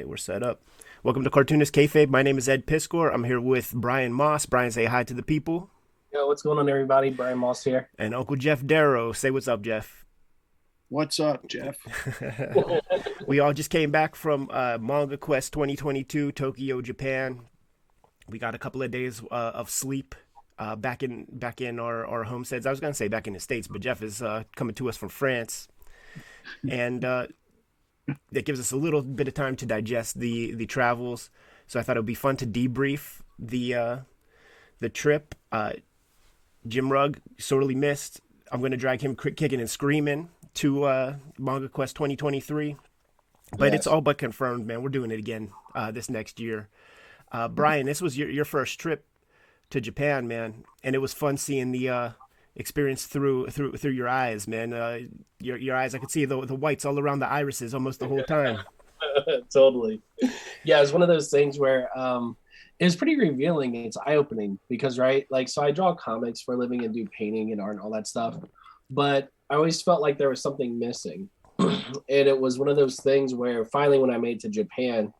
right, we're set up. Welcome to Cartoonist Kayfabe. My name is Ed Piskor. I'm here with Brian Moss. Brian, say hi to the people. Yo, what's going on, everybody? Brian Moss here. And Uncle Jeff Darrow. Say what's up, Jeff. What's up, Jeff? we all just came back from uh, Manga Quest 2022, Tokyo, Japan. We got a couple of days uh, of sleep uh, back in back in our, our homesteads. I was gonna say back in the states, but Jeff is uh, coming to us from France, and uh, that gives us a little bit of time to digest the the travels. So I thought it would be fun to debrief the uh, the trip. Uh, Jim Rugg sorely missed. I'm going to drag him kicking and screaming to uh, Manga Quest 2023, but yes. it's all but confirmed, man. We're doing it again uh, this next year. Uh, Brian, this was your your first trip to Japan, man, and it was fun seeing the uh, experience through through through your eyes, man. Uh, your your eyes, I could see the the whites all around the irises almost the whole time. totally. Yeah, it's one of those things where um, it was pretty revealing. It's eye opening because right, like, so I draw comics for a living and do painting and art and all that stuff, but I always felt like there was something missing, and it was one of those things where finally, when I made to Japan,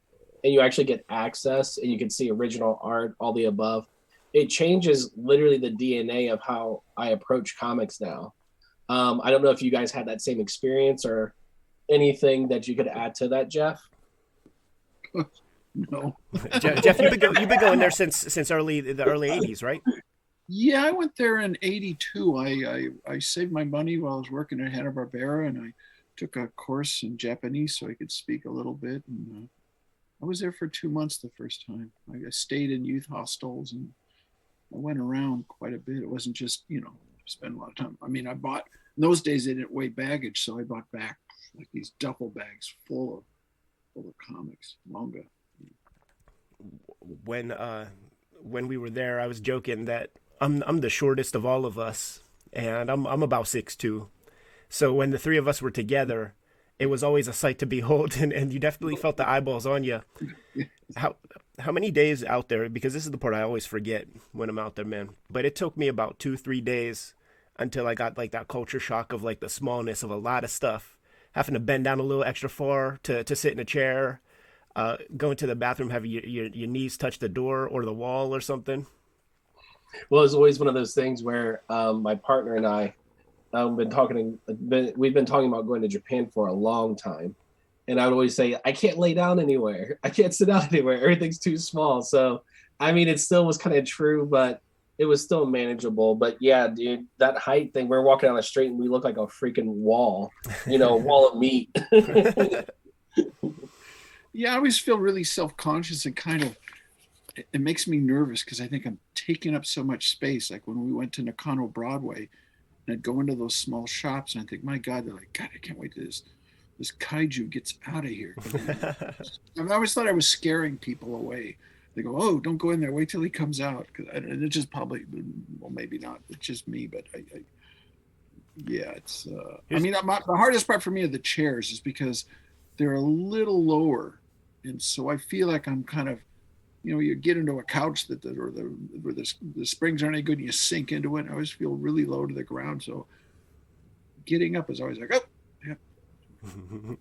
and you actually get access and you can see original art, all the above it changes literally the DNA of how I approach comics now. Um, I don't know if you guys had that same experience or anything that you could add to that, Jeff. no, Jeff, Jeff you've, been go, you've been going there since since early the early '80s, right? Yeah, I went there in '82. I, I I saved my money while I was working at Hanna Barbera, and I took a course in Japanese so I could speak a little bit. And uh, I was there for two months the first time. I stayed in youth hostels and I went around quite a bit. It wasn't just, you know, spend a lot of time. I mean, I bought in those days they didn't weigh baggage, so I bought back like these duffel bags full of full of comics, manga. When uh when we were there, I was joking that I'm I'm the shortest of all of us, and I'm I'm about six two. So when the three of us were together, it was always a sight to behold, and, and you definitely felt the eyeballs on you. How how many days out there? Because this is the part I always forget when I'm out there, man. But it took me about two three days until I got like that culture shock of like the smallness of a lot of stuff, having to bend down a little extra far to to sit in a chair, uh, going to the bathroom, having your, your your knees touch the door or the wall or something. Well, it's always one of those things where um, my partner and I um, been talking. Been, we've been talking about going to Japan for a long time, and I would always say I can't lay down anywhere. I can't sit down anywhere. Everything's too small. So, I mean, it still was kind of true, but it was still manageable. But yeah, dude, that height thing. We're walking down the street and we look like a freaking wall. You know, wall of meat. yeah, I always feel really self conscious and kind of. It makes me nervous because I think I'm taking up so much space. Like when we went to Nakano Broadway, and I'd go into those small shops and I think, my God, they're like, God, I can't wait to this this kaiju gets out of here. I, mean, I always thought I was scaring people away. They go, oh, don't go in there. Wait till he comes out. And it's just probably, well, maybe not. It's just me, but I, I yeah, it's. Uh, I mean, my, the hardest part for me are the chairs, is because they're a little lower, and so I feel like I'm kind of you know, you get into a couch that the, or the where the, the springs aren't any good, and you sink into it. I always feel really low to the ground, so getting up is always like, oh.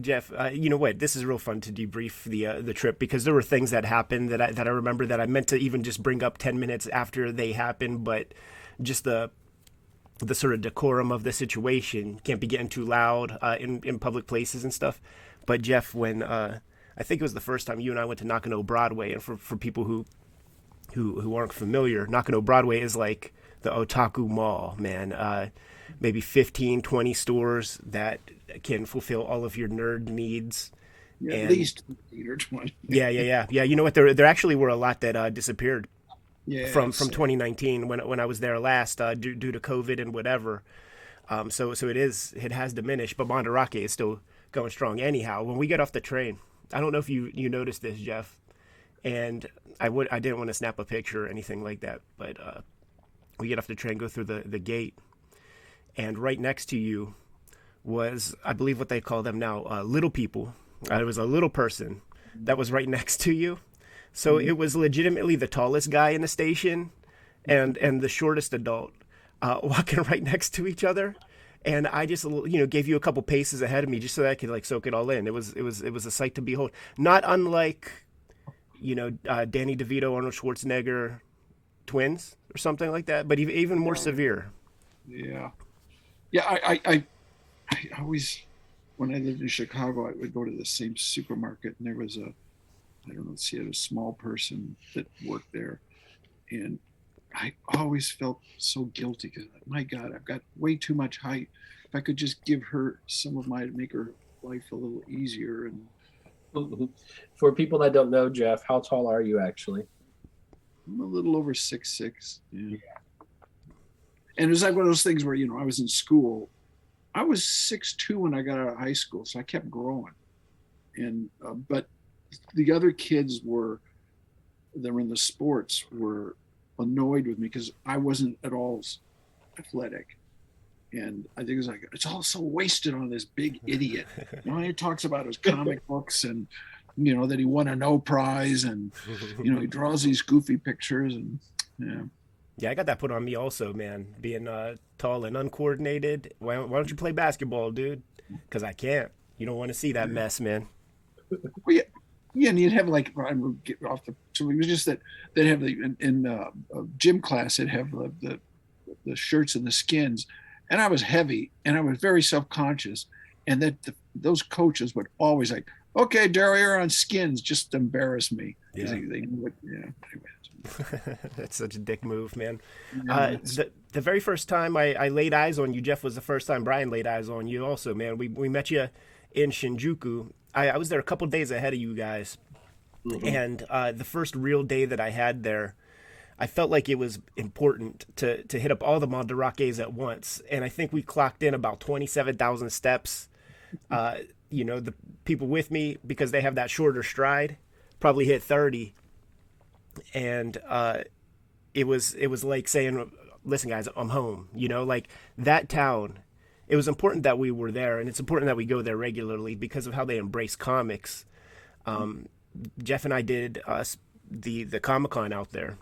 Jeff, uh, you know what? This is real fun to debrief the uh, the trip because there were things that happened that I, that I remember that I meant to even just bring up ten minutes after they happened, but just the the sort of decorum of the situation can't be getting too loud uh, in in public places and stuff. But Jeff, when uh, I think it was the first time you and I went to Nakano Broadway. And for, for people who who who aren't familiar, Nakano Broadway is like the otaku mall, man. Uh, maybe 15, 20 stores that can fulfill all of your nerd needs. Yeah, and, at least 15 or 20. yeah, yeah, yeah. Yeah, you know what? There, there actually were a lot that uh, disappeared from, from 2019 when, when I was there last uh, due, due to COVID and whatever. Um, so, so it is, it has diminished, but Mandarake is still going strong. Anyhow, when we get off the train, I don't know if you you noticed this, Jeff, and I would I didn't want to snap a picture or anything like that, but uh, we get off the train, go through the the gate, and right next to you was I believe what they call them now uh, little people. Uh, it was a little person that was right next to you, so mm-hmm. it was legitimately the tallest guy in the station, and and the shortest adult uh, walking right next to each other and I just you know gave you a couple paces ahead of me just so that I could like soak it all in. It was it was it was a sight to behold. Not unlike you know uh, Danny DeVito, Arnold Schwarzenegger, twins or something like that, but even even more severe. Yeah, yeah. I I, I, I always when I lived in Chicago, I would go to the same supermarket, and there was a I don't know, see, a small person that worked there, and I always felt so guilty because my God, I've got way too much height. If I could just give her some of my make her life a little easier and mm-hmm. for people that don't know jeff how tall are you actually? I'm a little over six six yeah. And it was like one of those things where you know i was in school i was six two when i got out of high school so i kept growing and uh, but the other kids were that were in the sports were annoyed with me because I wasn't at all athletic. And I think it's like it's all so wasted on this big idiot. You know, he talks about his comic books and you know that he won a no prize and you know he draws these goofy pictures and yeah. Yeah, I got that put on me also, man. Being uh, tall and uncoordinated. Why, why don't you play basketball, dude? Because I can't. You don't want to see that mess, man. Well, yeah, yeah, and you'd have like I would get off the. So it was just that they'd have the in, in uh, gym class they'd have the, the the shirts and the skins, and I was heavy and I was very self conscious, and that the, those coaches would always like, okay, Darrow, you're on skins, just embarrass me. Yeah. They, they yeah. That's such a dick move, man. Uh, the the very first time I, I laid eyes on you, Jeff, was the first time Brian laid eyes on you. Also, man, we we met you in Shinjuku, I, I was there a couple days ahead of you guys, mm-hmm. and uh, the first real day that I had there, I felt like it was important to to hit up all the Mandarakes at once, and I think we clocked in about twenty seven thousand steps. Uh, you know, the people with me because they have that shorter stride probably hit thirty, and uh, it was it was like saying, "Listen, guys, I'm home." You know, like that town it was important that we were there, and it's important that we go there regularly because of how they embrace comics. Um, Jeff and I did uh, the the Comic Con out there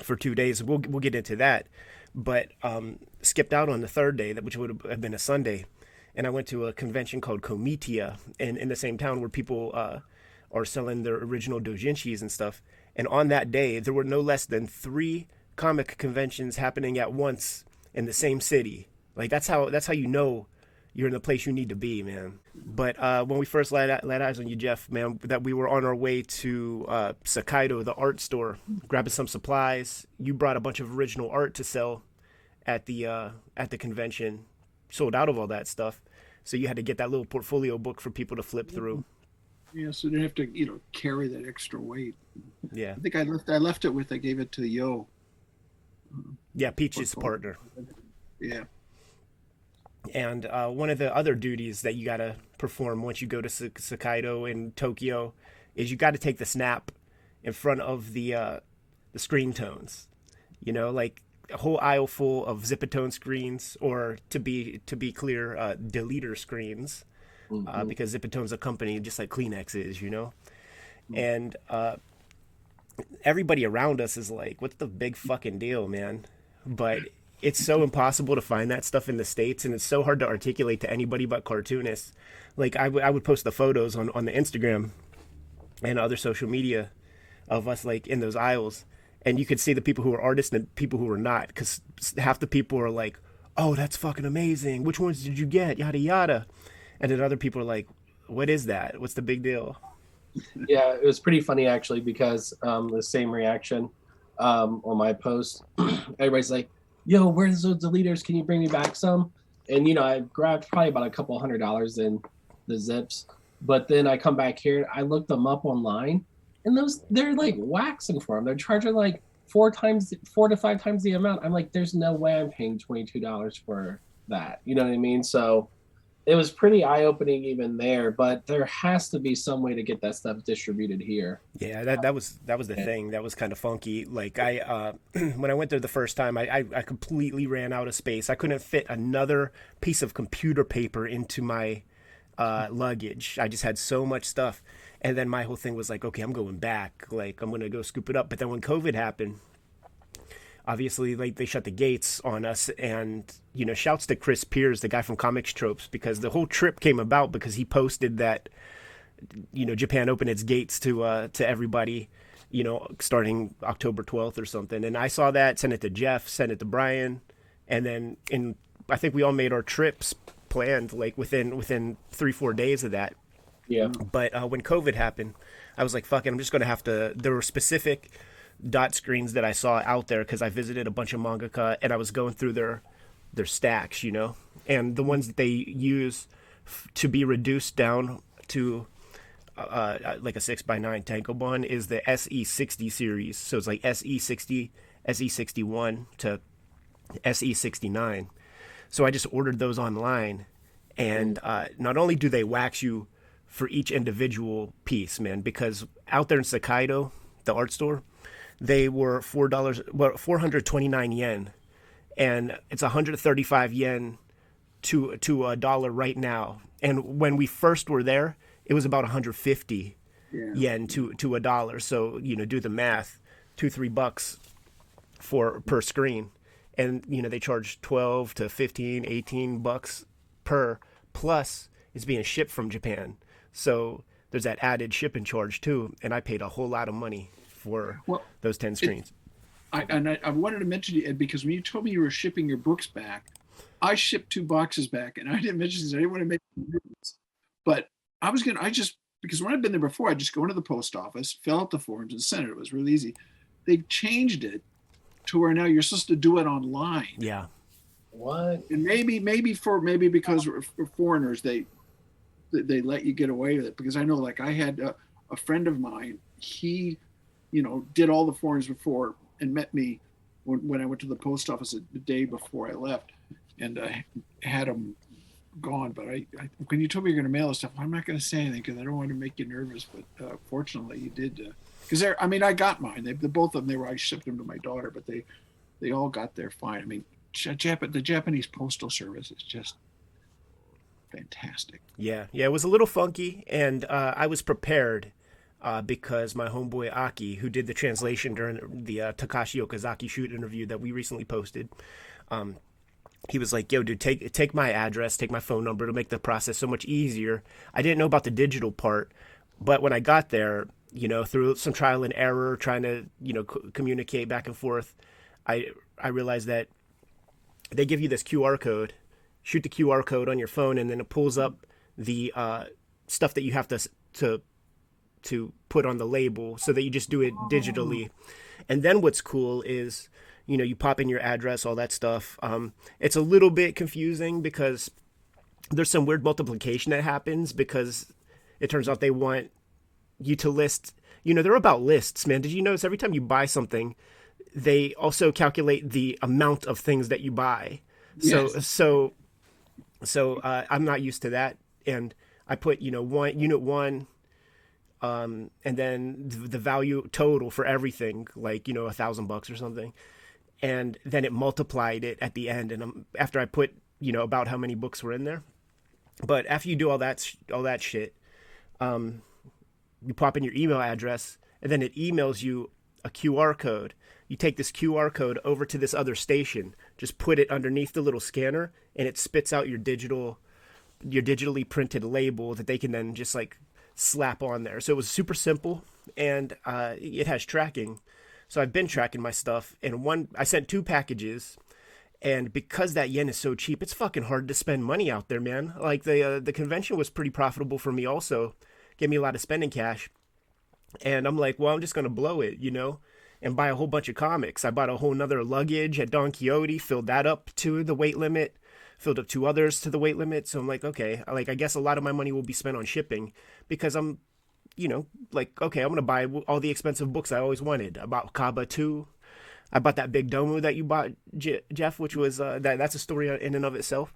for two days. We'll we'll get into that, but um, skipped out on the third day, which would have been a Sunday, and I went to a convention called Comitia in in the same town where people uh, are selling their original doujinshis and stuff. And on that day, there were no less than three comic conventions happening at once in the same city like that's how that's how you know you're in the place you need to be, man. But uh, when we first laid, laid eyes on you, Jeff, man, that we were on our way to uh, Sekaido, the art store, grabbing some supplies. You brought a bunch of original art to sell at the uh, at the convention. Sold out of all that stuff, so you had to get that little portfolio book for people to flip through. Yeah, so they have to you know carry that extra weight. Yeah, I think I left I left it with I gave it to Yo. Yeah, Peach's partner. Yeah. And uh, one of the other duties that you got to perform once you go to Sekaido in Tokyo is you got to take the snap in front of the uh, the screen tones. You know, like a whole aisle full of Zipatone screens, or to be to be clear, uh, deleter screens, mm-hmm. uh, because Zipatone's a company just like Kleenex is. You know, mm-hmm. and uh, everybody around us is like, "What's the big fucking deal, man?" But it's so impossible to find that stuff in the states and it's so hard to articulate to anybody but cartoonists like I, w- I would post the photos on, on the instagram and other social media of us like in those aisles and you could see the people who are artists and people who are not because half the people are like oh that's fucking amazing which ones did you get yada yada and then other people are like what is that what's the big deal yeah it was pretty funny actually because um, the same reaction um, on my post everybody's like yo, where's those deleters? Can you bring me back some? And you know, I grabbed probably about a couple hundred dollars in the zips. But then I come back here, I looked them up online, and those they're like waxing for them. They're charging like four times, four to five times the amount. I'm like, there's no way I'm paying twenty two dollars for that. You know what I mean? So it was pretty eye opening even there, but there has to be some way to get that stuff distributed here. Yeah, that, that was that was the thing. That was kind of funky. Like I uh, when I went there the first time, I, I, I completely ran out of space. I couldn't fit another piece of computer paper into my uh, luggage. I just had so much stuff. And then my whole thing was like, okay, I'm going back. Like I'm gonna go scoop it up. But then when COVID happened, obviously like they shut the gates on us and you know shouts to chris piers the guy from comics tropes because the whole trip came about because he posted that you know japan opened its gates to uh to everybody you know starting october 12th or something and i saw that sent it to jeff sent it to brian and then in i think we all made our trips planned like within within three four days of that Yeah. but uh, when COVID happened, I was like, "Fuck it, I'm just gonna have to." There were specific dot screens that I saw out there because I visited a bunch of mangaka and I was going through their their stacks, you know, and the ones that they use f- to be reduced down to uh, uh, like a six by nine tankobon is the SE60 series. So it's like SE60, SE61 to SE69. So I just ordered those online, and uh, not only do they wax you for each individual piece, man, because out there in Sekaido, the art store, they were four dollars, well, four hundred twenty nine yen, and it's hundred thirty five yen to to a dollar right now. And when we first were there, it was about 150 Yeah. yen to to a dollar. So you know, do the math, two three bucks for per screen, and you know they charge 12 to 15, 18 bucks per. Plus, it's being shipped from Japan, so there's that added shipping charge too. And I paid a whole lot of money for Well, those 10 screens. I, and I, I wanted to mention to you Ed, because when you told me you were shipping your books back, I shipped two boxes back, and I didn't mention this. I didn't want to make, this, but I was gonna. I just because when I've been there before, I just go into the post office, fill out the forms, and send it. It was really easy. They've changed it to where now you're supposed to do it online, yeah, What? and maybe maybe for maybe because we're- for foreigners they they- they let you get away with it. Because I know, like I had a, a friend of mine, he, you know, did all the forms before and met me when, when I went to the post office the day before I left, and I had them gone. But I, I when you told me you're going to mail us stuff, I'm not going to say anything because I don't want to make you nervous. But uh, fortunately, you did. Because they're, I mean, I got mine. They, the both of them, they were. I shipped them to my daughter, but they, they all got there fine. I mean, Jap- the Japanese postal service is just fantastic. Yeah, yeah, it was a little funky, and uh, I was prepared uh, because my homeboy Aki, who did the translation during the uh, Takashi Okazaki shoot interview that we recently posted, um, he was like, "Yo, dude, take take my address, take my phone number to make the process so much easier." I didn't know about the digital part, but when I got there, you know, through some trial and error, trying to you know c- communicate back and forth, I I realized that they give you this QR code shoot the QR code on your phone, and then it pulls up the uh, stuff that you have to to to put on the label, so that you just do it digitally. And then what's cool is, you know, you pop in your address, all that stuff. Um, it's a little bit confusing because there's some weird multiplication that happens because it turns out they want you to list. You know, they're about lists, man. Did you notice every time you buy something, they also calculate the amount of things that you buy. So Yes. so so uh, I'm not used to that, and I put you know one unit one, um, and then the value total for everything, like you know a thousand bucks or something, and then it multiplied it at the end, and um, after I put you know about how many books were in there, but after you do all that sh- all that shit, um, you pop in your email address, and then it emails you a QR code. You take this QR code over to this other station, just put it underneath the little scanner, and it spits out your digital, your digitally printed label that they can then just like slap on there. So it was super simple, and uh, it has tracking. So I've been tracking my stuff, and one I sent two packages, and because that yen is so cheap, it's fucking hard to spend money out there, man. Like the uh, the convention was pretty profitable for me, also, gave me a lot of spending cash, and I'm like, well, I'm just gonna blow it, you know, and buy a whole bunch of comics. I bought a whole nother luggage at Don Quijote, filled that up to the weight limit, filled up two others to the weight limit. So I'm like, okay, like I guess a lot of my money will be spent on shipping because I'm, you know, like okay, I'm gonna buy all the expensive books I always wanted. I bought Kaba two. I bought that big Domu that you bought, J- Jeff, which was uh, that that's a story in and of itself.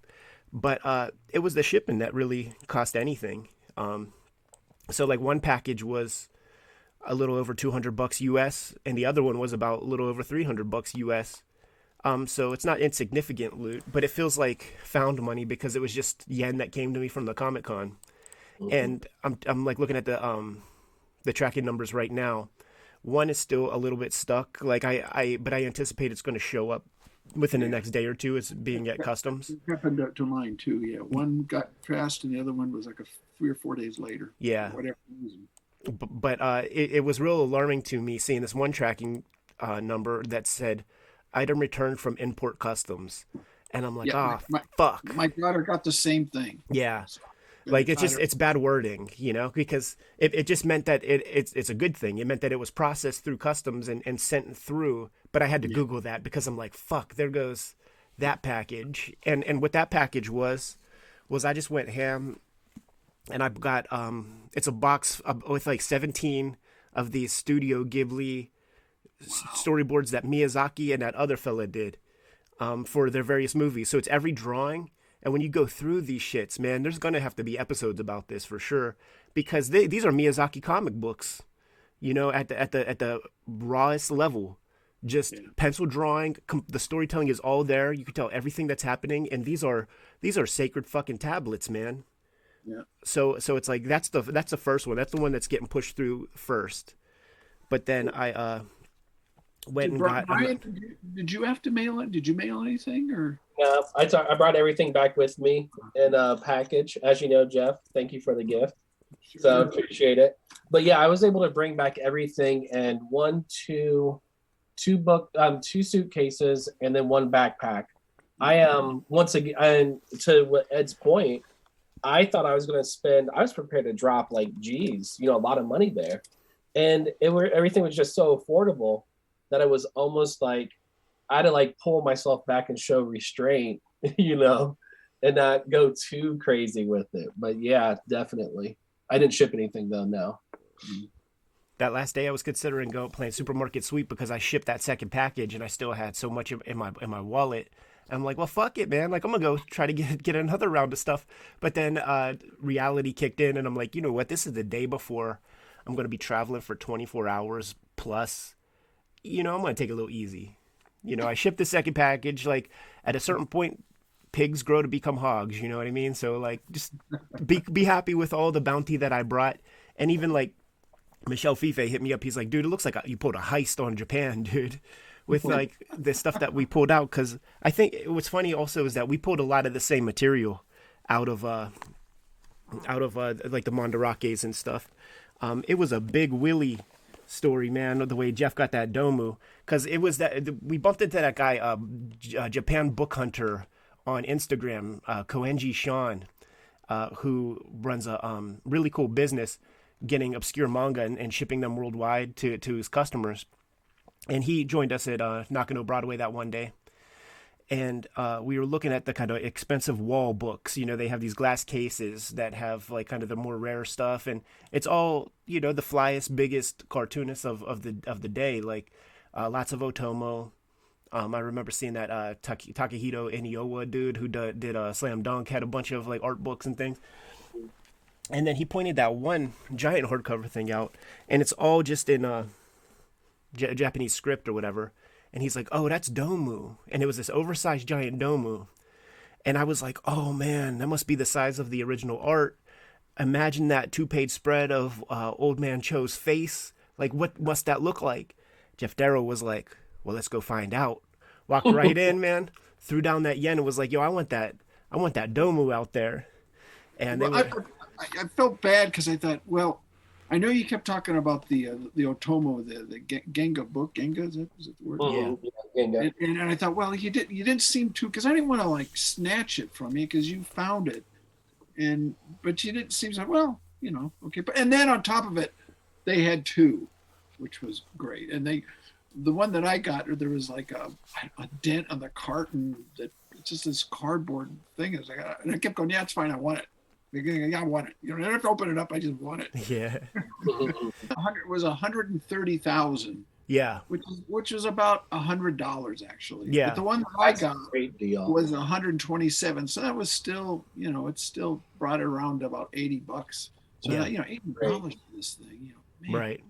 But uh, it was the shipping that really cost anything. Um, so like one package was a little over 200 bucks US and the other one was about a little over 300 bucks US. Um, so it's not insignificant loot, but it feels like found money because it was just yen that came to me from the Comic Con. And I'm I'm like looking at the um the tracking numbers right now One is still a little bit stuck. Like I, I but I anticipate it's going to show up within the next day or two. It's being at customs. It happened to- to mine too. Yeah, one got fast, and the other one was like a three or four days later. Yeah. whatever reason. But uh, it, it was real alarming to me seeing this one tracking uh, number that said item returned from import customs, and I'm like, Yeah, ah, my- fuck, My daughter got the same thing. yeah. Like it's just it's bad wording, you know, because it, it just meant that it it's it's a good thing. It meant that it was processed through customs and, and sent through. But I had to Google that because I'm like, fuck, there goes that package. And and what that package was was I just went ham and I got um it's a box with like 17 of these Studio Ghibli s- storyboards that Miyazaki and that other fella did um, for their various movies. So it's every drawing. And when you go through these shits, man, there's gonna have to be episodes about this for sure, because they, these are Miyazaki comic books, you know, at the at the at the rawest level. Just pencil drawing, com- the storytelling is all there. You can tell everything that's happening, and these are these are sacred fucking tablets, man. Yeah. So so it's like that's the that's the first one. That's the one that's getting pushed through first. But then I uh went Did, and got Brian, did you- did you have to mail it? Did you mail anything or? Yeah, I I brought everything back with me in a package. As you know, Jeff, thank you for the gift. So I appreciate it. But yeah, I was able to bring back everything and one, two, two book, um, two suitcases, and then one backpack. I am um, once again, and to what Ed's point, I thought I was going to spend. I was prepared to drop like, geez, you know, a lot of money there, and it were everything was just so affordable that it was almost like I had to like pull myself back and show restraint, you know, and not go too crazy with it. But yeah, definitely. I didn't ship anything though. No. that last day I was considering going playing supermarket sweep because I shipped that second package and I still had so much in in my in my wallet. I'm like, well, fuck it, man. Like, I'm gonna go try to get get another round of stuff. But then uh, reality kicked in, and I'm like, you know what? This is the day before I'm gonna be traveling for 24 hours plus. You know, I'm gonna take it a little easy. You know, I shipped the second package. Like, at a certain point, pigs grow to become hogs. You know what I mean? So, like, just be be happy with all the bounty that I brought, and even like Michel Fiffe hit me up. He's like, dude, it looks like you pulled a heist on Japan, dude, with like the stuff that we pulled out. Because I think what's funny also is that we pulled a lot of the same material out of uh, out of uh, like the Mandarakes and stuff. Um, it was a big Willie story, man. The way Jeff got that Domu, because it was that we bumped into that guy, uh, J- uh, Japan Book Hunter, on Instagram, uh, Koenji Sean, uh, who runs a um, really cool business getting obscure manga and, and shipping them worldwide to to his customers. And he joined us at uh, Nakano Broadway that one day and uh, we were looking at the kind of expensive wall books. You know, they have these glass cases that have like kind of the more rare stuff, and it's all you know the flyest, biggest cartoonists of, of the of the day. Like uh, lots of Otomo. Um, I remember seeing that uh, Taki- Takehiko Inoue dude who did, did uh, Slam Dunk had a bunch of like art books and things. And then he pointed that one giant hardcover thing out, and it's all just in uh, J- Japanese script or whatever. And he's like, "Oh, that's Domu," and it was this oversized giant Domu. And I was like, "Oh man, that must be the size of the original art." Imagine that two-page spread of uh, Old Man Cho's face. Like, what must that look like? Jeff Darrow was like, "Well, let's go find out." Walked right in, man. Threw down that yen and was like, "Yo, I want that. I want that Domu out there." And they Well, were, I, I, I felt bad because I thought, well, I know you kept talking about the uh, the Otomo, the the Genga book. Genga is that, is that the word? Mhm. Yeah. And, and, and I thought, well, you didn't you didn't seem to because I didn't want to like snatch it from you because you found it, and but you didn't seem like well, you know, okay. But and then on top of it, they had two, which was great. And they, the one that I got, there was like a, a dent on the carton that it's just this cardboard thing. Is was like, and I kept going, yeah, it's fine, I want it. Yeah, I want it. You I don't have to open it up. I just want it. yeah, it was a hundred and thirty thousand, yeah, which is which was about a hundred dollars actually. Yeah. But the one that I That's a got great deal. was 127 so that was still you know it still brought it around to about 80 bucks so Yeah. that, you know 80 dollars for this thing you know man. right,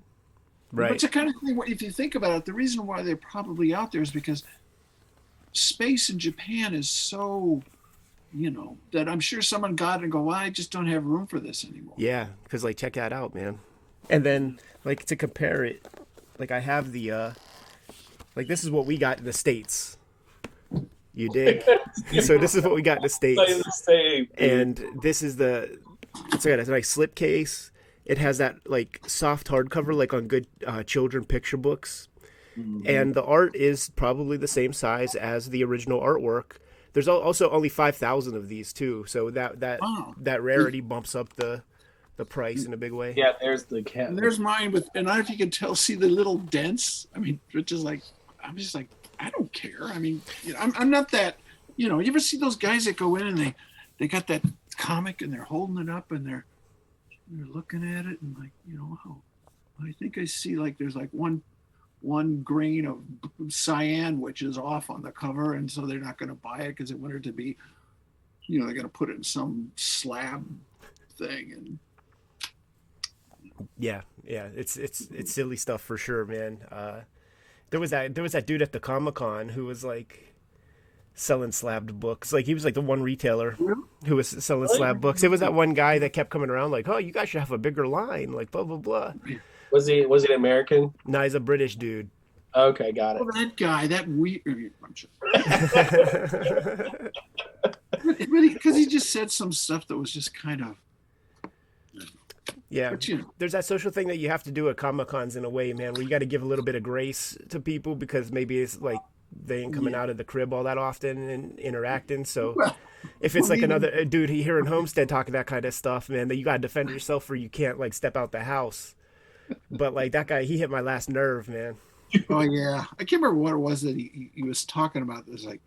but right. it's the kind of thing if you think about it the reason why they're probably out there is because space in japan is so you know that i'm sure someone got it and go well i just don't have room for this anymore Yeah, because like check that out, man. And then like to compare it, like I have the uh like this is what we got in the states. You dig? so this is what we got in the states. The same. and this is the it's got a nice slipcase. It has that like soft hardcover like on good uh, children picture books, and the art is probably the same size as the original artwork. There's also only five thousand of these too, so that that Wow. that rarity bumps up the the price in a big way. Yeah, there's the cat. And there's mine with, and I don't know if you can tell, see the little dents. I mean, which is like, I'm just like, I don't care. I mean, you know, I'm, I'm not that, you know, you ever see those guys that go in and they, they got that comic and they're holding it up and they're, they're looking at it and like, you know, oh, I think I see like there's like one, one grain of cyan which is off on the cover, and so they're not going to buy it because they want it to be, you know, they're going to put it in some slab thing and Yeah, yeah, it's it's it's silly stuff for sure, man. Uh, there was that there was that dude at the Comic Con who was like selling slabbed books. Like he was like the one retailer who was selling slab books. It was that one guy that kept coming around like, "Oh, you guys should have a bigger line." Like blah blah blah. Was he was he an American? No, he's a British dude. Okay, got it. Oh, that guy, that weird. I'm sure. because he just said some stuff that was just kind of, yeah, but you know, there's that social thing that you have to do at Comic Cons in a way, man, where you got to give a little bit of grace to people because maybe it's like they ain't coming Yeah. out of the crib all that often and interacting. So well, if it's well, like even- another uh, dude here in Homestead talking that kind of stuff, man, that you gotta defend yourself or you can't like step out the house. But like that guy, he hit my last nerve, man. oh yeah, I can't remember what it was that he, he, was talking about. This like,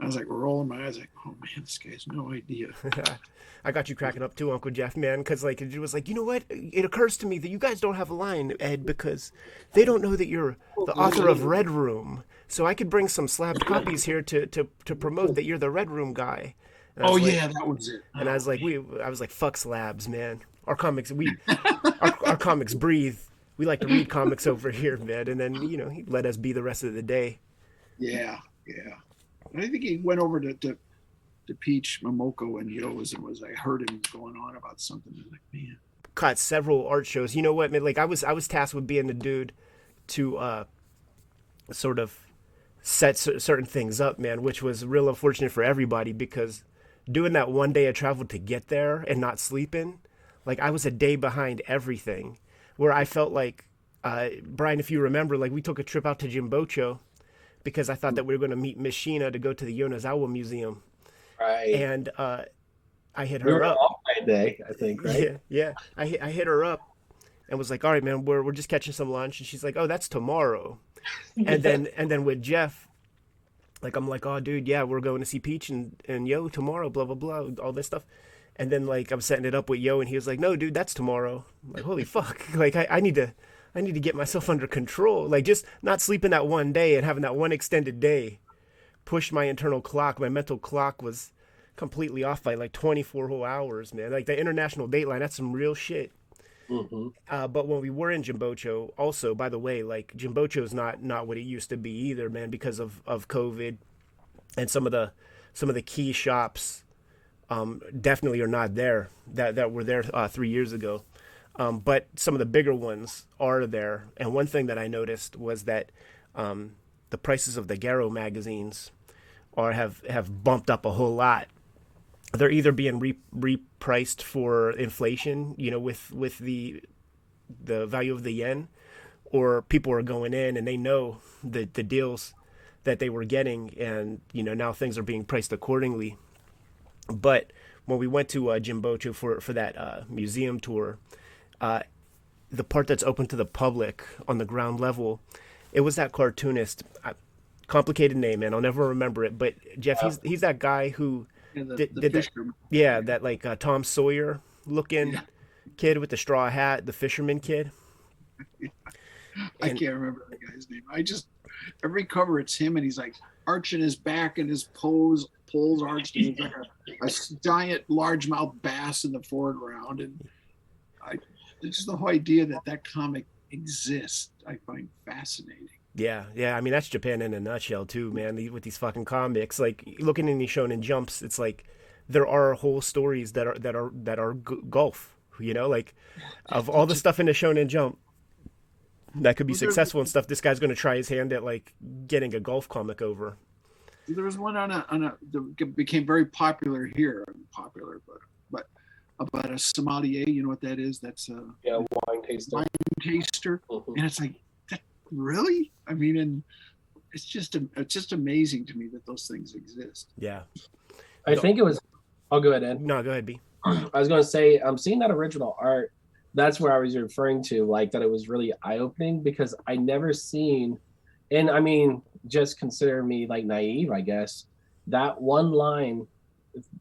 I was like rolling my eyes, like, oh man, this guy has no idea. I got you cracking up too, Uncle Jeff, man, because like it was like, you know what? It occurs to me that you guys don't have a line, Ed, because they don't know that you're oh, the author of Red Room. So I could bring some slabbed copies here to to to promote that you're the Red Room guy. Oh like- yeah, that was it. And I was oh, like, we, I was like, fuck slabs, man. Our comics, we, our, our comics breathe. We like to read comics over here, man. And then you know he let us be the rest of the day. Yeah, yeah. And I think he went over to, to to Peach Momoko and Yo's and was I heard him going on about something. I was like, man, Caught several art shows. You know what, man? Like I was, I was tasked with being the dude to uh, sort of set cer- certain things up, man, which was real unfortunate for everybody because doing that one day of travel to get there and not sleeping, like I was a day behind everything. Where I felt like, uh, Brian, if you remember, like we took a trip out to Jimbocho because I thought that we were going to meet Miss Sheena to go to the Yonezawa Museum, Right. and uh, I hit we her were up. off that day, I think, right? Yeah, yeah. I hit, I hit her up and was like, "All right, man, we're we're just catching some lunch." And she's like, "Oh, that's tomorrow." And then and then with Jeff, like I'm like, "Oh, dude, yeah, we're going to see Peach and and Yo tomorrow." Blah blah blah, all this stuff. And then like I'm setting it up with Yo, and he was like, "No, dude, that's tomorrow." I'm like, holy fuck! Like I, I need to. I need to get myself under control. Like just not sleeping that one day and having that one extended day pushed my internal clock. My mental clock was completely off by like 24 whole hours, man. Like the international dateline, that's some real shit. hmm Uh, but when we were in Jimbocho, also by the way, like Jimbocho's not not what it used to be either, man, because of of COVID, and some of the some of the key shops um, definitely are not there that that were there uh, three years ago. Um, but some of the bigger ones are there, and one thing that I noticed was that um, the prices of the Garo magazines are have have bumped up a whole lot they're either being re- repriced for inflation, you know, with with the the value of the yen, or people are going in and they know the the deals that they were getting, and you know now things are being priced accordingly. But when we went to uh, Jimbocho for for that uh, museum tour, uh, the part that's open to the public on the ground level, it was that cartoonist. I, complicated name, man. I'll never remember it. But Jeff, he's he's that guy who and the, Did- the did that- yeah, that like uh, Tom Sawyer looking Yeah. kid with the straw hat, the fisherman kid. I And- can't remember the guy's name. I just every cover it's him and he's like arching his back and his pose and he's like a, a giant largemouth bass in the foreground and I just the whole idea that that comic exists I find fascinating. Yeah, yeah. I mean, that's Japan in a nutshell, too, man. With these fucking comics, like looking in these shonen jumps, it's like there are whole stories that are that are that are g- golf. You know, like of all the stuff in the shonen jump, that could be Well, successful and stuff. This guy's going to try his hand at like getting a golf comic over. There was one on a on a that became very popular here. Popular, but but about a sommelier. You know what that is? That's a Yeah, wine taster. Wine- taster, Mhm. and it's like, that, really? I mean, and it's just it's just amazing to me that those things exist. Yeah. I think it was. I'll go ahead, Ed. No, go ahead, B. I was going to say, I'm seeing that original art. That's where I was referring to, like that it was really eye opening because I never seen, and I mean, just consider me like naive, I guess. That one line,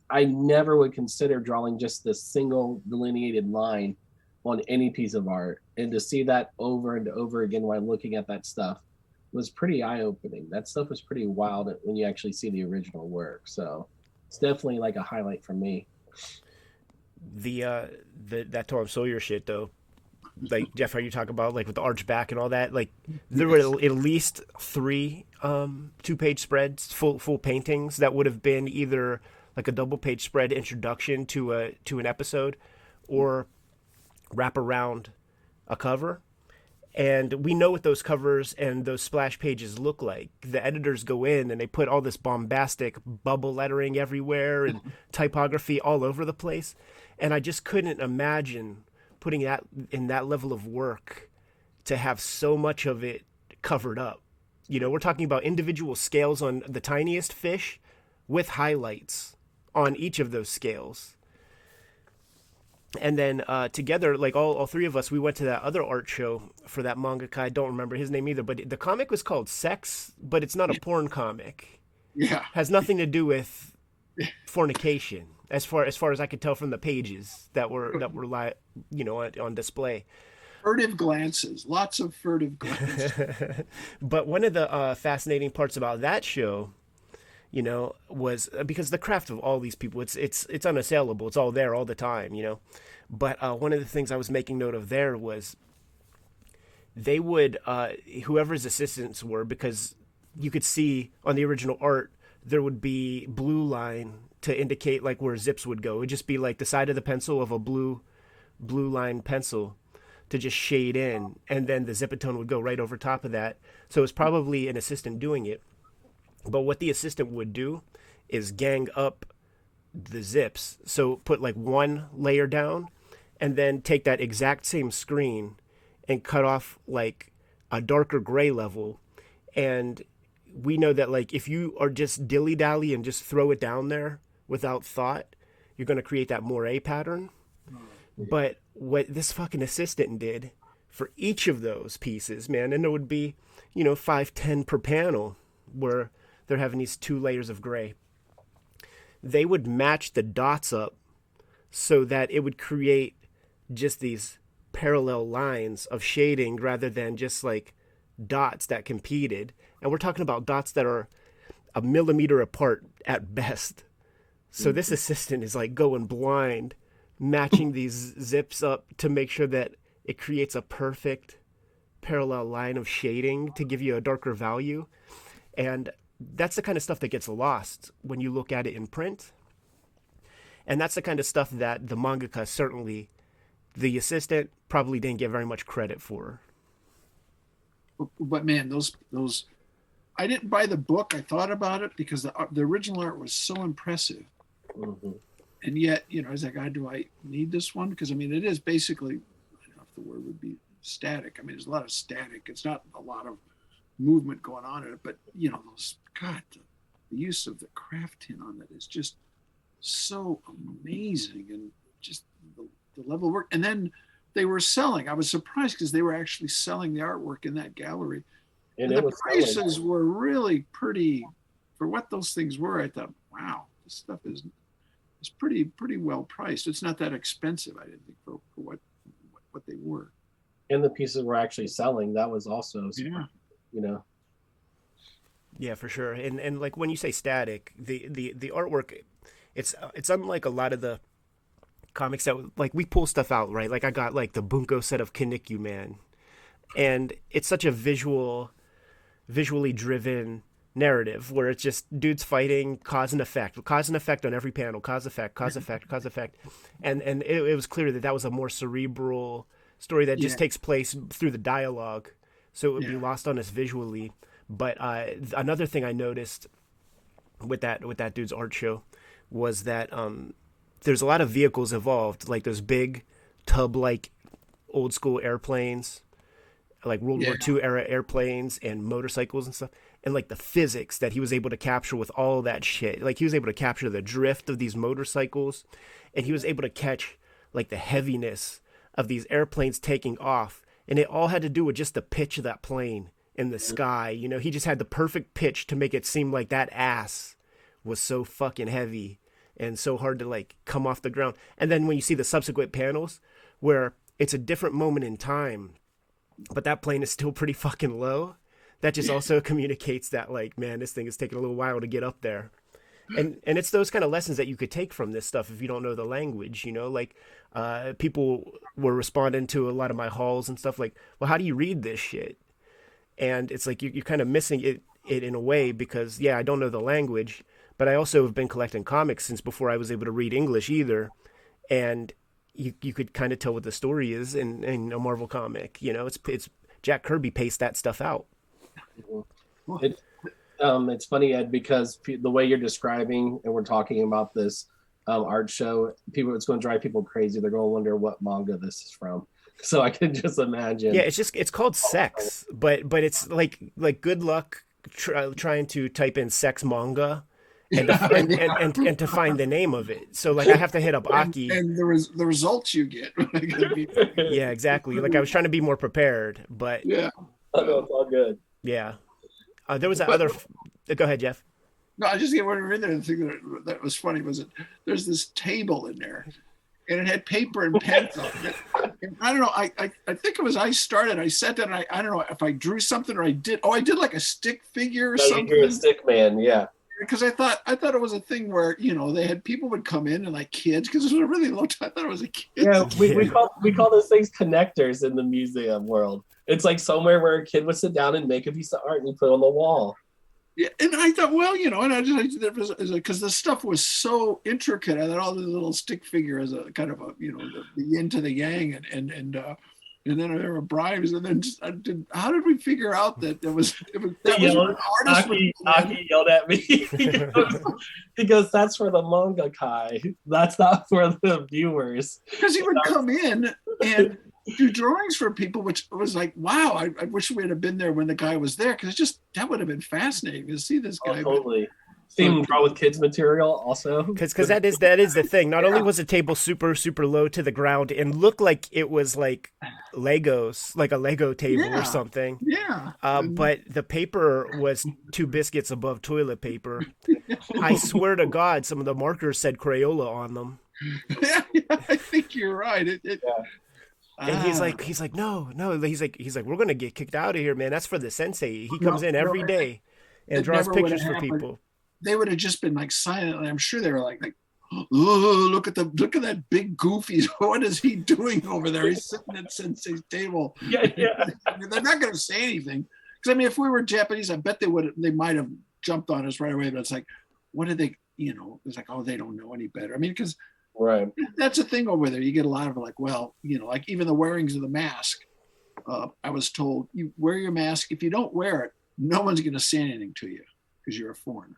I never would consider drawing just this single delineated line on any piece of art, and to see that over and over again while looking at that stuff was pretty eye opening. That stuff was pretty wild when you actually see the original work. So it's definitely like a highlight for me. The uh the that Tom Sawyer shit though. Like Jeff, how you talk about like with the arch back and all that, like there were at least three um two page spreads, full full paintings that would have been either like a double page spread introduction to a to an episode or wrap around a cover. And we know what those covers and those splash pages look like. The editors go in and they put all this bombastic bubble lettering everywhere and typography all over the place. And I just couldn't imagine putting that in that level of work to have so much of it covered up. You know, we're talking about individual scales on the tiniest fish with highlights on each of those scales and then uh, together, like all, all three of us, we went to that other art show for that mangaka. I don't remember his name either, but the comic was called Sex, but it's not a porn comic. Yeah, Has nothing to do with fornication, as far as far as I could tell from the pages that were that were li- you know on, on display. furtive glances, lots of furtive glances. but one of the uh, fascinating parts about that show, you know, was uh, because the craft of all these people, it's it's it's unassailable. It's all there all the time, you know. But uh, one of the things I was making note of there was they would uh, whoever's assistants were because you could see on the original art there would be blue line to indicate like where zips would go. It would just be like the side of the pencil of a blue blue line pencil to just shade in, and then the zipatone would go right over top of that. So it's probably an assistant doing it. But what the assistant would do is gang up the zips. So put like one layer down, and then take that exact same screen and cut off like a darker gray level. And we know that like if you are just dilly dally and just throw it down there without thought, you're going to create that moire pattern. Mm-hmm. But what this fucking assistant did for each of those pieces, man, and it would be, you know, five ten per panel, where they're having these two layers of gray. They would match the dots up so that it would create just these parallel lines of shading rather than just like dots that competed. And we're talking about dots that are a millimeter apart at best. So this mm-hmm. assistant is like going blind, matching these zips up to make sure that it creates a perfect parallel line of shading to give you a darker value. And that's the kind of stuff that gets lost when you look at it in print. And that's the kind of stuff that the mangaka certainly, the assistant probably didn't get very much credit for. but, but man, those those, I didn't buy the book. I thought about it because the the original art was so impressive, Mhm. and yet you know, I was like, God, do I need this one? Because I mean, it is basically, I don't know if the word would be static. I mean, there's a lot of static. It's not a lot of movement going on in it, but you know, those God, the, the use of the craft tin on that is just so amazing, and just the, the level of work. And then they were selling. I was surprised because they were actually selling the artwork in that gallery. And And the was selling. prices were really pretty for what those things were. I thought, wow, this stuff is is pretty pretty well priced. It's not that expensive, I didn't think, for, for what, what what they were. and the pieces were actually selling. That was also, Yeah. you know, Yeah, for sure. And and like when you say static, the the the artwork, it's it's unlike a lot of the comics that like we pull stuff out right. Like I got like the Bunko set of Kinnikuman, and it's such a visual, visually driven narrative where it's just dudes fighting, cause and effect, cause and effect on every panel, cause effect, cause effect, cause effect, and and it, it was clear that that was a more cerebral story that just Yeah. takes place through the dialogue so it would be lost on us visually. But uh, th- another thing I noticed with that with that dude's art show was that um, there's a lot of vehicles involved, like those big tub like old school airplanes, like World War II era airplanes and motorcycles and stuff. And like the physics that he was able to capture with all that shit. Like he was able to capture the drift of these motorcycles and he was able to catch like the heaviness of these airplanes taking off. And it all had to do with just the pitch of that plane in the sky. You know, he just had the perfect pitch to make it seem like that ass was so fucking heavy and so hard to like come off the ground. And then when you see the subsequent panels where it's a different moment in time, but that plane is still pretty fucking low, that just also communicates that like, man, this thing is taking a little while to get up there. And and it's those kind of lessons that you could take from this stuff if you don't know the language, you know, like uh, people were responding to a lot of my hauls and stuff like, well, how do you read this shit? And it's like you, you're kind of missing it, it in a way because, yeah, I don't know the language, but I also have been collecting comics since before I was able to read English either. And you, you could kind of tell what the story is in, in a Marvel comic. You know, it's, it's Jack Kirby paced that stuff out. It, um, it's funny, Ed, because pe- the way you're describing and we're talking about this um, art show, people it's going to drive people crazy. They're going to wonder what manga this is from. So I can just imagine. Yeah, it's just it's called sex, but but it's like like good luck try, trying to type in sex manga and to, and, and, and, and to find the name of it. So like I have to hit up Aki. and the, res- the results you get. are gonna be- Yeah, exactly. Like I was trying to be more prepared, but yeah. Oh, no, it's all good. Yeah. Uh, there was that But- other. f- Go ahead, Jeff. No, I just get when we were in there. The thing that, that was funny was that there's this table in there, and it had paper and pens on it. And I don't know. I, I I think it was I started. I sat down. And I I don't know if I drew something or I did. Oh, I did like a stick figure or No, something. you're a stick man. Yeah. Because I thought I thought it was a thing where you know they had people would come in and like kids because it was a really low time. I thought it was a kid. Yeah, we, we call we call those things connectors in the museum world. It's like somewhere where a kid would sit down and make a piece of art and you put it on the wall. Yeah, and I thought, well, you know, and I just because the stuff was so intricate. I thought all this little stick figure as a kind of a you know the, the yin to the yang, and and and uh, and then there were bribes, and then just, I did, how did we figure out that there was, it was that was an artist Aki? Aki yelled at me. he, goes, he goes, "That's for the manga kai. That's not for the viewers." because he would come in and do drawings for people, which was like, wow, I, I wish we had been there when the guy was there because just that would have been fascinating to see this guy. Oh, guy. totally. See him draw with kids material also. Because because that is that is the thing. Not only was the table super super low to the ground and looked like it was like Legos, like a Lego table Yeah. or something. yeah, Uh, And- but the paper was two biscuits above toilet paper. I swear to God, some of the markers said Crayola on them. yeah, yeah, I think you're right. It, it, Yeah. And he's Ah. like, he's like, no, no. He's like, he's like, we're gonna get kicked out of here, man. That's for the sensei. He comes No, in every no, day and draws pictures for happened. people. they would have just been like silent. I'm sure they were like, like, oh, look at the look at that big goofy. What is he doing over there? He's sitting at Sensei's table. Yeah, yeah. They're not going to say anything. Because I mean, if we were Japanese, I bet they would. They might have jumped on us right away. But it's like, what did they? You know, it's like, oh, they don't know any better. I mean, because Right. that's a thing over there. You get a lot of like, well, you know, like even the wearings of the mask. Uh, I was told you wear your mask. If you don't wear it, no one's going to say anything to you because you're a foreigner.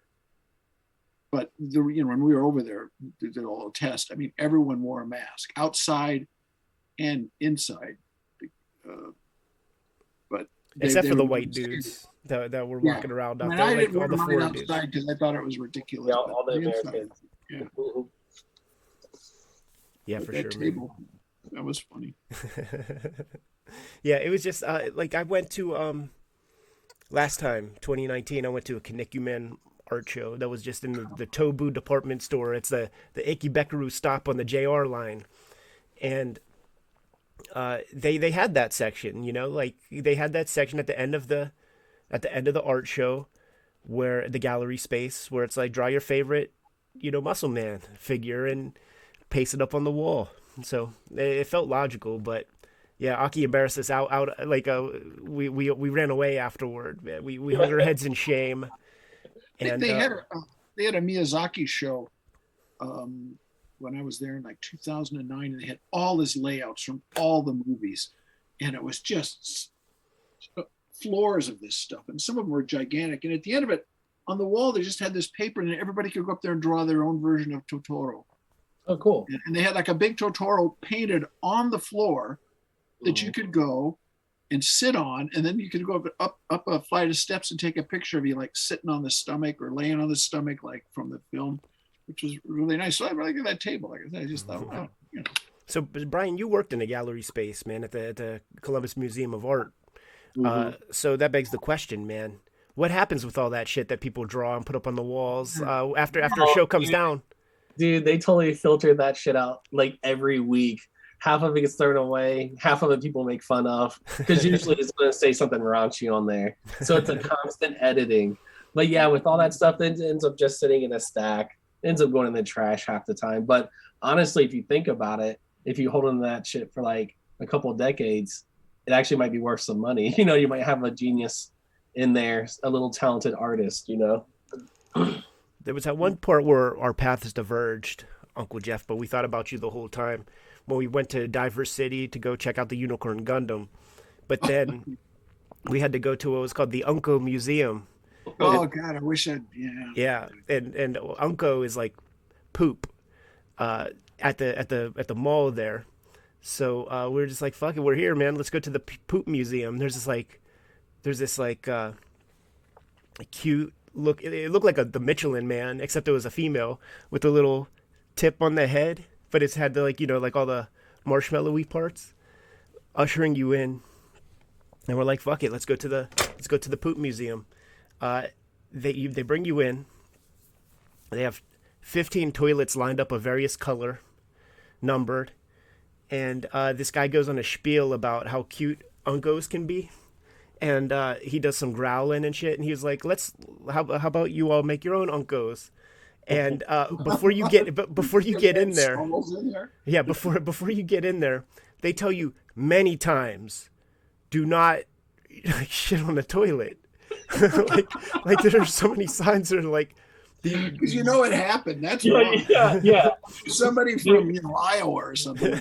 But the you know when we were over there, they did a little test. I mean, everyone wore a mask outside and inside. Uh, but they- Except they for the white saying- dudes that, that were Yeah. walking around I out mean, there, I like didn't all wear the mine outside because I thought it was ridiculous. Yeah, all, but the Americans. Yeah. Mhm. Yeah, for sure. table, that was funny. yeah, it was just uh, like I went to um last time 2019. I went to a Kinnikuman art show that was just in the, the Tobu department store. It's the the Ikebukuro stop on the JR line, and uh, they they had that section. You know, like they had that section at the end of the at the end of the art show where the gallery space where it's like draw your favorite you know muscle man figure and paste it up on the wall. So it, felt logical, but yeah, Aki embarrassed us out out like uh, we we we ran away afterward. We we hung our heads in shame. They, And they uh, had a, uh, they had a Miyazaki show um, when I was there in like 2009, and they had all his layouts from all the movies, and it was just floors of this stuff, and some of them were gigantic. And at the end of it, on the wall, they just had this paper, and everybody could go up there and draw their own version of Totoro. Oh, cool. And, and they had like a big Totoro painted on the floor that you could go and sit on, and then you could go up up up a flight of steps and take a picture of you like sitting on the stomach or laying on the stomach, like from the film, which was really nice. So I really like that table. Like I said, I just thought, wow, you know. So, Brian, you worked in a gallery space, man, at the at the Columbus Museum of Art. Mm-hmm. Uh, so that begs the question, man. What happens with all that shit that people draw and put up on the walls uh, after after a Oh, show comes dude. down? Dude, they totally filter that shit out like every week. Half of it gets thrown away, half of it people make fun of because usually it's going to say something raunchy on there. So it's a constant editing. But yeah, with all that stuff, it ends up just sitting in a stack, ends up going in the trash half the time. But honestly, if you think about it, if you hold on to that shit for like a couple of decades, it actually might be worth some money. You know, you might have a genius in there, a little talented artist, you know? There was that one part where our paths diverged, Uncle Jeff, but we thought about you the whole time when we went to Diver City to go check out the Unicorn Gundam. But then we had to go to what was called the Unco Museum. Oh God, I wish I'd yeah. Yeah, and and Unco is like poop uh, at the at the at the mall there. So uh, we are just like, fuck it, we're here, man. Let's go to the poop museum. There's this like, there's this like uh, cute look. It, looked like a the Michelin man, except it was a female with a little tip on the head, but it's had the like you know like all the marshmallowy parts, ushering you in. And we're like, fuck it, let's go to the let's go to the poop museum. Uh, they you, they bring you in. They have 15 toilets lined up of various color, numbered, and uh, this guy goes on a spiel about how cute uncos can be, and uh, he does some growling and shit, and he's like, "Let's how, how about you all make your own uncos?" And uh, before you get but before you get in there, in there. yeah, before before you get in there, they tell you many times, do not like shit on the toilet. like like there are so many signs that are like Because you know it happened. That's Yeah, wrong. yeah, yeah. Somebody from you know Iowa or something.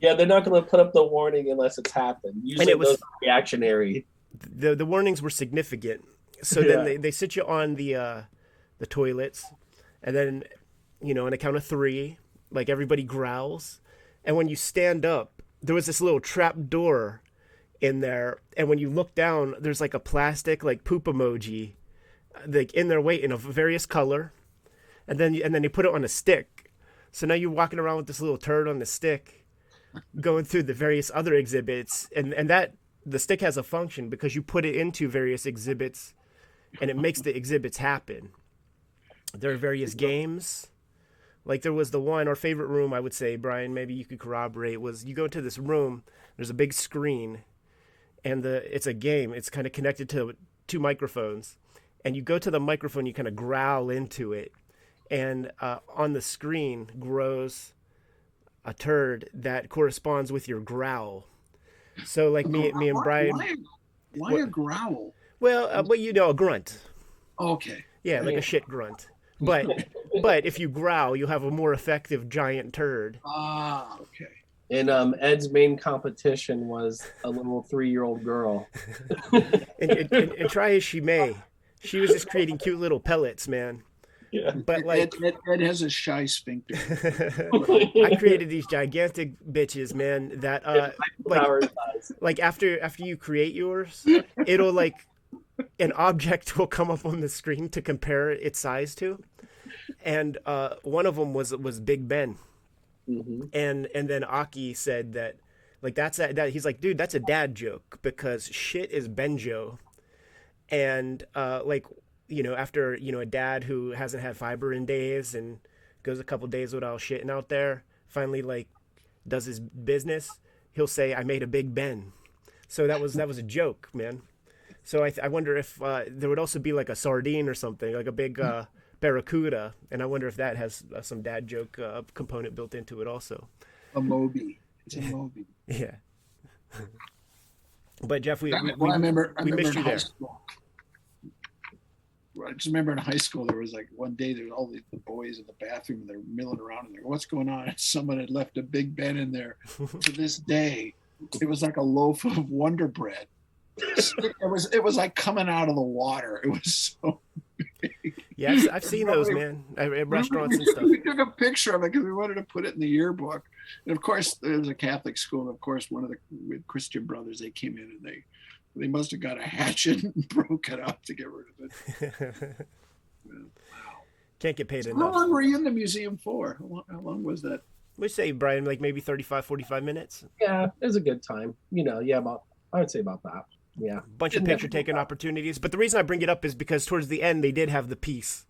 Yeah, they're not going to put up the warning unless it's happened. Usually it was- those reactionary. the the warnings were significant. So Yeah. then they, they sit you on the uh the toilets and then you know, on a count of three, like everybody growls. And when you stand up, there was this little trap door in there, and when you look down, there's like a plastic like poop emoji like in their weight in a various color. And then and then they put it on a stick. So now you're walking around with this little turd on the stick going through the various other exhibits and and that the stick has a function because you put it into various exhibits and it makes the exhibits happen. There are various games. Like there was the one our favorite room i would say brian maybe you could corroborate was you go into this room there's a big screen and the it's a game it's kind of connected to two microphones and you go to the microphone you kind of growl into it and uh, on the screen grows a turd that corresponds with your growl. So like me, me and Brian. Why, why What- a growl? Well, uh, well, you know, a grunt. Okay. Yeah, like Yeah. a shit grunt. But but if you growl, you'll have a more effective giant turd. Ah, okay. And um, Ed's main competition was a little three-year-old girl. And, and, and, and try as she may, she was just creating cute little pellets, man. Yeah. But like, Ed, Ed, Ed has a shy sphincter. I created these gigantic bitches, man. That uh, like like after after you create yours, it'll like an object will come up on the screen to compare its size to, and uh, one of them was was Big Ben, Mhm. and and then Aki said that like that's a, that he's like dude that's a dad joke because shit is Benjo, and uh, like you know after you know a dad who hasn't had fiber in days and goes a couple days without shitting out there finally like does his business he'll say I made a Big Ben, so that was that was a joke man. So I, th- I wonder if uh, there would also be like a sardine or something, like a big uh, barracuda, and I wonder if that has uh, some dad joke uh, component built into it also. A Moby. It's a Moby. Yeah. but Jeff, we, I, we, well, I remember, I we missed you there. school. I just remember in high school there was like one day there was all the, the boys in the bathroom and they're milling around and they're what's going on? And someone had left a Big Ben in there. to this day, it was like a loaf of Wonder Bread. It was it was like coming out of the water. It was so. Yeah, I've, I've seen those, man, at at restaurants we, and stuff. we took a picture of it because we wanted to put it in the yearbook. And of course, there's a Catholic school. And of course, one of the with Christian brothers, they came in and they they must have got a hatchet and broke it up to get rid of it. Can't get paid How enough. How long were you in the museum for? How long, how long was that? Would say, Brian, like maybe 35, 45 minutes. Yeah, it was a good time. You know, yeah, about I would say about that. Yeah. Bunch of picture taking opportunities. But the reason I bring it up is because towards the end they did have the piece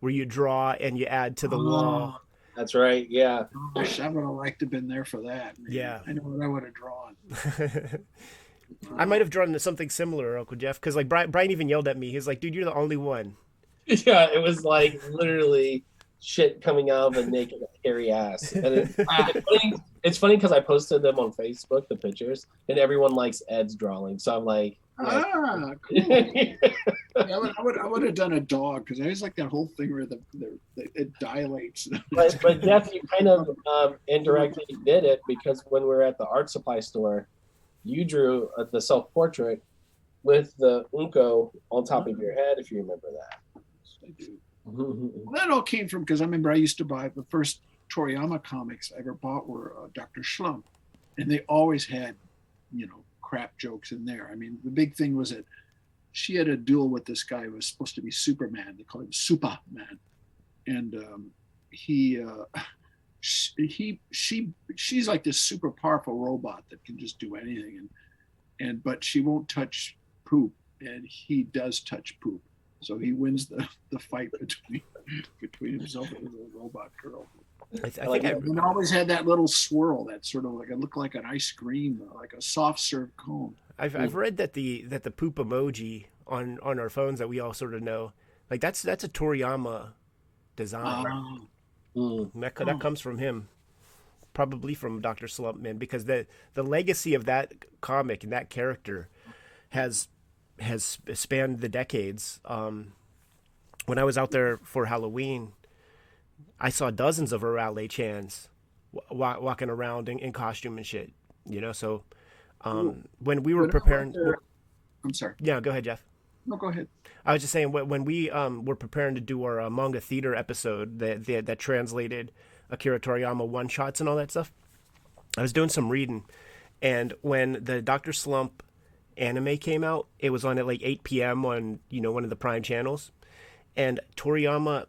where you draw and you add to the wall. Oh, That's right. Yeah. Gosh, I would have liked to have been there for that. man. Yeah. I know what I would have drawn. I might have drawn something similar, Uncle Jeff, because like Brian, Brian even yelled at me. He's like, "Dude, you're the only one." Yeah, it was like literally shit coming out of a naked hairy ass. And it, it's funny. Because I posted them on Facebook, the pictures, and everyone likes Ed's drawing. So I'm like, yeah. Ah, cool. Yeah, I would, I would, I would have done a dog because I always like that whole thing where the, the, the it dilates. but, but Jeff, you kind of um, indirectly did it because when we were at the art supply store, you drew uh, the self portrait with the unco on top of your head, if you remember that. I do. Well, that all came from because I remember I used to buy the first Toriyama comics I ever bought were uh, Dr. Schlump, and they always had, you know, crap jokes in there. I mean, the big thing was that she had a duel with this guy who was supposed to be Superman. They called him Superman, and um, he, uh, sh- he, she, she's like this super powerful robot that can just do anything, and and but she won't touch poop, and he does touch poop. So he wins the, the fight between between himself and the robot girl. I, th- I I like think I, that. And always had that little swirl that sort of like it looked like an ice cream, like a soft serve cone. I've I've read that the that the poop emoji on on our phones that we all sort of know, like that's that's a Toriyama design. Ah, Mm. And that co- that comes from him, probably from Doctor Slumpman, because the the legacy of that comic and that character has has spanned the decades. Um, when I was out there for Halloween, I saw dozens of Arale Chans w- wa- walking around in, in costume and shit. You know, so um, when we were When preparing, there- I'm sorry. yeah, go ahead, Jeff. No, go ahead. I was just saying when we um, were preparing to do our uh, manga theater episode that, that that translated Akira Toriyama one shots and all that stuff. I was doing some reading, and when the Doctor Slump anime came out, it was on at like 8 p.m. on you know one of the prime channels, and Toriyama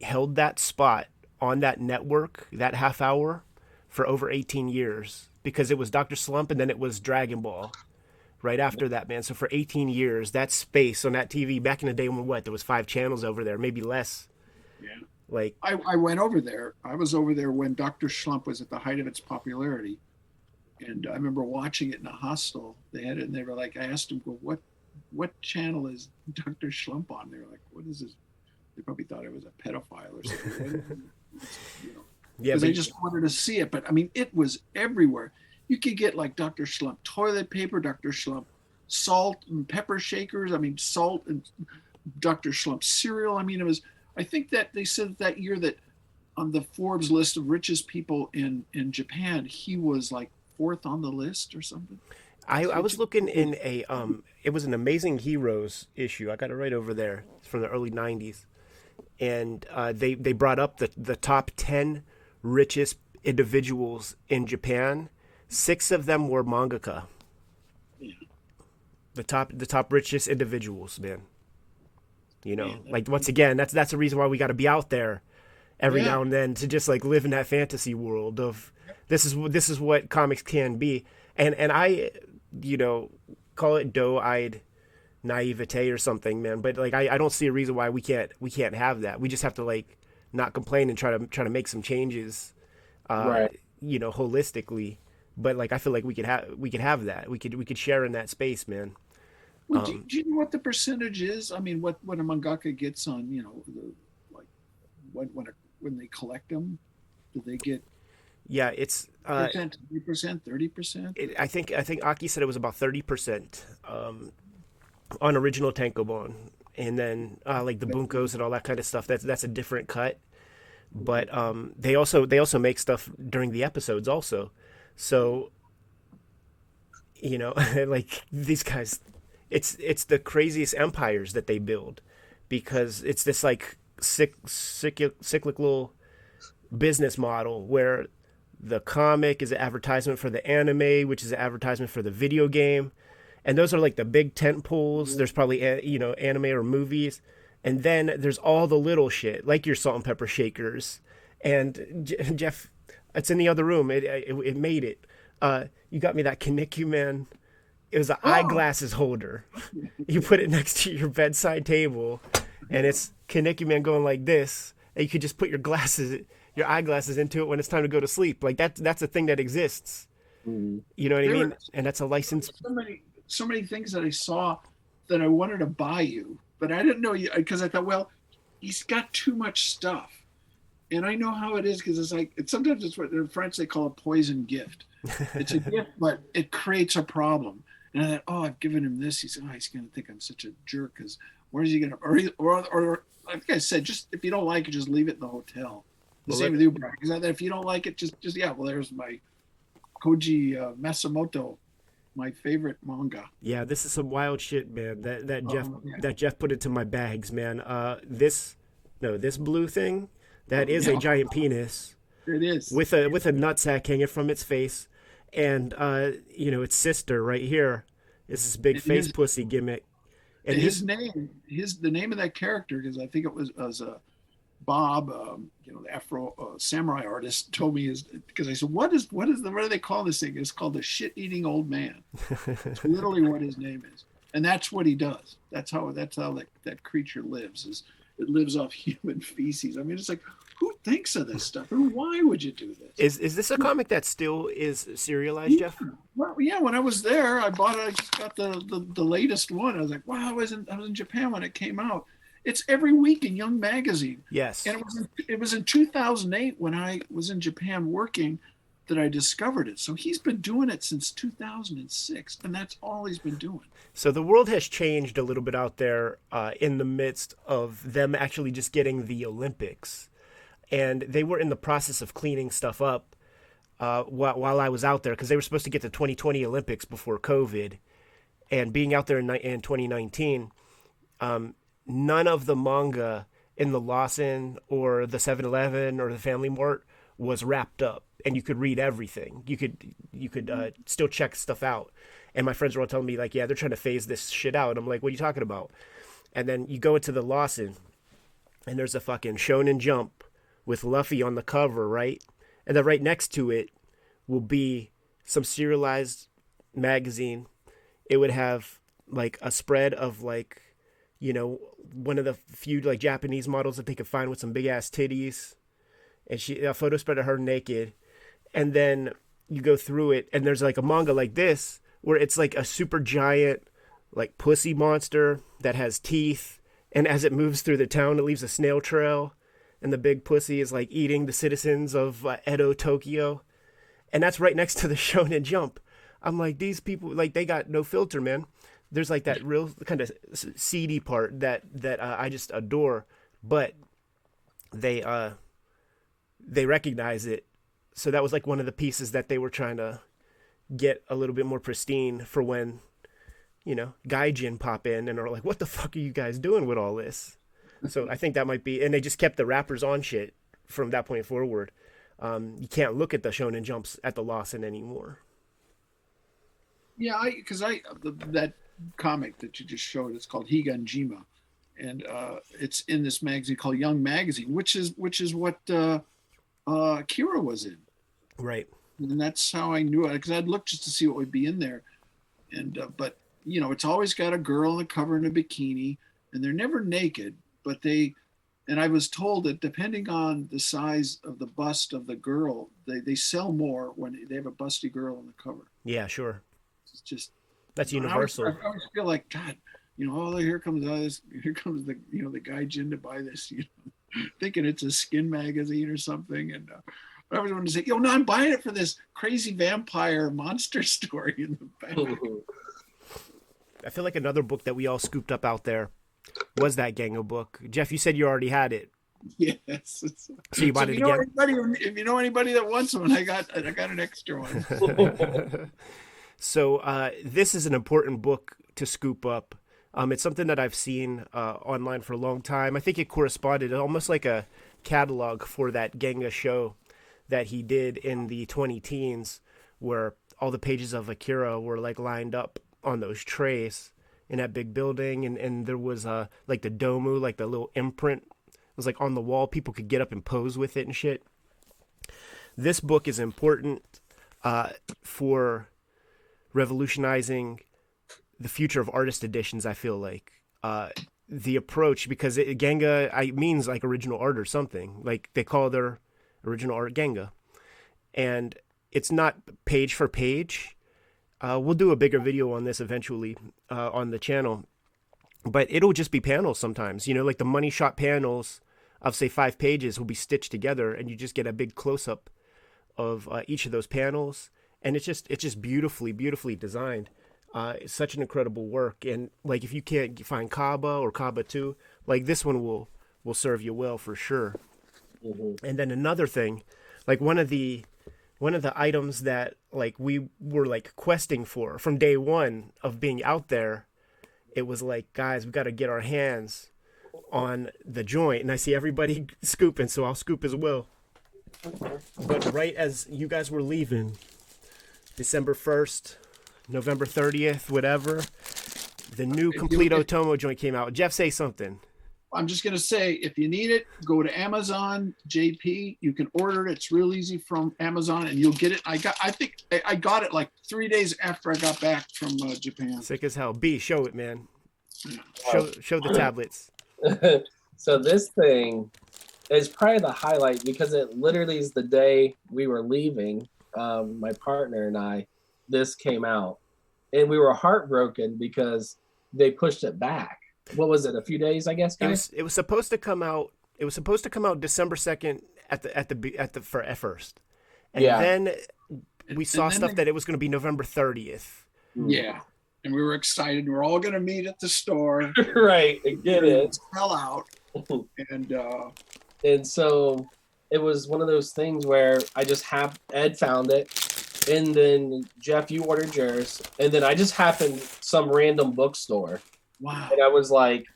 held that spot on that network that half hour for over 18 years because it was Doctor Slump and then it was Dragon Ball right after that, man. So for 18 years, that space on that TV back in the day when what there was five channels over there, maybe less. Yeah. Like I, I went over there. I was over there when Dr. Schlump was at the height of its popularity. And I remember watching it in a hostel. They had it and they were like, I asked them, well, what what channel is Dr. Schlump on? They were like, what is this? They probably thought it was a pedophile or something. What is it? you know, yeah, because but they just wanted to see it. But I mean, it was everywhere. You could get like Dr. Schlump toilet paper, Dr. Schlump salt and pepper shakers. I mean, salt and Dr. Schlump cereal. I mean, it was. I think that they said that year that on the Forbes list of richest people in in Japan, he was like fourth on the list or something. I, I was looking in a um it was an amazing heroes issue. I got it right over there. It's from the early 90s. And uh, they they brought up the the top 10 richest individuals in Japan. 6 of them were mangaka. The top the top richest individuals, man. You know, Man, like once again, that's that's the reason why we got to be out there every Yeah. now and then to just like live in that fantasy world of this is this is what comics can be. And and I you know, call it doe-eyed naivete or something, man. But like, I, I don't see a reason why we can't we can't have that. We just have to like not complain and try to try to make some changes, uh, Right. you know, holistically. But like, I feel like we could have we could have that. We could we could share in that space, man. Well, do, Um, do you know what the percentage is? I mean, what what a mangaka gets on you know, the, like when when a, when they collect them, do they get Yeah, it's. Uh, percent, three percent, thirty percent? it, I think I think Aki said it was about thirty percent um, on original Tankobon, and then uh, like the bunkos and all that kind of stuff. That's that's a different cut. But um, they also they also make stuff during the episodes also. So you know, like these guys, it's it's the craziest empires that they build because it's this like cyc- cyc- cyclical business model where the comic is an advertisement for the anime, which is an advertisement for the video game, and those are like the big tent poles. There's probably eh, you know anime or movies, and then there's all the little shit like your salt and pepper shakers, and Jeff, it's in the other room. It it, it made it. Uh, you got me that Kinnikuman. It was an oh. eyeglasses holder. you put it next to your bedside table, and it's Kinnikuman going like this. And you could just put your glasses your eyeglasses into it when it's time to go to sleep. Like that's that's a thing that exists. Mm-hmm. You know what there I mean? and that's a license. So many so many things that I saw that I wanted to buy you, but I didn't know you because I thought, well, he's got too much stuff, and I know how it is because it's like it's sometimes it's what in French they call a poison gift. It's a gift, but it creates a problem. And I thought, oh, I've given him this. He's oh, he's gonna think I'm such a jerk because where's he gonna or, or or I think I said just if you don't like it, just leave it in the hotel. The well, same with you, Brian. Because if you don't like it, just just yeah. Well, there's my Koji uh, Matsumoto, my favorite manga. Yeah, this is some wild shit, man. That that Jeff oh, yeah. that Jeff put into my bags, man. Uh, this no, this blue thing, that is a giant penis. It is with a with a nutsack hanging from its face, and uh, you know its sister right here is this big face pussy gimmick. And his, his, name, his the name of that character, because I think it was was a. Bob, um, you know, the Afro uh, samurai artist, told me is because I said, "What is what is the what do they call this thing?" It's called the shit-eating old man. it's literally what his name is, and that's what he does. That's how that's how that, that creature lives. Is it lives off human feces? I mean, it's like who thinks of this stuff, and why would you do this? Is is this a comic that still is serialized, yeah. Jeff? Well, yeah. When I was there, I bought. it. I just got the, the the latest one. I was like, wow, I was in I was in Japan when it came out it's every week in Young Magazine. Yes. And it was in, it was in 2008 when I was in Japan working that I discovered it. So he's been doing it since 2006, and that's all he's been doing. So the world has changed a little bit out there uh, in the midst of them actually just getting the Olympics, and they were in the process of cleaning stuff up uh, while, while I was out there because they were supposed to get the 2020 Olympics before COVID, and being out there in, in 2019. Um, none of the manga in the Lawson or the 7-Eleven or the Family Mart was wrapped up and you could read everything. You could you could uh, still check stuff out. And my friends were all telling me like, yeah, they're trying to phase this shit out. And I'm like, what are you talking about? And then you go into the Lawson and there's a fucking Shonen Jump with Luffy on the cover, right? And then right next to it will be some serialized magazine. It would have like a spread of like you know, one of the few like Japanese models that they could find with some big ass titties, and she a photo spread of her naked, and then you go through it, and there's like a manga like this where it's like a super giant like pussy monster that has teeth, and as it moves through the town, it leaves a snail trail, and the big pussy is like eating the citizens of uh, Edo, Tokyo, and that's right next to the Shonen Jump. I'm like, these people, like, they got no filter, man there's like that real kind of seedy part that that uh, I just adore, but they uh they recognize it. So that was like one of the pieces that they were trying to get a little bit more pristine for when you know gaijin pop in and are like, "What the fuck are you guys doing with all this?" so I think that might be, and they just kept the rappers on shit from that point forward. Um, you can't look at the Shonen Jumps at the Lawson anymore. Yeah, I because I the, that comic that you just showed. It's called Higanjima, and uh, it's in this magazine called Young Magazine, which is which is what uh, uh, Kira was in. Right. And that's how I knew it because I'd look just to see what would be in there, and uh, but you know it's always got a girl on the cover in a bikini, and they're never naked, but they. And I was told that depending on the size of the bust of the girl, they, they sell more when they have a busty girl on the cover. Yeah, sure. It's just that's universal. I always, I always, feel like God, you know, oh, here comes this, here comes the, you know, the guy gaijin to buy this, you know, thinking it's a skin magazine or something, and uh, I always want to say, yo, no, I'm buying it for this crazy vampire monster story in the back. I feel like another book that we all scooped up out there was that Genga book. Jeff, you said you already had it. Yes. So you bought so it again. Anybody, if you know anybody that wants one, I got I got an extra one. So uh, this is an important book to scoop up. Um, it's something that I've seen uh, online for a long time. I think it corresponded almost like a catalog for that Genga show that he did in the 20 teens, where all the pages of Akira were like lined up on those trays in that big building, and, and there was uh like the domu, like the little imprint it was like on the wall. People could get up and pose with it and shit. This book is important uh, for revolutionizing the future of artist editions. I feel like uh, the approach because it, Genga I means like original art or something. Like they call their original art Genga, and it's not page for page. Uh, we'll do a bigger video on this eventually uh, on the channel, but it'll just be panels sometimes. You know, like the money shot panels of say five pages will be stitched together, and you just get a big close up of uh, each of those panels, and it's just it's just beautifully beautifully designed. Uh, it's such an incredible work, and like if you can't find Kaba or Kaba two, like this one will will serve you well for sure. Mm-hmm. And then another thing, like one of the one of the items that like we were like questing for from day one of being out there, it was like guys, we got to get our hands on the joint, and I see everybody scooping, so I'll scoop as well. But right as you guys were leaving, December first, November 30th, whatever. The new complete Otomo joint came out. Jeff, say something. I'm just gonna say, if you need it, go to Amazon JP. You can order it. It's real easy from Amazon, and you'll get it. I got, I think, I got it like three days after I got back from uh, Japan. Sick as hell. B, show it, man. Show, show the tablets. so this thing is probably the highlight because it literally is the day we were leaving. Um, my partner and I, this came out, and we were heartbroken because they pushed it back. What was it? A few days, I guess. It was. It was supposed to come out. It was supposed to come out December second at the at the at the for at first, and yeah. then we saw then stuff they, that it was going to be November thirtieth. Yeah, and we were excited. We're all going to meet at the store. right, get it. Fell out, and uh, and so it was one of those things where I just have Ed found it and then Jeff, you ordered yours, and then I just happened some random bookstore. Wow. And I was like,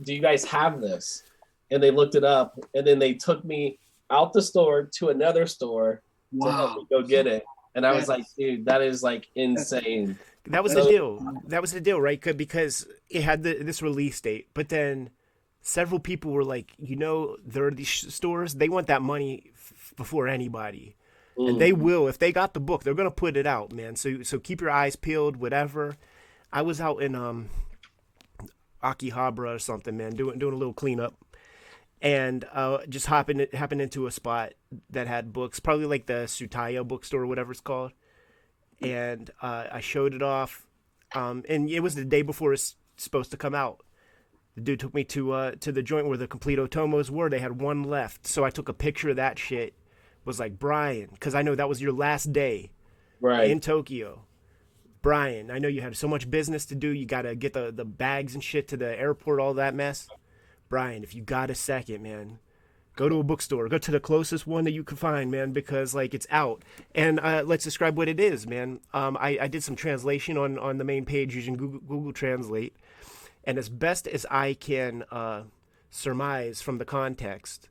"Do you guys have this?" And they looked it up, and then they took me out the store to another store wow. to help me go get it. And I was like, "Dude, that is like insane." That was the deal. That was the deal, right? Because it had the, this release date, but then several people were like, you know, there are these stores. They want that money f- before anybody mm. and they mm. will if they got the book they're gonna put it out man so so keep your eyes peeled whatever i was out in um akihabara or something man doing doing a little cleanup. And uh, just hopping happened into a spot that had books probably like the Tsutaya bookstore or whatever it's called. And uh, i showed it off um, and it was the day before it's supposed to come out. The dude took me to uh, to the joint where the complete Otomos were. They had one left. So i took a picture of that shit. Was like Brian, because I know that was your last day right. in Tokyo. Brian, I know you had so much business to do. You got to get the, the bags and shit to the airport, all that mess. Brian, if you got a second, man, go to a bookstore. Go to the closest one that you can find, man, because like it's out. And uh, let's describe what it is, man. Um, I, I did some translation on, on the main page using Google, Google Translate. And as best as I can uh, surmise from the context,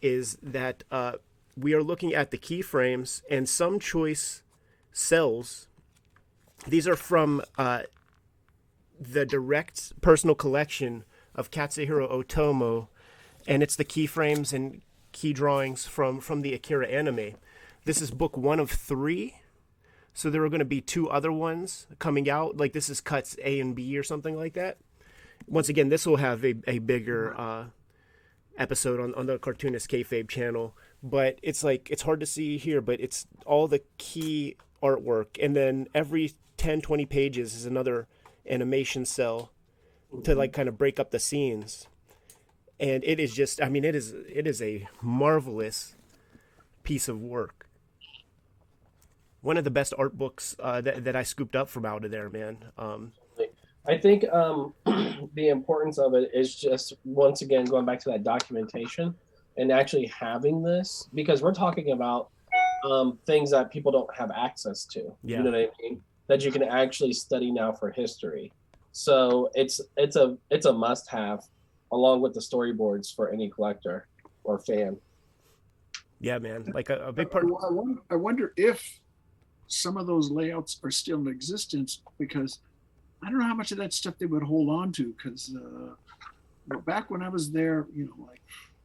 is that uh, we are looking at the keyframes and some choice cells. These are from uh, the direct personal collection of Katsuhiro Otomo, and it's the keyframes and key drawings from, from the Akira anime. This is book one of three. So there are going to be two other ones coming out. Like this is cuts A and B or something like that. Once again, this will have a, a bigger uh, episode on, on the Cartoonist Kayfabe channel but it's like it's hard to see here but it's all the key artwork and then every 10 20 pages is another animation cell to like kind of break up the scenes and it is just i mean it is it is a marvelous piece of work one of the best art books uh, that, that i scooped up from out of there man um, i think um, the importance of it is just once again going back to that documentation and actually having this because we're talking about um, things that people don't have access to. Yeah. You know what I mean? That you can actually study now for history. So it's it's a it's a must have along with the storyboards for any collector or fan. Yeah, man. Like a, a big part. I wonder, I wonder if some of those layouts are still in existence because I don't know how much of that stuff they would hold on to because uh, well, back when I was there, you know, like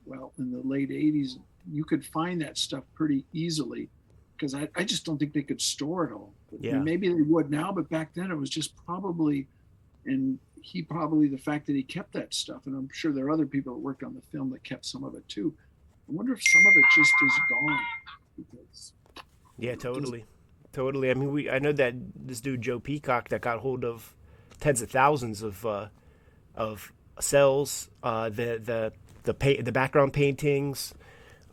well in the late '80s, you could find that stuff pretty easily because I, I just don't think they could store it all. Yeah. Maybe they would now, but back then it was just probably, and he probably the fact that he kept that stuff, and I'm sure there are other people that worked on the film that kept some of it too. I wonder if some of it just is gone. Because Yeah, totally, totally. I mean, we I know that this dude Joe Peacock that got hold of tens of thousands of uh, of cells, uh, the the the pa- the background paintings,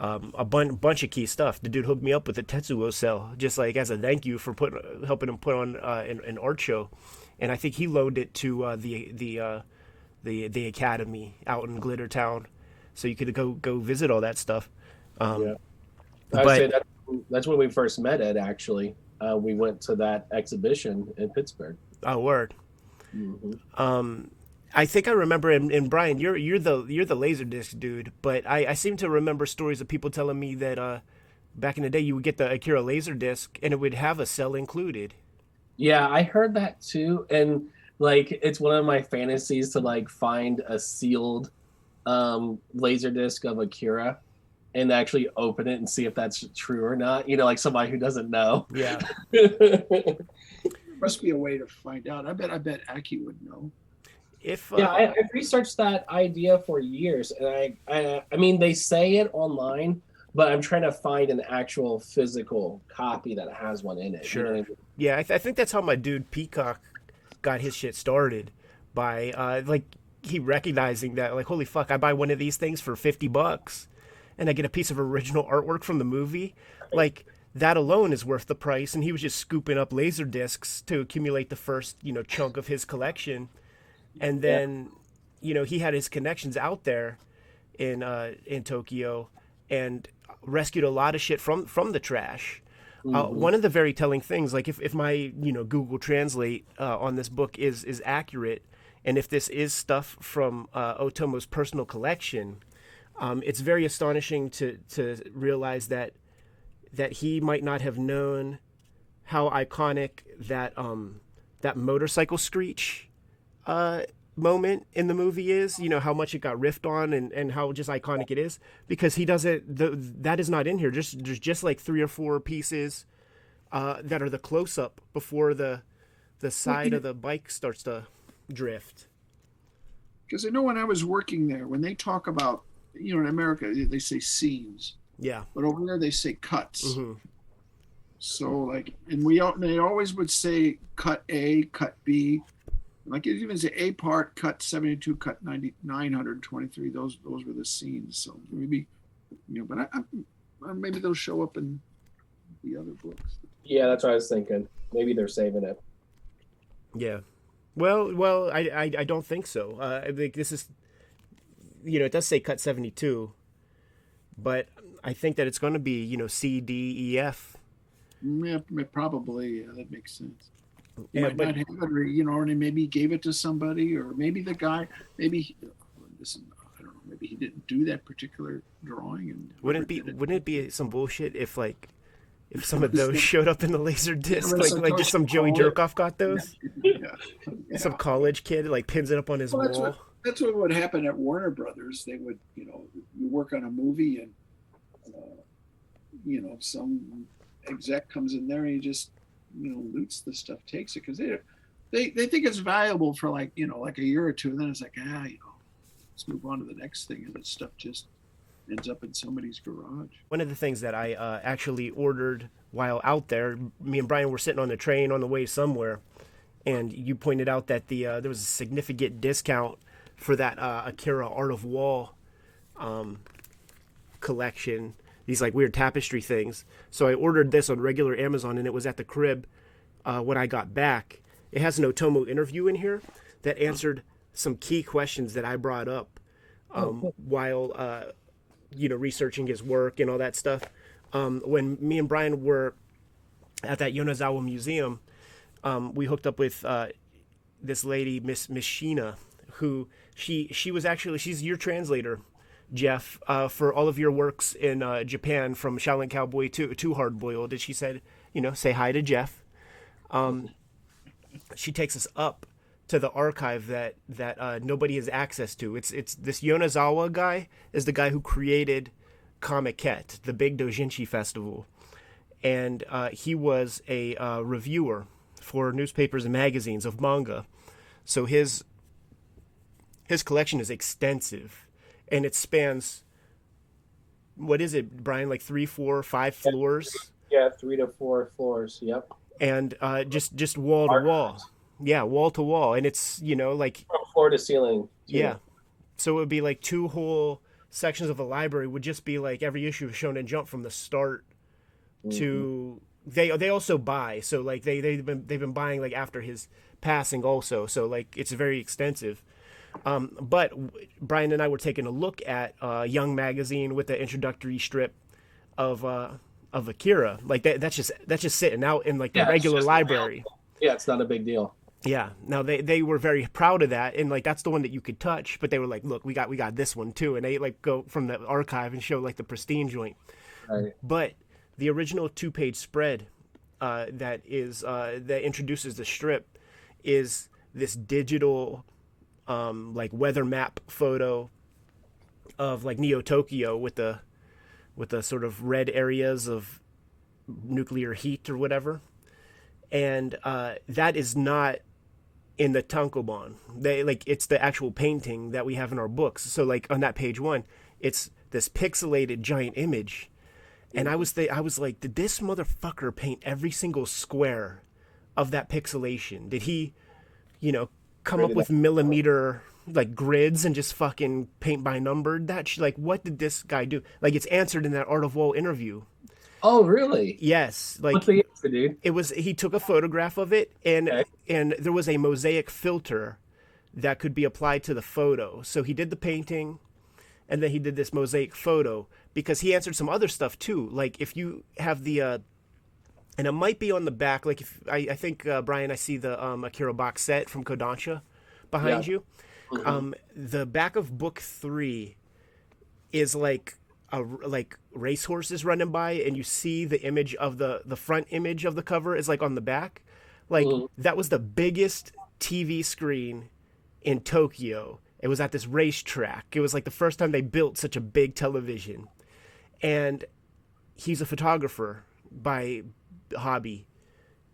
um, a bun- bunch of key stuff. The dude hooked me up with a Tetsuo cell, just like as a thank you for putting helping him put on uh, an, an art show, and I think he loaned it to uh, the the uh, the the academy out in Glitter Town, so you could go go visit all that stuff. Um, Yeah. I'd But- say that, that's when we first met Ed. Actually, uh, we went to that exhibition in Pittsburgh. Oh, word. Mhm. Um, I think I remember, and, and Brian, you're you're the you're the laserdisc dude, but I, I seem to remember stories of people telling me that uh, back in the day you would get the Akira laserdisc and it would have a cell included. Yeah, I heard that too, and like it's one of my fantasies to like find a sealed um laser disc of Akira and actually open it and see if that's true or not. You know, like somebody who doesn't know. Yeah, there must be a way to find out. I bet I bet Aki would know. If uh, yeah, I, I've researched that idea for years, and I, I, I mean, they say it online, but I'm trying to find an actual physical copy that has one in it. you Sure. know I mean? yeah, I, th- I think that's how my dude Peacock got his shit started by uh, like he recognizing that like holy fuck, I buy one of these things for fifty bucks, and I get a piece of original artwork from the movie, like. That alone is worth the price, and he was just scooping up laser discs to accumulate the first, you know, chunk of his collection. And then you know he had his connections out there in uh, in Tokyo and rescued a lot of shit from from the trash. Uh, one of the very telling things, like if, if my you know Google Translate uh, on this book is is accurate, and if this is stuff from uh, Otomo's personal collection, um, it's very astonishing to to realize that that he might not have known how iconic that um that motorcycle screech uh moment in the movie is you know how much it got riffed on and and how just iconic it is because he doesn't the, that is not in here. Just there's just like three or four pieces uh that are the close up before the the side of the bike starts to drift. Because I know when I was working there, when they talk about, you know, in America, they say scenes, yeah. But over there they say cuts. hmm So like, and we they always would say cut A, cut B, like it even say A part, cut seventy two, cut 90, 923. Those those were the scenes. So maybe, you know, but I, I or maybe they'll show up in the other books. Yeah, that's what I was thinking. Maybe they're saving it. Yeah. Well, well, I, I, I don't think so. Uh, I think this is, you know, it does say cut seventy two, but I think that it's going to be, you know, C, D, E, F. Yeah, probably yeah, that makes sense. He Yeah, might but- not have it, or you know, or maybe he gave it to somebody, or maybe the guy, maybe this, I don't know, maybe he didn't do that particular drawing, and Wouldn't it be did wouldn't it be some bullshit if like if some of those showed up in the laser disc, like like just some Joey Jerkoff got those, Yeah. Yeah. some college kid like pins it up on his Well, that's wall. what that's what would happen at Warner Brothers. They would, you know, you work on a movie and, uh, you know, some exec comes in there and he just, you know, loots the stuff, takes it because they, they they think it's valuable for like you know like a year or two, and then it's like ah, you know, let's move on to the next thing, and that stuff just ends up in somebody's garage. One of the things that I uh, actually ordered while out there, me and Brian were sitting on the train on the way somewhere, and you pointed out that the uh, there was a significant discount for that uh, Akira Art of Wall um, collection. These like weird tapestry things. So I ordered this on regular Amazon, and it was at the crib uh, when I got back. It has an Otomo interview in here that answered some key questions that I brought up um, while uh, you know researching his work and all that stuff. Um, when me and Brian were at that Yonezawa Museum, um, we hooked up with uh, this lady, Miss Sheena, who she she was actually she's your translator, Jeff, uh, for all of your works in uh, Japan from Shaolin Cowboy to to Hard Boiled. And she said, you know, say hi to Jeff. Um, she takes us up to the archive that that uh, nobody has access to. It's it's this Yonezawa guy is the guy who created Comiket, the big Dojinshi festival, and uh, he was a uh, reviewer for newspapers and magazines of manga. So his his collection is extensive, and it spans what is it, Brian? Like three, four, five floors. Yeah, three to four floors. Yep. And uh, just just wall to wall. Yeah, wall to wall, and it's you know like from floor to ceiling. Too. Yeah. So it would be like two whole sections of a library would just be like every issue of Shonen Jump from the start mm-hmm. to they they also buy so like they they've been they've been buying like after his passing also so like it's very extensive um, but brian and i were taking a look at uh, young magazine with the introductory strip of uh, of akira. Like that that's just that's just sitting out in like the yeah, regular library. Yeah it's not a big deal. Yeah. Now they they were very proud of that and like that's the one that you could touch but they were like look we got we got this one too and they like go from the archive and show like the pristine joint. Right. But the original two-page spread uh, that is uh, that introduces the strip is this digital um, like weather map photo of like Neo Tokyo with the with the sort of red areas of nuclear heat or whatever, and uh, that is not in the tankobon. They like it's the actual painting that we have in our books. So like on that page one, it's this pixelated giant image and I was th- I was like, did this motherfucker paint every single square of that pixelation? Did he, you know, come up with millimeter like grids and just fucking paint by number. that? Sh- like, what did this guy do? Like, it's answered in that Art of Wall interview. Oh, really? Yes. Like, What's the answer, dude? It was he took a photograph of it, and okay. and there was a mosaic filter that could be applied to the photo. So he did the painting, and then he did this mosaic photo because he answered some other stuff too. Like if you have the, uh, and it might be on the back. Like if I, I think uh, Brian, I see the um, Akira box set from Kodansha behind yeah. you. Mm-hmm. Um, the back of book three is like a like racehorses running by, and you see the image of the the front image of the cover is like on the back. Like mm-hmm. that was the biggest TV screen in Tokyo. It was at this racetrack. It was like the first time they built such a big television and he's a photographer by hobby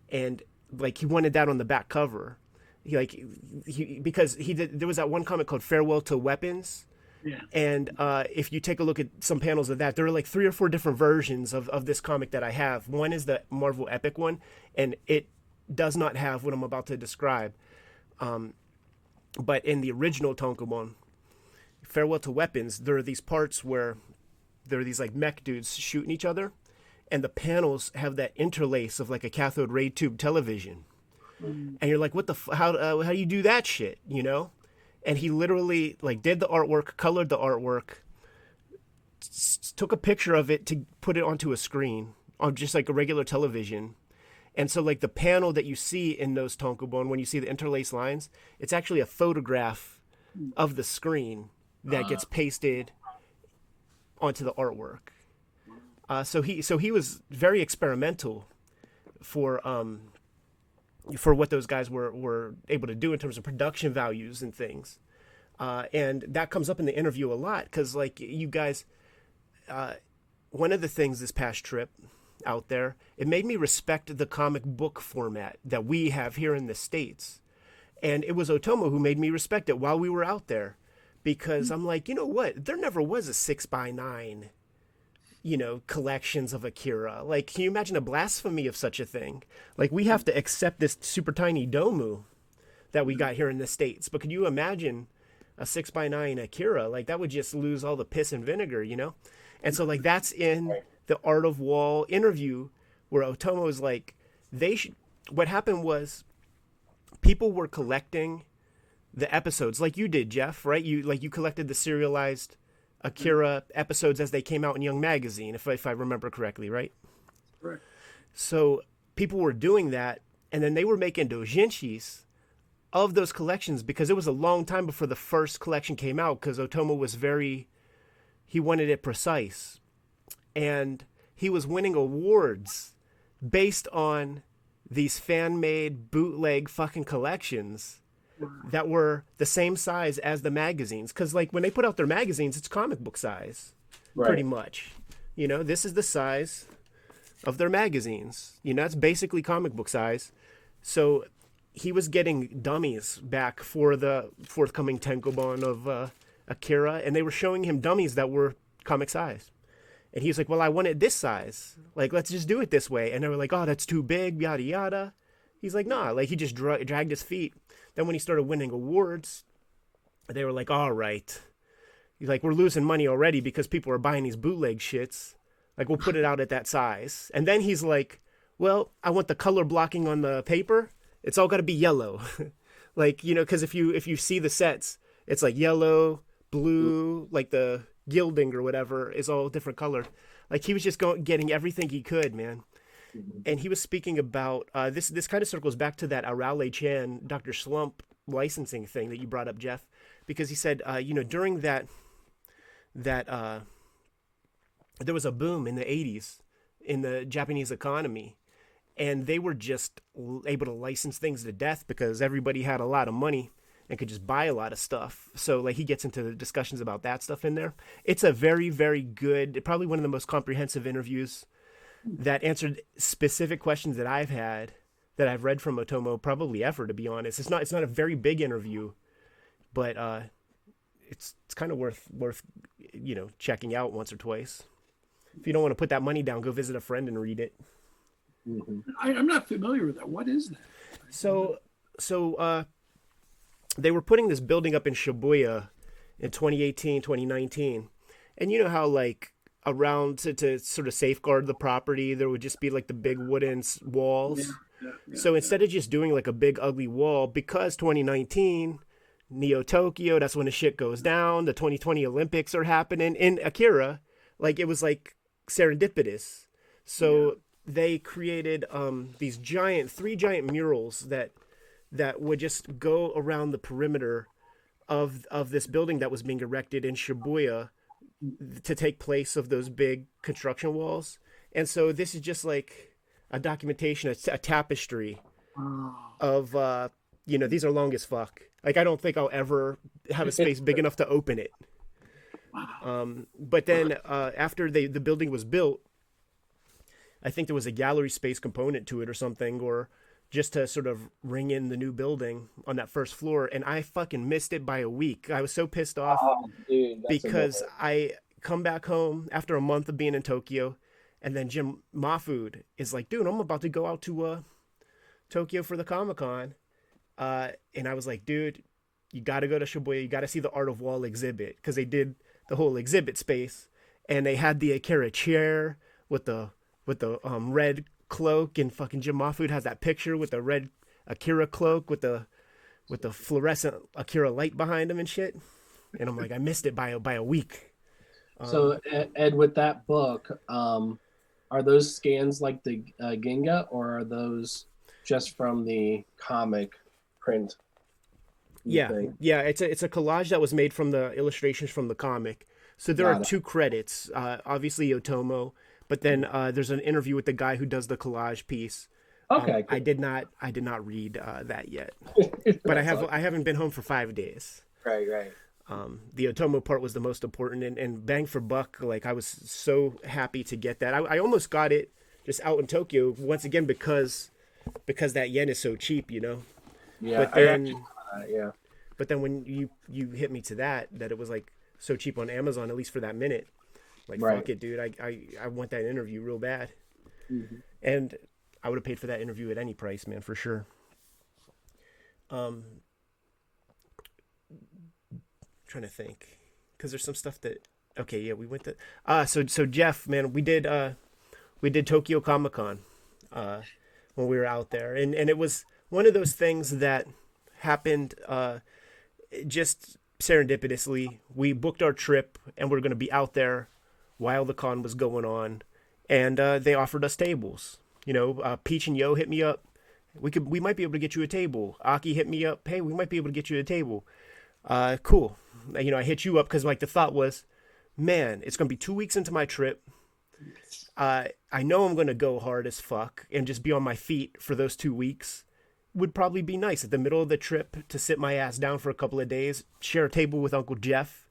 and like he wanted that on the back cover he like he because he did there was that one comic called farewell to weapons yeah. And uh, if you take a look at some panels of that, there are like three or four different versions of, of this comic that I have. One is the Marvel Epic one, and it does not have what I'm about to describe. Um, but in the original Tankobon, Farewell to Weapons, there are these parts where there are these like mech dudes shooting each other, and the panels have that interlace of like a cathode ray tube television, mm. and you're like, what the f- how uh, how do you do that shit, you know? And he literally like did the artwork, colored the artwork, s- took a picture of it to put it onto a screen on just like a regular television. And so, like the panel that you see in those Tankobon, when you see the interlaced lines, it's actually a photograph mm. of the screen that uh. gets pasted onto the artwork. Uh, so he so he was very experimental for um, for what those guys were were able to do in terms of production values and things. Uh, and that comes up in the interview a lot because like you guys uh, one of the things this past trip out there it made me respect the comic book format that we have here in the states and it was otomo who made me respect it while we were out there because I'm like, you know what? There never was a six by nine, you know, collections of Akira. Like, can you imagine a blasphemy of such a thing? Like, we have to accept this super tiny Domu that we got here in the States. But could you imagine a six by nine Akira? Like, that would just lose all the piss and vinegar, you know? And so, like, that's in the Art of Wall interview where Otomo is like, they should. What happened was people were collecting the episodes like you did, Jeff, right? You like you collected the serialized Akira episodes as they came out in Young Magazine, if if I remember correctly, right? Right. So people were doing that, and then they were making dojinshis of those collections because it was a long time before the first collection came out because Otomo was very he wanted it precise and he was winning awards based on these fan-made bootleg fucking collections that were the same size as the magazines cuz like when they put out their magazines it's comic book size Right. pretty much you know this is the size of their magazines you know that's basically comic book size so he was getting dummies back for the forthcoming Tankobon of uh, Akira, and they were showing him dummies that were comic size. And he was like, "Well, I want it this size. Like, let's just do it this way." And they were like, "Oh, that's too big." Yada yada. He's like, "Nah." Like he just dra- dragged his feet. Then when he started winning awards, they were like, "All right." He's like, "We're losing money already because people are buying these bootleg shits. Like, we'll put it out at that size." And then he's like, "Well, I want the color blocking on the paper." it's all got to be yellow like you know because if you if you see the sets it's like yellow blue like the gilding or whatever is all different color like he was just going getting everything he could man and he was speaking about uh, this this kind of circles back to that Arale Chan Dr. Slump licensing thing that you brought up Jeff because he said uh, you know during that that uh, there was a boom in the 80s in the Japanese economy and they were just able to license things to death because everybody had a lot of money and could just buy a lot of stuff. So like he gets into the discussions about that stuff in there. It's a very very good, probably one of the most comprehensive interviews that answered specific questions that I've had that I've read from Otomo probably ever to be honest. It's not it's not a very big interview, but uh it's it's kind of worth worth you know checking out once or twice. If you don't want to put that money down, go visit a friend and read it. Mhm. I, I'm not familiar with that. What is that? So, so uh, they were putting this building up in Shibuya in 2018, 2019, and you know how like around to, to sort of safeguard the property, there would just be like the big wooden walls. Yeah, yeah. So instead of just doing like a big ugly wall, because 2019, Neo Tokyo, that's when the shit goes down. The 2020 Olympics are happening in Akira. Like it was like serendipitous. So they created um, these giant, three giant murals that that would just go around the perimeter of of this building that was being erected in Shibuya to take place of those big construction walls. And so this is just like a documentation, a, a tapestry of uh you know these are long as fuck. Like i don't think i'll ever have a space big enough to open it. Um but then uh after they the building was built i think there was a gallery space component to it or something or just to sort of ring in the new building on that first floor and i fucking missed it by a week i was so pissed off Oh, dude, because. I come back home after a month of being in Tokyo, and then Jim Mahfood is like, "Dude, I'm about to go out to uh, Tokyo for the Comic Con," uh, and I was like, "Dude, you got to go to Shibuya. You got to see the Art of Wall exhibit because they did the whole exhibit space, and they had the Akira chair with the with the um, red cloak, and fucking Jim Mahfood has that picture with the red Akira cloak with the with the fluorescent Akira light behind him and shit." and I'm like, I missed it by a, by a week. Um, So Ed, with that book, um, are those scans like the uh, Genga, or are those just from the comic print? yeah, think? yeah, it's a it's a collage that was made from the illustrations from the comic. So there Got are it. two credits, uh, obviously Otomo, but then uh, there's an interview with the guy who does the collage piece. Um, Okay, I did not I did not read uh, that yet, but I have I haven't been home for five days. right, right. um, the Otomo part was the most important, and, and bang for buck, like I was so happy to get that. I, I almost got it just out in Tokyo once again because because that yen is so cheap, you know. Yeah, but I then actually- uh, yeah. but then when you you hit me to that that it was like so cheap on Amazon at least for that minute, like Right. fuck it, dude. I, I I want that interview real bad, Mhm. and I would have paid for that interview at any price, man, for sure. Um, trying to think, because there's some stuff that okay, yeah, we went to ah, so so Jeff, man, we did uh, we did Tokyo Comic Con, uh, when we were out there, and and it was one of those things that happened uh, just serendipitously. We booked our trip, and we are going to be out there while the con was going on, and uh, they offered us tables. You know, uh, Peach and Yo hit me up. we could we might be able to get you a table. Aki hit me up. Hey, we might be able to get you a table. Uh, cool. You know, I hit you up because like the thought was, man, it's gonna be two weeks into my trip. Uh, I know I'm gonna go hard as fuck and just be on my feet for those two weeks. Would probably be nice at the middle of the trip to sit my ass down for a couple of days, share a table with Uncle Jeff,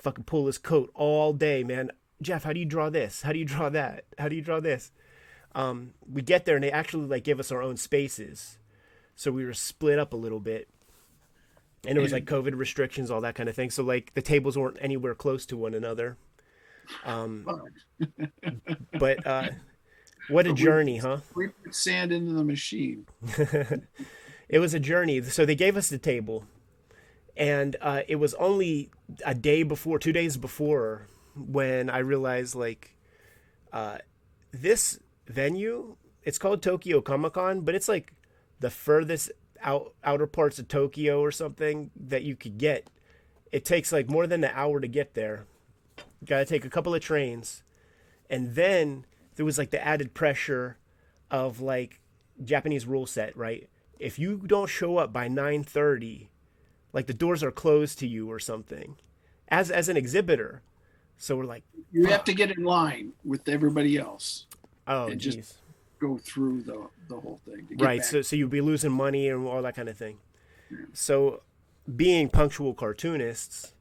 fucking pull his coat all day, man. Jeff, how do you draw this? How do you draw that? How do you draw this? Um, we get there and they actually like give us our own spaces, so we were split up a little bit, and it was like COVID restrictions, all that kind of thing. So like the tables weren't anywhere close to one another. Um, but uh, what a journey, huh? We put sand into the machine. it was a journey. So they gave us the table, and uh, it was only a day before, two days before, when I realized like uh, this venue. It's called Tokyo Comic Con, but it's like the furthest out outer parts of Tokyo or something that you could get. It takes like more than an hour to get there. You gotta take a couple of trains, and then there was like the added pressure of like Japanese rule set, right? If you don't show up by nine thirty, like the doors are closed to you or something, as as an exhibitor. So we're like, You have to get in line with everybody else. oh, And jeez. just Go through the the whole thing. to get right back. so so you'd be losing money and all that kind of thing so being punctual cartoonists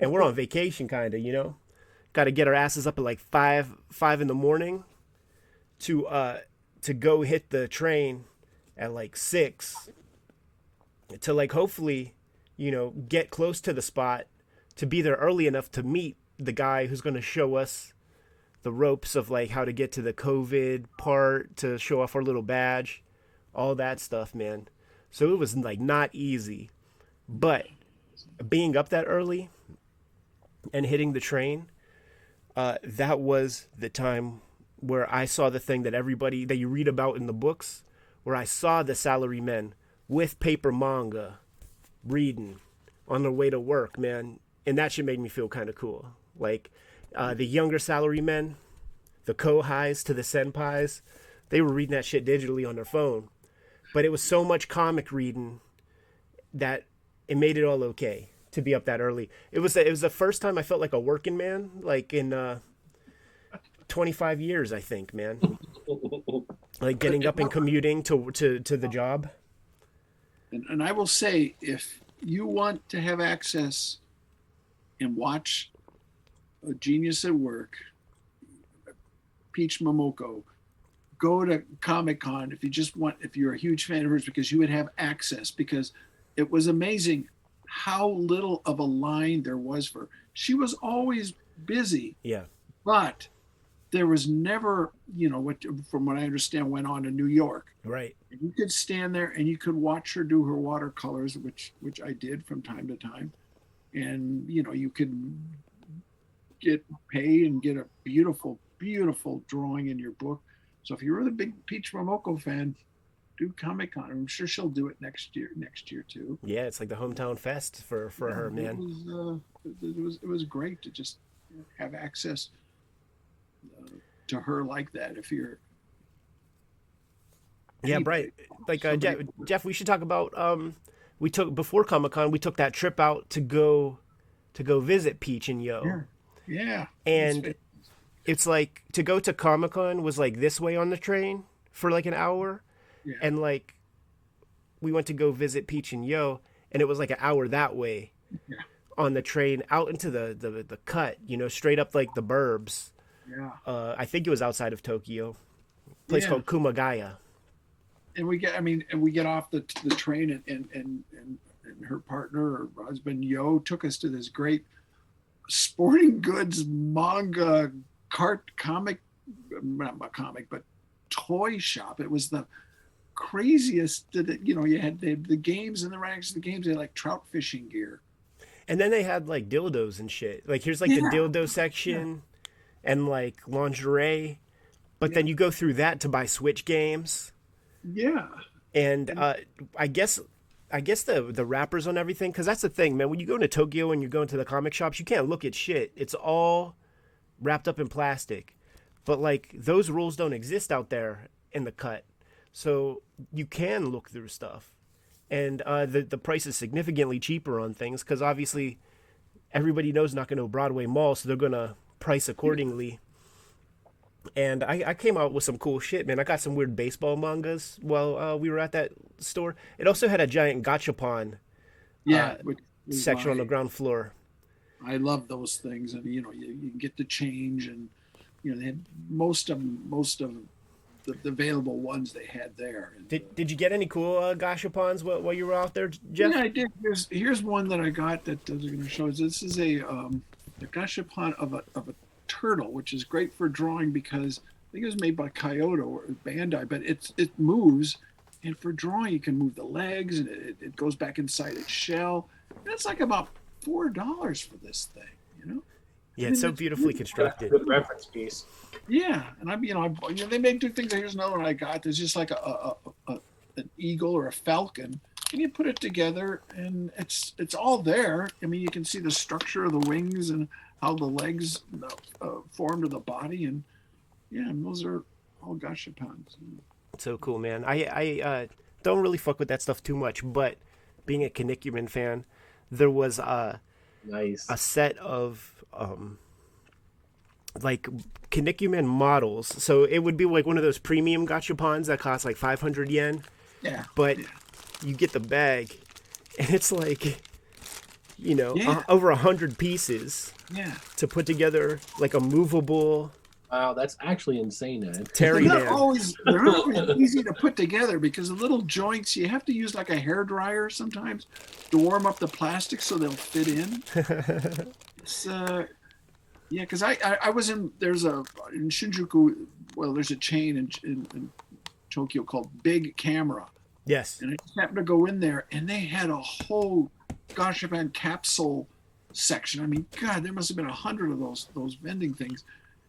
and we're on vacation kind of you know got to get our asses up at like five five in the morning to uh to go hit the train at like six to like hopefully you know get close to the spot to be there early enough to meet the guy who's going to show us the ropes of like how to get to the COVID part to show off our little badge, all that stuff, man. So it was like not easy, but being up that early and hitting the train, uh, that was the time where I saw the thing that everybody that you read about in the books, where I saw the salary men with paper manga reading on their way to work, man, and that shit made me feel kind of cool. Like uh, the younger salary men, the kohais to the senpais, they were reading that shit digitally on their phone, but it was so much comic reading that it made it all okay to be up that early. It was it was the first time I felt like a working man, like in uh, 25 years, I think, man. Like getting up and commuting to to to the job. And, and I will say, if you want to have access and watch a genius at work, Peach Momoko, go to Comic Con if you just want, if you're a huge fan of hers, because you would have access. Because it was amazing how little of a line there was for. She was always busy, Yeah. but there was never, you know, what from what I understand went on in New York Right. you could stand there and you could watch her do her watercolors which which i did from time to time and you know you could get pay and get a beautiful beautiful drawing in your book so if you're a big peach momoko fan do comic con i'm sure she'll do it next year next year too Yeah, it's like the hometown fest for for her, it man. was, uh, it was it was great to just have access uh, to her like that if you're Yeah, right. Like uh, Jeff, Jeff, we should talk about. Um, we took before Comic Con, we took that trip out to go, to go visit Peach and Yo, Yeah. Yeah and It's- like to go to Comic Con was like this way on the train for like an hour, Yeah. and like we went to go visit Peach and Yo, and it was like an hour that way Yeah. on the train out into the the the cut, you know, straight up like the burbs. yeah Uh, I think it was outside of Tokyo, place Yeah. called Kumagaya. and we get i mean and we get off the the train and and and, and, and her partner or husband yo took us to this great sporting goods manga cart comic not a comic but toy shop it was the craziest that it- you know you had the, the games and the ranks of the games they had like trout fishing gear And then they had like dildos and shit. Like here's like Yeah. the dildo section and like lingerie. But then you go through that to buy Switch games. yeah And uh, I guess I guess the the wrappers on everything because that's the thing, man. When you go into Tokyo and you go into the comic shops, you can't look at shit. It's all wrapped up in plastic. But like those rules don't exist out there in the cut. so you can look through stuff, and uh, the the price is significantly cheaper on things because obviously everybody knows not going to Broadway Mall, so they're gonna price accordingly. And I, I came out with some cool shit, man. I got some weird baseball mangas while uh, we were at that store. It also had a giant gachapon Yeah, Uh, section on the ground floor. I love those things, I and you know, you, you get the change, and you know, they had most of most of the, the available ones they had there. And, uh, Did, did you get any cool uh, gachapons while, while you were out there, Jeff? Yeah, I did. Here's here's one that I got that I was going to show. This is a um, a gashapon of a of a turtle, which is great for drawing because I think it was made by Kaiyodo or Bandai, but it's it moves, and for drawing you can move the legs and it, it goes back inside its shell. That's like about four dollars for this thing, you know. Yeah, it's so it's beautifully good. constructed. Good reference piece. Yeah, and I'm you know, I, you know they make two things. Here's another one I got. There's just like a, a, a, a an eagle or a falcon, and you put it together, and it's it's all there. I mean, you can see the structure of the wings and how the legs uh, form to the body, and yeah, and those are all gashapons. So cool, man. I I uh, don't really fuck with that stuff too much, but being a Kinnikuman fan, there was uh, Nice. a set of um, like Kinnikuman models. So it would be like one of those premium gachapons that cost like 500 yen, Yeah, but you get the bag, and it's like, you know, Yeah. uh, over a hundred pieces yeah. to put together like a movable Wow, that's actually insane, Ed. Terry They're not man. always they're not always easy to put together because the little joints you have to use like a hair dryer sometimes to warm up the plastic so they'll fit in. it's uh, yeah, because I, I I was in there's a in Shinjuku well there's a chain in, in, in Tokyo called Bic Camera yes. and I just happened to go in there and they had a whole gosh, Gashapon capsule section. I mean, God, there must have been a hundred of those those vending things,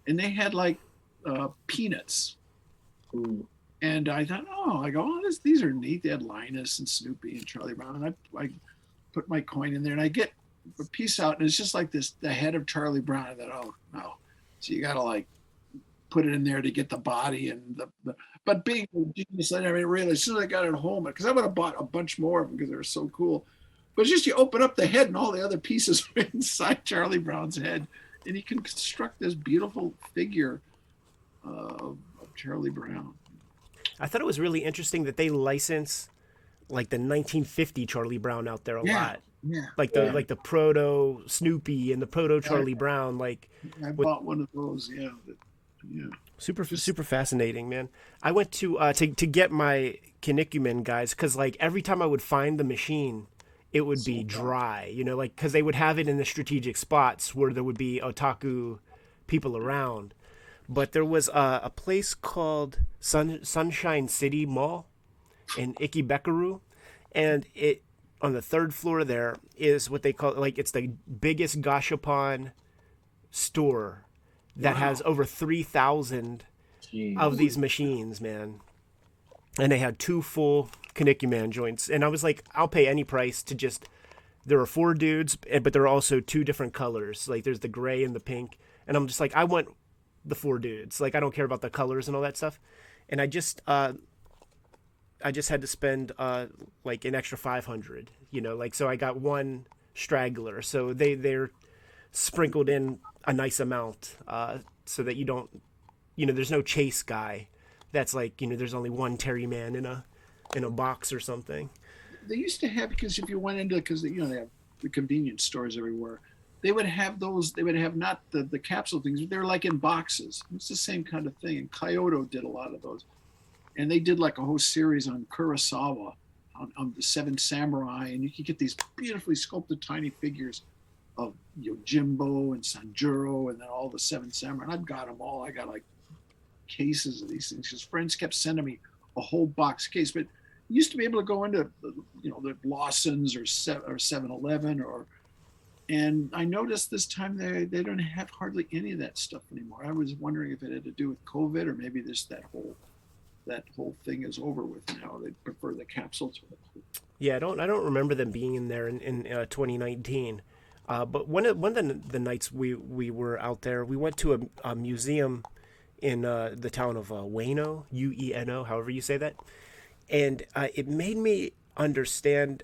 and they had like uh, peanuts. Ooh. And I thought, oh, I go, oh, this, these are neat. They had Linus and Snoopy and Charlie Brown, and I, I put my coin in there, and I get a piece out, and it's just like this, the head of Charlie Brown. I thought, oh no, so you got to like put it in there to get the body and the, the but being a genius, I never really, as soon as I got it home, because I would have bought a bunch more of them because they were so cool. But it's just you open up the head and all the other pieces are inside Charlie Brown's head, and you can construct this beautiful figure uh, of of Charlie Brown. I thought it was really interesting that they license like the 1950 Charlie Brown out there a Yeah. lot. Yeah, Like the Yeah. like the proto Snoopy and the proto Charlie Brown, like I With- bought one of those. Yeah, that, yeah. super super fascinating, man. I went to uh to to get my Kinnikuman guys because like every time I would find the machine, it would be dry, you know, like because they would have it in the strategic spots where there would be otaku people around. But there was a, a place called Sun, Sunshine City Mall in Ikebukuro, and it on the third floor there is what they call like it's the biggest gashapon store that has over three thousand of these machines, man. And they had two full Kinnikuman joints, and I was like, I'll pay any price to just. There are four dudes, but there are also two different colors. Like there's the gray and the pink, and I'm just like, I want the four dudes. Like I don't care about the colors and all that stuff. And I just, uh, I just had to spend uh like an extra five hundred. You know, like so I got one straggler. So they they're sprinkled in a nice amount, uh, so that you don't you know, there's no chase guy. That's like, you know, there's only one Terry man in a in a box or something. They used to have because if you went into because you know they have the convenience stores everywhere, they would have those. They would have not the the capsule things. but They're like in boxes. It's the same kind of thing. And Kaiyodo did a lot of those, and they did like a whole series on Kurosawa, on, on the Seven Samurai, and you could get these beautifully sculpted tiny figures of you know, Jimbo and Sanjuro, and then all the Seven Samurai. And I've got them all. I got like cases of these things because friends kept sending me a whole box case. But used to be able to go into you know the Lawson's or or Seven Eleven or and I noticed this time they they don't have hardly any of that stuff anymore. I was wondering if it had to do with COVID or maybe this that whole that whole thing is over with now. They prefer the capsules. Yeah, I don't I don't remember them being in there in, in uh, 2019. Uh, but one of one of the, the nights we we were out there, we went to a, a museum in uh, the town of uh, Ueno, U E N O, however you say that, and uh, it made me understand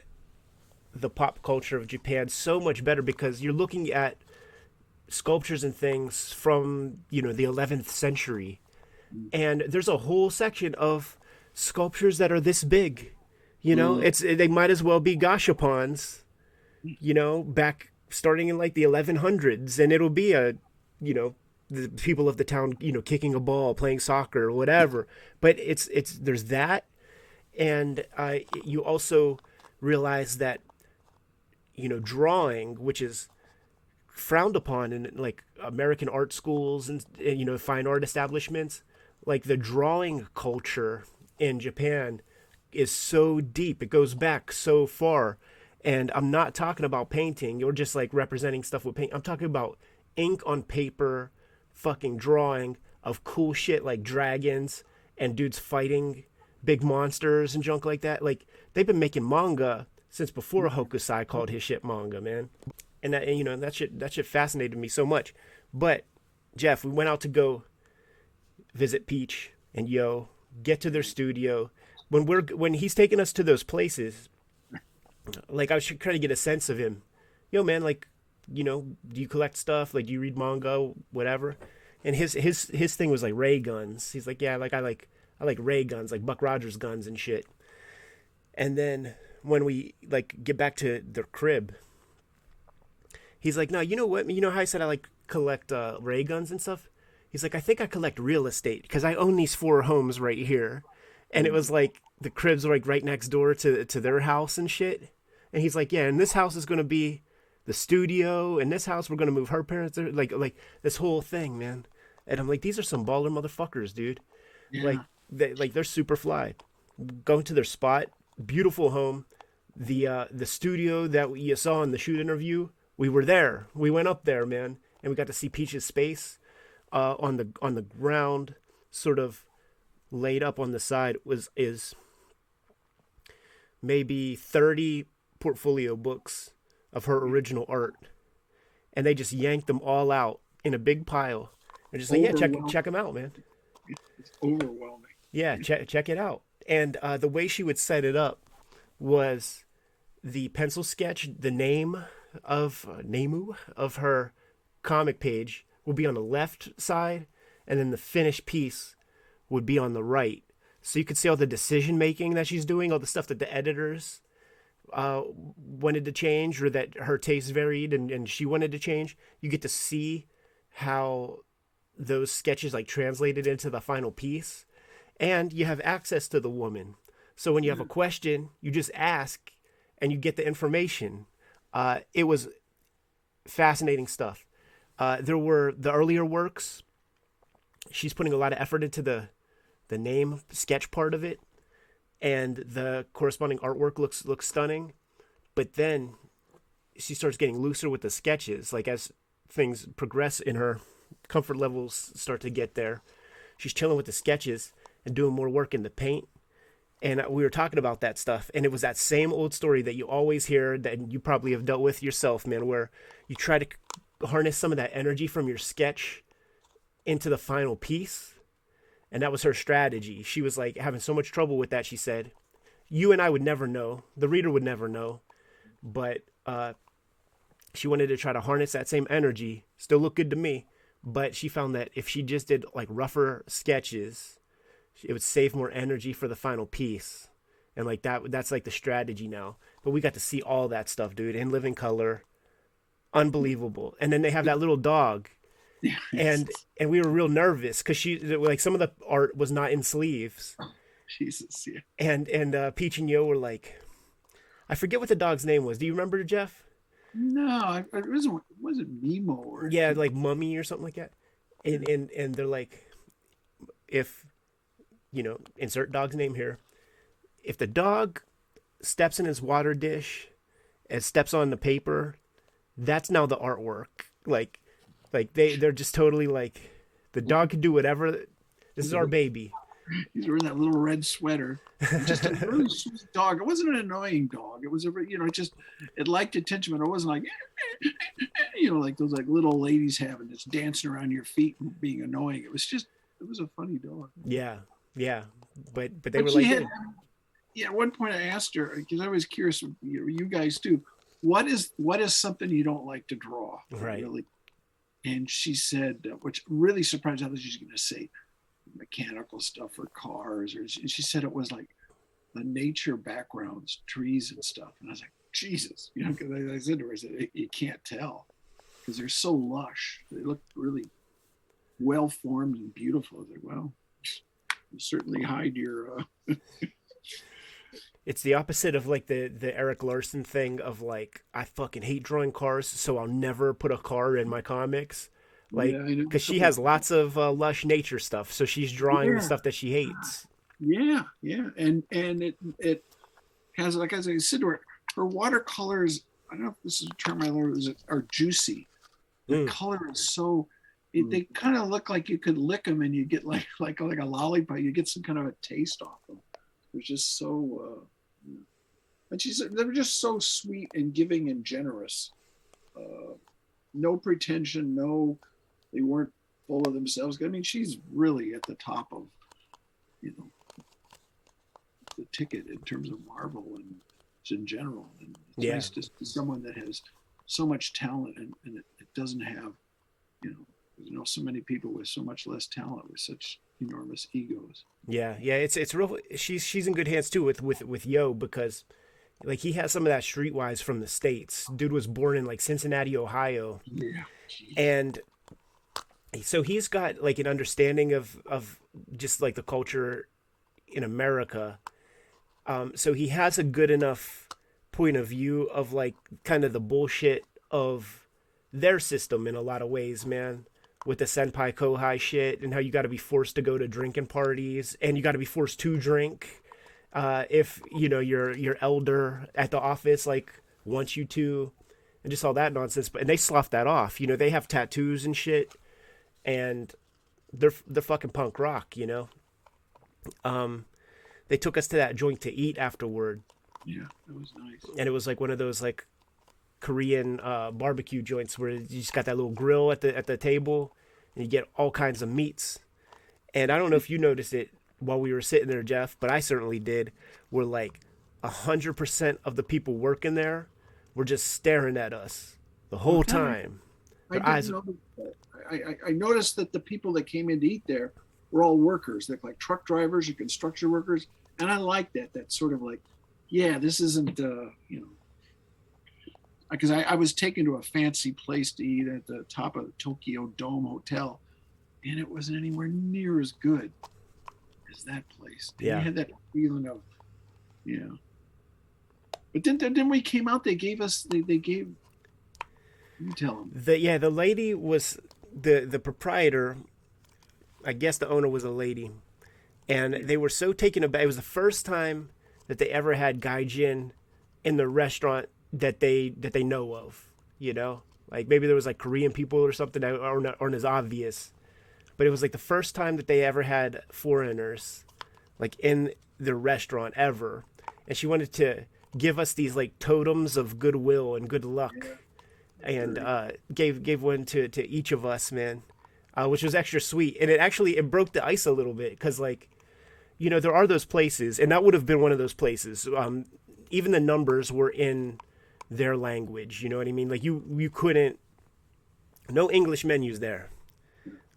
the pop culture of Japan so much better because you're looking at sculptures and things from you know the 11th century, and there's a whole section of sculptures that are this big. You know, Mm. it's they might as well be gashapons. You know, back starting in like the 1100s, and it'll be a, you know, the people of the town, you know, kicking a ball, playing soccer, or whatever. But it's it's there's that, and uh, you also realize that, you know, drawing, which is frowned upon in like American art schools and you know fine art establishments, like the drawing culture in Japan is so deep. It goes back so far. And I'm not talking about painting or just like representing stuff with paint. I'm talking about ink on paper, fucking drawing of cool shit like dragons and dudes fighting big monsters and junk like that. Like they've been making manga since before Hokusai called his shit manga, man. And that and, you know that shit that shit fascinated me so much. But Jeff, we went out to go visit Peach and Yo, get to their studio. When we're when he's taking us to those places, like I was trying to get a sense of him. Yo, man, like, you know, do you collect stuff? Like, do you read manga, whatever? And his his his thing was like ray guns. He's like, yeah, like I like I like ray guns, like Buck Rogers guns and shit. And then when we like get back to their crib, he's like, no, you know what? You know how I said I like collect uh, ray guns and stuff. He's like, I think I collect real estate because I own these four homes right here, and it was like the cribs were like right next door to to their house and shit. And he's like, yeah, and this house is gonna be the studio, and this house we're gonna move her parents there, like like this whole thing, man. And I'm like, these are some baller motherfuckers, dude. Yeah. Like they like they're super fly. Going to their spot, beautiful home. The uh the studio that you saw in the shoot interview, we were there. We went up there, man, and we got to see Peach's space uh on the on the ground, sort of laid up on the side was is maybe 30 portfolio books of her original art and they just yanked them all out in a big pile and just like yeah check check them out man it's overwhelming. Yeah check check it out. And uh, the way she would set it up was the pencil sketch the name of uh, nemu of her comic page would be on the left side and then the finished piece would be on the right. So you could see all the decision making that she's doing all the stuff that the editors uh, wanted to change or that her tastes varied and, and she wanted to change. You get to see how those sketches like translated into the final piece and you have access to the woman. So when you have a question you just ask and you get the information. Uh, it was fascinating stuff. Uh, there were the earlier works. She's putting a lot of effort into the the name sketch part of it. And the corresponding artwork looks looks stunning. But then she starts getting looser with the sketches like as things progress in her comfort levels start to get there. She's chilling with the sketches and doing more work in the paint. And we were talking about that stuff and it was that same old story that you always hear that you probably have dealt with yourself man where you try to harness some of that energy from your sketch into the final piece. And that was her strategy. She was like having so much trouble with that she said you and i would never know. The reader would never know. But uh, she wanted to try to harness that same energy. Still look good to me. But she found that if she just did like rougher sketches it would save more energy for the final piece and like that that's like the strategy now but we got to see all that stuff dude in living color unbelievable and then they have that little dog and and we were real nervous because she like some of the art was not in sleeves Jesus, yeah. and and uh, Peach and Yo were like, I forget what the dog's name was. Do you remember Jeff? No, it it wasn't. It wasn't Mimo or Yeah, like Mummy or something like that. And and and they're like, if you know, insert dog's name here. If the dog steps in his water dish and steps on the paper, that's now the artwork. Like, like they they're just totally like, the dog can do whatever. This is our baby. He's wearing that little red sweater. Just a really sweet dog. It wasn't an annoying dog. It was a, you know, it just it liked attention, but it wasn't like, you know, like those like little ladies have and just dancing around your feet and being annoying. It was just it was a funny dog. Yeah, yeah, but but they But were like, had- "Yeah." At one point I asked her because I was curious. You, you guys too. What is what is something you don't like to draw? Right. Really. And she said, which really surprised me. I thought she was going to say mechanical stuff or cars, or she, she said it was like the nature backgrounds, trees and stuff. And I was like, Jesus, you know, because I, I said to her, I said, you can't tell because they're so lush. They look really well formed and beautiful. I was like, well, certainly hide your. Uh, It's the opposite of like the the Erik Larsen thing of like I fucking hate drawing cars, so I'll never put a car in my comics. Like, Yeah, because she has lots of uh, lush nature stuff, so she's drawing the stuff that she hates. Yeah, yeah, and and it it has like as I said to her, her watercolors. I don't know if this is a term I learned. Is it are juicy? The Mm. color is so. Mm. They kind of look like you could lick them and you get like like like a lollipop. You get some kind of a taste off them. They're just so. Uh, yeah. and she said they were just so sweet and giving and generous. Uh, no pretension. No, they weren't full of themselves. I mean, she's really at the top of, you know, the ticket in terms of Marvel and in general. And it's Yeah. nice to see someone that has so much talent and, and it, it doesn't have, you know, you know, so many people with so much less talent with such enormous egos. Yeah, yeah, it's it's real. She's she's in good hands too with with with Yo because like he has some of that streetwise from the states. Dude was born in like Cincinnati, Ohio, Yeah. and so he's got like an understanding of of just like the culture in America. Um, so he has a good enough point of view of like kind of the bullshit of their system in a lot of ways, man. With the senpai kohai shit and how you got to be forced to go to drinking parties and you got to be forced to drink uh, if you know your your elder at the office like wants you to and just all that nonsense. But and they slough that off. You know they have tattoos and shit, and they're they're fucking punk rock. You know. Um, they took us to that joint to eat afterward, Yeah. That was nice. and it was like one of those like Korean uh, barbecue joints where you just got that little grill at the at the table, and you get all kinds of meats. And I don't know if you noticed it while we were sitting there, Jeff, but I certainly did. Where like a hundred percent of the people working there were just staring at us the whole Okay. time. I Their didn't eyes-. I, I, I noticed that the people that came in to eat there were all workers. They're like truck drivers or construction workers, and I like that. That sort of like, yeah, this isn't, uh, you know, because I, I was taken to a fancy place to eat at the top of the Tokyo Dome Hotel, and it wasn't anywhere near as good as that place. And Yeah. you had that feeling of, you know. But then, then, then we came out. They gave us. They, they gave. You tell them. The yeah, the lady was the the proprietor. I guess the owner was a lady, and they were so taken aback. It was the first time that they ever had gaijin in the restaurant that they that they know of. You know, like maybe there was like Korean people or something that aren't, aren't as obvious, but it was like the first time that they ever had foreigners, like in the restaurant ever. And she wanted to give us these like totems of goodwill and good luck and uh, gave gave one to, to each of us, man, uh, which was extra sweet. And it actually it broke the ice a little bit because like, you know, there are those places, and that would have been one of those places. Um, even the numbers were in their language. You know what I mean? Like you you couldn't no English menus there.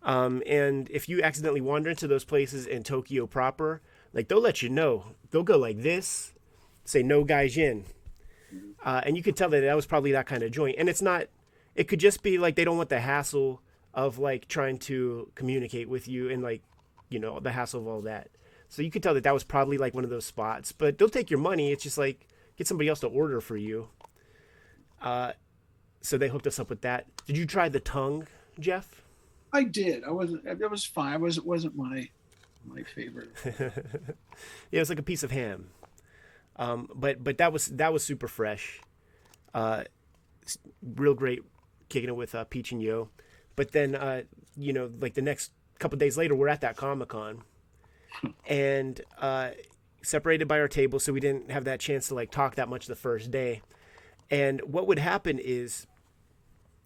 Um, and if you accidentally wander into those places in Tokyo proper, like they'll let you know. They'll go like this, say no gaijin. Uh, and you could tell that that was probably that kind of joint. And it's not, it could just be like they don't want the hassle of like trying to communicate with you and like, you know, the hassle of all that. So you could tell that that was probably like one of those spots. But they'll take your money. It's just like get somebody else to order for you. Uh, so they hooked us up with that. Did you try the tongue, Jeff? I did. I wasn't. It was fine. I was. It wasn't my my favorite. yeah, it was like a piece of ham. Um, but but that was that was super fresh. Uh, real great kicking it with uh, Peach and Yo. But then uh, you know, like the next couple days later, we're at that Comic Con, and uh, separated by our table, so we didn't have that chance to like talk that much the first day. And what would happen is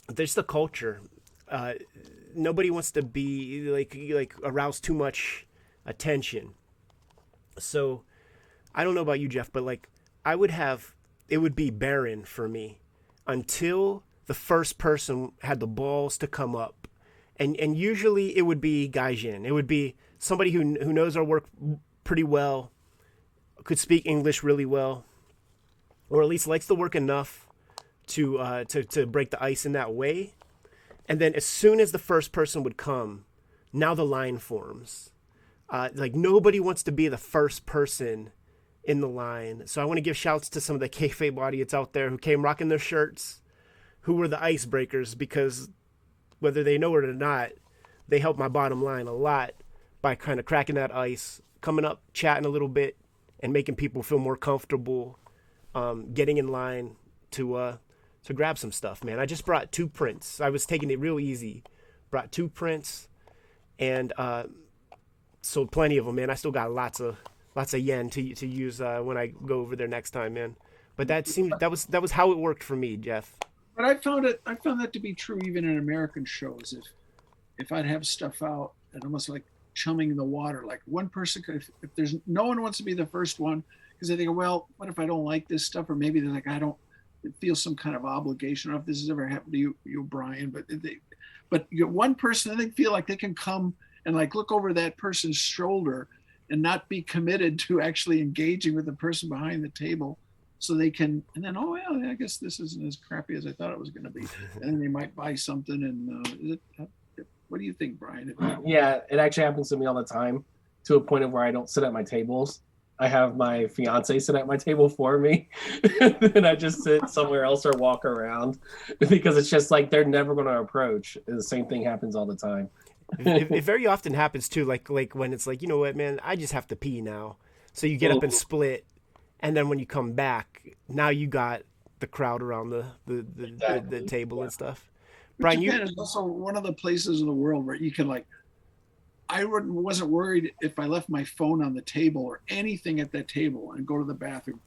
there's the culture. Uh, nobody wants to be like like arouse too much attention. So I don't know about you, Jeff, but like I would have it would be barren for me until the first person had the balls to come up. And and usually it would be Gaijin. It would be somebody who who knows our work pretty well, could speak English really well, or at least likes the work enough to uh, to to break the ice in that way. And then as soon as the first person would come, now the line forms. Uh, like nobody wants to be the first person in the line. So I want to give shouts to some of the kayfabe audience out there who came rocking their shirts, who were the icebreakers because whether they know it or not, they helped my bottom line a lot by kind of cracking that ice, coming up, chatting a little bit, and making people feel more comfortable, um, getting in line to uh, to grab some stuff. Man, I just brought two prints. I was taking it real easy. Brought two prints, and uh, sold plenty of them. Man, I still got lots of lots of yen to to use uh, when I go over there next time, man. But that seemed that was that was how it worked for me, Geof. But I found it I found that to be true even in American shows. If if I'd have stuff out and almost like chumming the water, like one person could if, if there's no one wants to be the first one because they think, well, what if I don't like this stuff, or maybe they're like, I don't feel some kind of obligation. I don't know if this has ever happened to you, you Brian, but they, but you one person they feel like they can come and like look over that person's shoulder and not be committed to actually engaging with the person behind the table so they can and then oh yeah i guess this isn't as crappy as i thought it was going to be. And then they might buy something and uh, it, uh, what do you think brian? Yeah it actually happens to me all the time to a point of where i don't sit at my tables i have my fiance sit at my table for me and i just sit somewhere else or walk around because it's just like they're never going to approach. The same thing happens all the time. It, it, very often happens too like like when it's like you know what man? I just have to pee now. So you get up and mm-hmm. split and then when you come back now you got the crowd around the the, the, exactly. the, the table yeah. and stuff brian Japan you is also one of the places in the world where you can like i wasn't worried if i left my phone on the table or anything at that table and go to the bathroom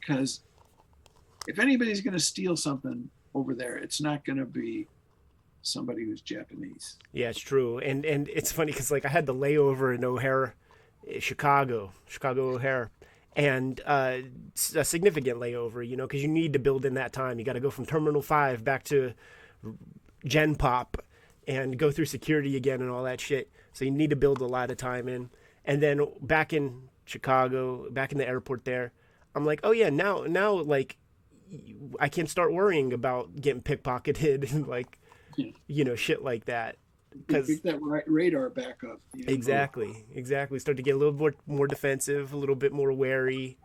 because if anybody's going to steal something over there it's not going to be somebody who's Japanese. Yeah, it's true, and and it's funny because like I had the layover in O'Hare, eh, Chicago, Chicago O'Hare, and uh, a significant layover, you know, because you need to build in that time. You got to go from Terminal Five back to Gen Pop and go through security again and all that shit. So you need to build a lot of time in, and then back in Chicago, back in the airport there, I'm like, oh yeah, now now like I can start worrying about getting pickpocketed and like you know, shit like that. Because that radar back up. You know? Exactly, exactly. Start to get a little more more defensive, a little bit more wary.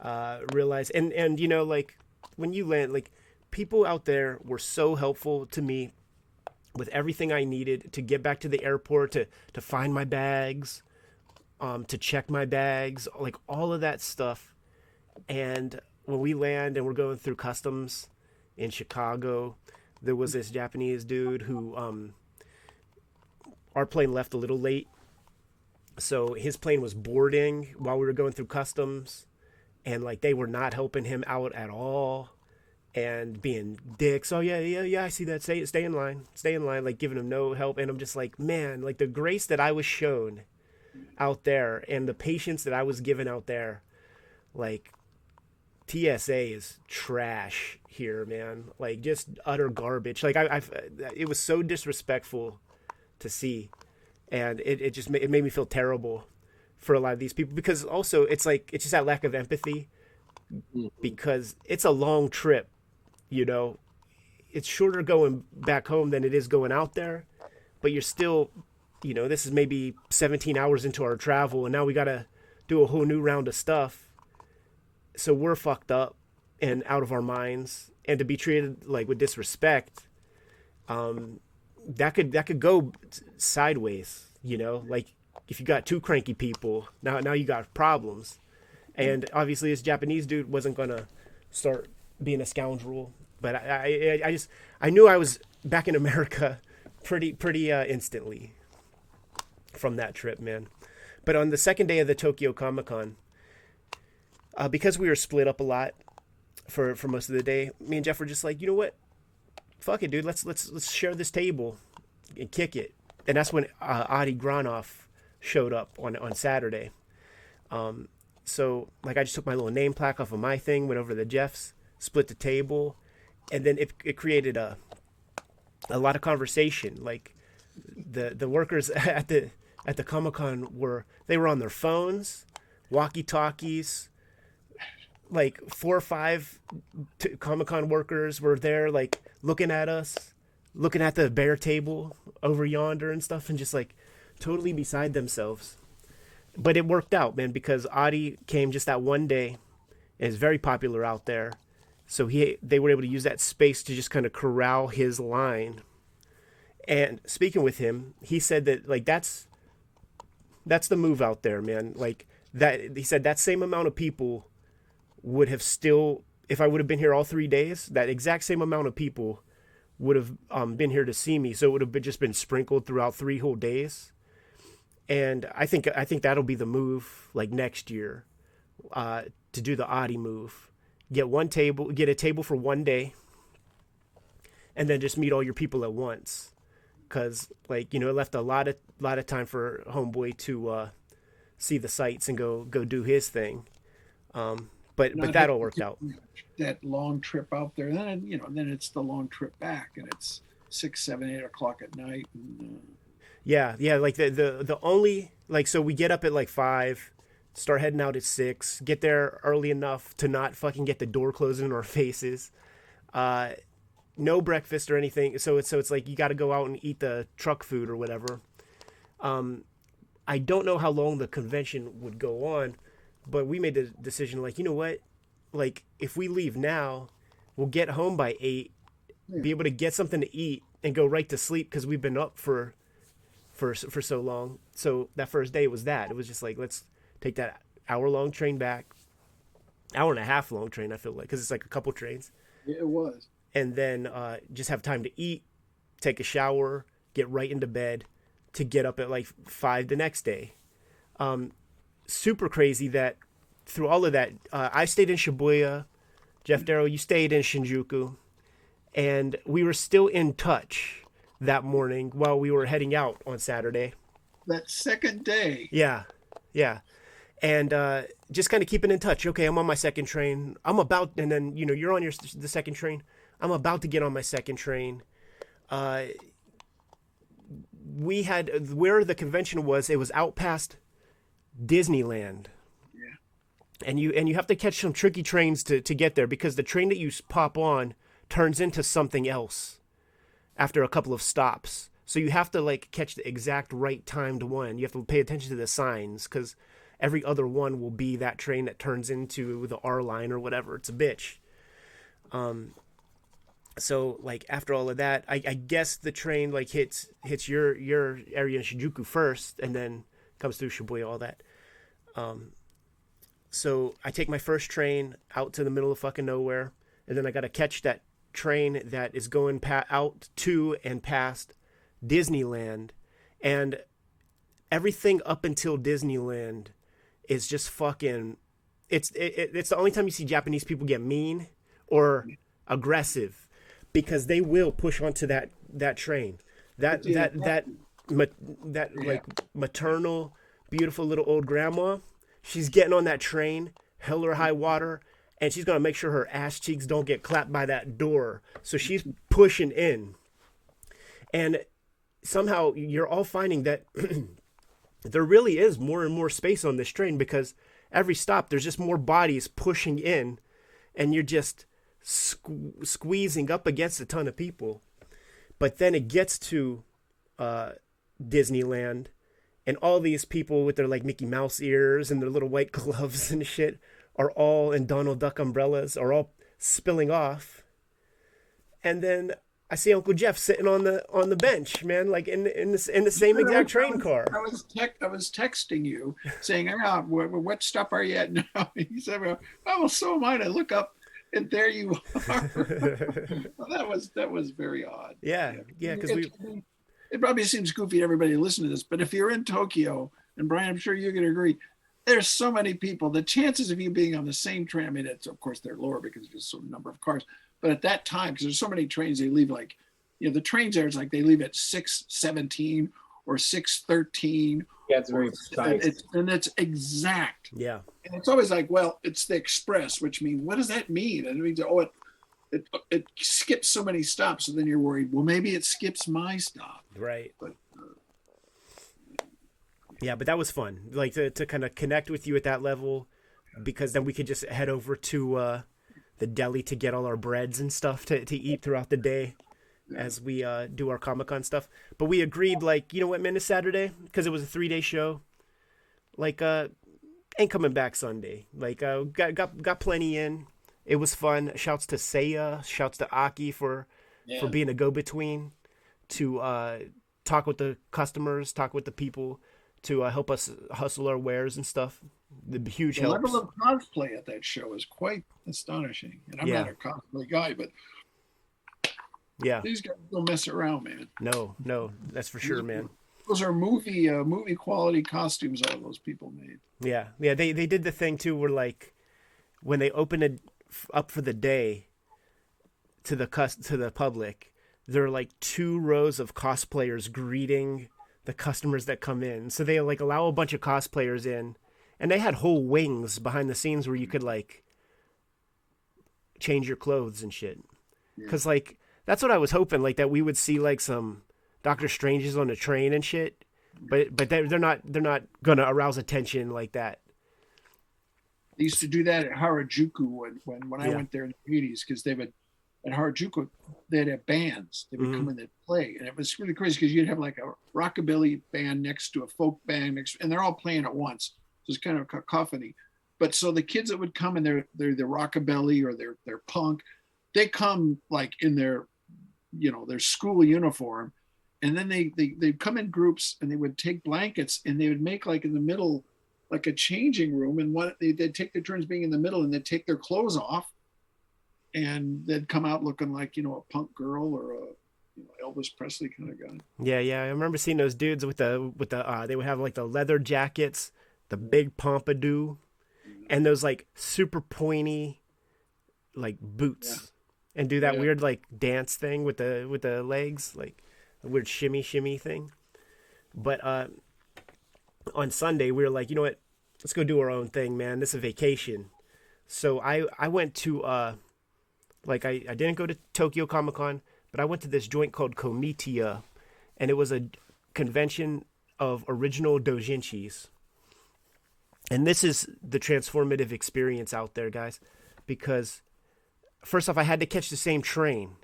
Uh, realize and and you know like when you land, like people out there were so helpful to me with everything I needed to get back to the airport to to find my bags, um, to check my bags, like all of that stuff. And when we land and we're going through customs in Chicago, there was this Japanese dude who um, our plane left a little late, so his plane was boarding while we were going through customs, and like they were not helping him out at all, and being dicks. Oh yeah, yeah, yeah. I see that. Stay, stay in line. Stay in line. Like giving them no help, and I'm just like, man, like the grace that I was shown out there, and the patience that I was given out there, like TSA is trash here, man. Like just utter garbage. Like I, I've, it was so disrespectful to see, and it, it just it made me feel terrible for a lot of these people because also it's like it's just that lack of empathy mm-hmm. because it's a long trip, you know. It's shorter going back home than it is going out there, but you're still, you know, this is maybe 17 hours into our travel, and now we gotta do a whole new round of stuff. So we're fucked up and out of our minds. And to be treated like with disrespect um that could that could go sideways you know? Like if you got two cranky people now now you got problems. And obviously this japanese dude wasn't gonna start being a scoundrel but i i, I just i knew i was back in america pretty pretty uh, instantly from that trip man but on the second day of the tokyo comic con uh, because we were split up a lot for for most of the day, me and Geof were just like, you know what, fuck it, dude. Let's let's let's share this table. and kick it. And that's when uh, Adi Granov showed up on on Saturday. Um, so like I just took my little name plaque off of my thing, went over to Geof's, split the table, and then it it created a a lot of conversation. Like the the workers at the at the Comic Con were they were on their phones, walkie talkies. Like four or five t- Comic Con workers were there, like looking at us, looking at the bear table over yonder and stuff, and just like totally beside themselves. But it worked out, man, because Adi came just that one day is very popular out there. So he they were able to use that space to just kind of corral his line. And speaking with him, he said that like that's that's the move out there, man. Like that he said that same amount of people would have still if I would have been here all 3 days, that exact same amount of people would have um, been here to see me. So it would have been, just been sprinkled throughout three whole days and I think I think that'll be the move like next year uh, to do the Adi move. Get one table, get a table for one day, and then just meet all your people at once. Cause like you know, it left a lot of lot of time for homeboy to uh, see the sights and go go do his thing. Um, but Not but that all worked out. That long trip out there, then you know, then it's the long trip back, and it's six, seven, eight o'clock at night. And, uh, yeah, yeah. Like the the the only like so we get up at like five, start heading out at six, get there early enough to not fucking get the door closed in our faces. Uh, no breakfast or anything. So it's so it's like you got to go out and eat the truck food or whatever. Um, I don't know how long the convention would go on, but we made the decision like you know what, like if we leave now, we'll get home by eight, be able to get something to eat and go right to sleep because we've been up for for for so long. So that first day was that. It was just like let's take that hour long train back, hour and a half long train. I feel like because it's like a couple trains. Yeah, it was. And then uh, just have time to eat, take a shower, get right into bed, to get up at like five the next day. Um, super crazy that through all of that, uh, I stayed in Shibuya. Geof Darrow, you stayed in Shinjuku, and we were still in touch that morning while we were heading out on Saturday. That second day. Yeah, yeah, and uh, just kind of keeping in touch. Okay, I'm on my second train. I'm about, and then you know you're on your the second train. I'm about to get on my second train. Uh, we had where the convention was. It was out past Disneyland. Yeah. And you and you have to catch some tricky trains to, to get there because the train that you pop on turns into something else after a couple of stops. So you have to like catch the exact right timed one. You have to pay attention to the signs because every other one will be that train that turns into the R line or whatever. It's a bitch. Um. So like after all of that, I, I guess the train like hits hits your your area in Shinjuku first, and then comes through Shibuya, all that. Um. So I take my first train out to the middle of fucking nowhere, and then I got to catch that train that is going pa- out to and past Disneyland, and everything up until Disneyland is just fucking. It's it, it's the only time you see Japanese people get mean or aggressive because they will push onto that that train. That that that that, that like maternal, beautiful little old grandma. She's getting on that train, hell or high water, and she's gonna make sure her ass cheeks don't get clapped by that door. So she's pushing in, and somehow you're all finding that there really is more and more space on this train because every stop there's just more bodies pushing in, and you're just sque- squeezing up against a ton of people. But then it gets to uh, Disneyland, and all these people with their like Mickey Mouse ears and their little white gloves and shit are all in Donald Duck umbrellas, are all spilling off. And then I see Uncle Geof sitting on the on the bench, man, like in in the, in the same exact train car. I was tech, I was texting you saying, "Ah, what, what stop are you at now?" He said, "Oh, well, so am I." I look up, and there you are. well, that was that was very odd. Yeah, yeah, because we. It probably seems goofy to everybody listening to this, but if you're in Tokyo, and Brian, I'm sure you can agree, there's so many people. The chances of you being on the same train, I mean, it's of course they're lower because there's a number of cars. But at that time, because there's so many trains, they leave like you know the trains there. It's like they leave at six seventeen or six thirteen. Yeah, it's very and precise. it's, and it's exact. Yeah. And it's always like, well, it's the express, which means what does that mean? And it means oh, it it, it skips so many stops, so then you're worried. Well, maybe it skips my stop. Right. But Yeah, but that was fun. Like to, to kind of connect with you at that level because then we could just head over to uh, the deli to get all our breads and stuff to, to eat throughout the day as we uh, do our Comic Con stuff. But we agreed, like, you know what, man, it's Saturday because it was a three day show. Like, uh, ain't coming back Sunday. Like, uh, got got got plenty in. It was fun. Shouts to Seiya. Shouts to Aki for yeah, for being a go between to uh, talk with the customers, talk with the people, to uh, help us hustle our wares and stuff. The huge the help. level of cosplay at that show is quite astonishing. And I'm Yeah. not a cosplay guy, but Yeah, these guys don't mess around, man. no, no, that's for sure, man. Those are movie uh, movie quality costumes all those people made. Yeah, yeah. They they did the thing too, where like when they open it up for the day to the cus- to the public, there are like two rows of cosplayers greeting the customers that come in. So they like allow a bunch of cosplayers in, and they had whole wings behind the scenes where you could like change your clothes and shit. Yeah. Cause like that's what I was hoping, like that we would see like some Doctor Stranges on a train and shit. But but they're, they're not they're not gonna arouse attention like that. They used to do that at Harajuku when when, when I went there in the eighties because they would at Harajuku they'd have bands. They would Mhm. come in and play, and it was really crazy because you'd have like a rockabilly band next to a folk band next, and they're all playing at once. It's kind of cacophony. But so the kids that would come and they're they're the rockabilly or they're they're punk, they come like in their you know their school uniform, and then they they they'd come in groups and they would take blankets and they would make like in the middle like a changing room and what they, they'd take their turns being in the middle and they'd take their clothes off and they'd come out looking like you know a punk girl or a Elvis Presley kind of guy. Yeah, yeah. I remember seeing those dudes with the with the uh, they would have like the leather jackets, the big pompadour, and those like super pointy like boots, and do that Yeah. weird like dance thing with the with the legs, like a weird shimmy shimmy thing. But uh, on Sunday we were like, you know what? Let's go do our own thing, man. This is a vacation. So I I went to uh like I, I didn't go to Tokyo Comic Con, but I went to this joint called Comitia, and it was a convention of original doujinshis. And this is the transformative experience out there, guys, because first off, I had to catch the same train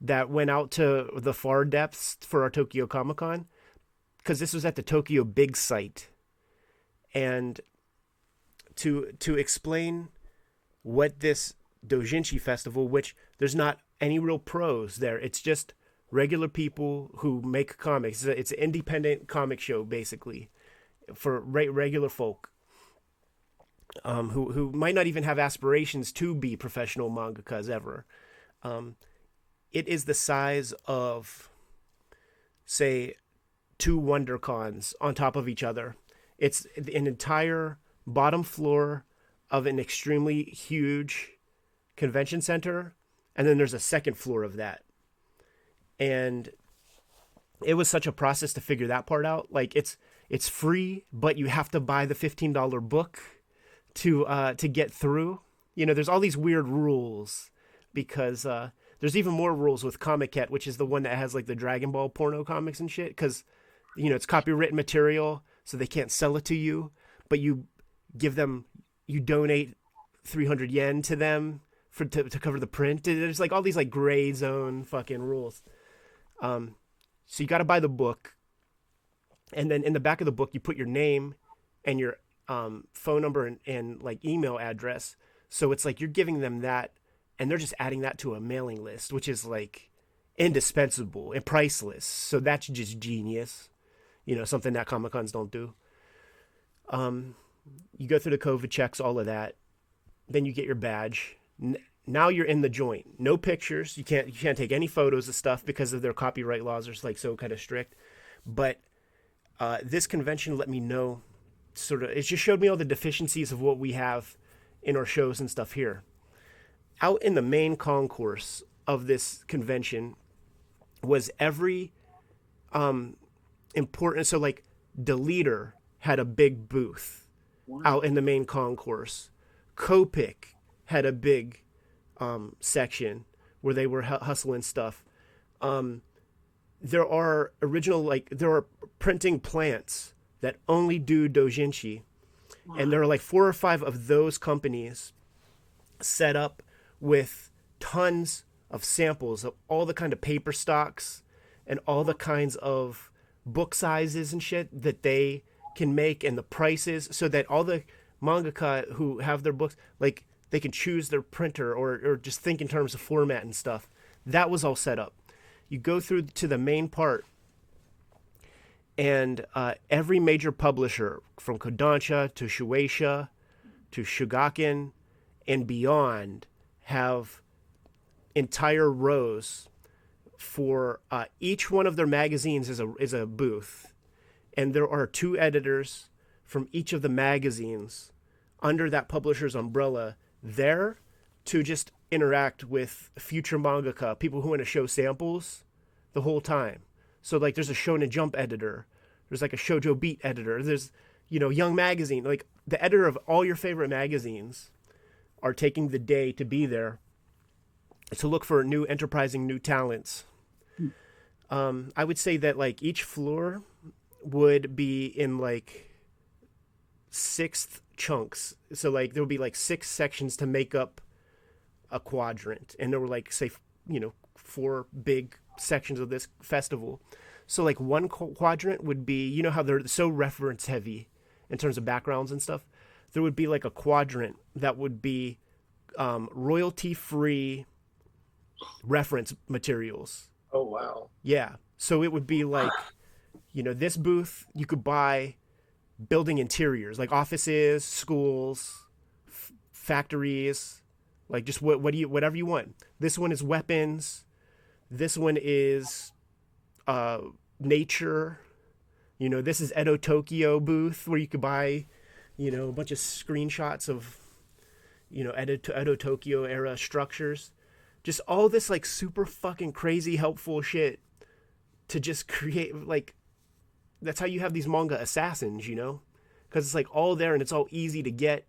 that went out to the far depths for our Tokyo Comic Con, because this was at the Tokyo Big Site, and to to explain what this Dojinshi festival, which there's not any real pros there. It's just regular people who make comics. It's, an independent comic show basically for re- regular folk um, who who might not even have aspirations to be professional mangakas ever. Um, it is the size of, say, two WonderCons on top of each other. It's an entire bottom floor of an extremely huge convention center and then there's a second floor of that and it was such a process to figure that part out like it's it's free but you have to buy the $15 book to uh to get through. You know there's all these weird rules because uh there's even more rules with Comiket which is the one that has like the dragon ball porno comics and shit because you know it's copywritten material so they can't sell it to you but you give them you donate 300 yen to them for to, to cover the print. There's like all these like gray zone fucking rules. Um so you got to buy the book and then in the back of the book you put your name and your um, phone number and, and like email address. So it's like you're giving them that and they're just adding that to a mailing list which is like indispensable and priceless. So that's just genius. You know something that comic cons don't do. Um you go through the covid checks all of that. Then you get your badge. N- now you're in the joint. No pictures. You can't you can't take any photos of stuff because of their copyright laws are like so kind of strict. But uh, this convention let me know sort of it just showed me all the deficiencies of what we have in our shows and stuff here out in the main concourse of this convention was every um important so like Deleter had a big booth Wow. out in the main concourse. Copic had a big um, section where they were hu- hustling stuff. Um, there are original like there are printing plants that only do dojinshi, and there are like four or five of those companies set up with tons of samples of all the kind of paper stocks and all the kinds of book sizes and shit that they can make and the prices so that all the mangaka who have their books like they can choose their printer or, or just think in terms of format and stuff. That was all set up. You go through to the main part and uh, every major publisher from kodansha to shueisha to Shogakukan and beyond have entire rows for uh, each one of their magazines is a is a booth, and there are two editors from each of the magazines under that publisher's umbrella there to just interact with future mangaka, people who want to show samples the whole time. So like, there's a Shonen Jump editor, there's like a Shojo Beat editor, there's you know Young Magazine, like the editor of all your favorite magazines are taking the day to be there to look for new enterprising new talents. Um, I would say that like each floor would be in like sixth chunks. So like there would be like six sections to make up a quadrant, and there were like say you know four big sections of this festival. So like one qu- quadrant would be you know how they're so reference heavy in terms of backgrounds and stuff. There would be like a quadrant that would be um, royalty free reference materials. Oh wow. Yeah. So it would be like, you know, this booth you could buy building interiors like offices, schools, f- factories, like just what what do you whatever you want. This one is weapons. This one is uh nature. You know, this is Edo Tokyo booth where you could buy, you know, a bunch of screenshots of you know, Edo, Edo Tokyo era structures. Just all this like super fucking crazy helpful shit to just create like that's how you have these manga assassins you know? Because it's like all there and it's all easy to get.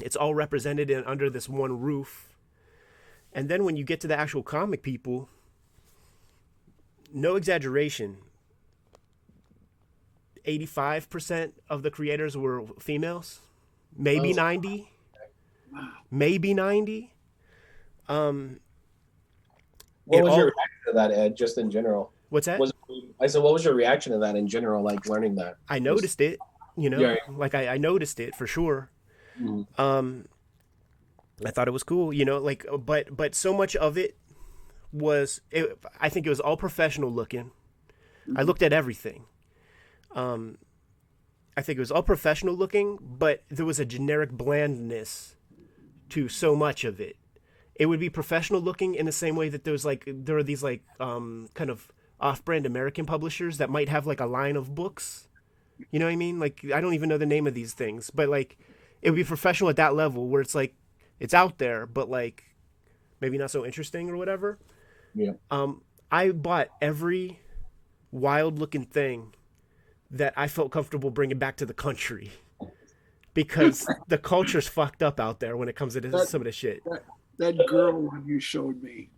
It's all represented in under this one roof. And then when you get to the actual comic people no exaggeration 85% of the creators were females maybe Oh. 90 maybe 90 um What was all- your reaction to that, Ed? Just in general, what's that was I said, what was your reaction to that in general? Like learning that. I noticed it, you know, Yeah. like I, I noticed it for sure. Mhm. Um, I thought it was cool, you know, like, but, but so much of it was, it, I think it was all professional looking. I looked at everything. Um, I think it was all professional looking, but there was a generic blandness to so much of it. It would be professional looking in the same way that there's like there are these like um, kind of off-brand American publishers that might have like a line of books. You know what I mean? Like I don't even know the name of these things, but like it would be professional at that level where it's like it's out there, but like maybe not so interesting or whatever. Yeah. Um, I bought every wild-looking thing that I felt comfortable bringing back to the country because the culture's fucked up out there when it comes to this, That- some of this shit. that girl one you showed me,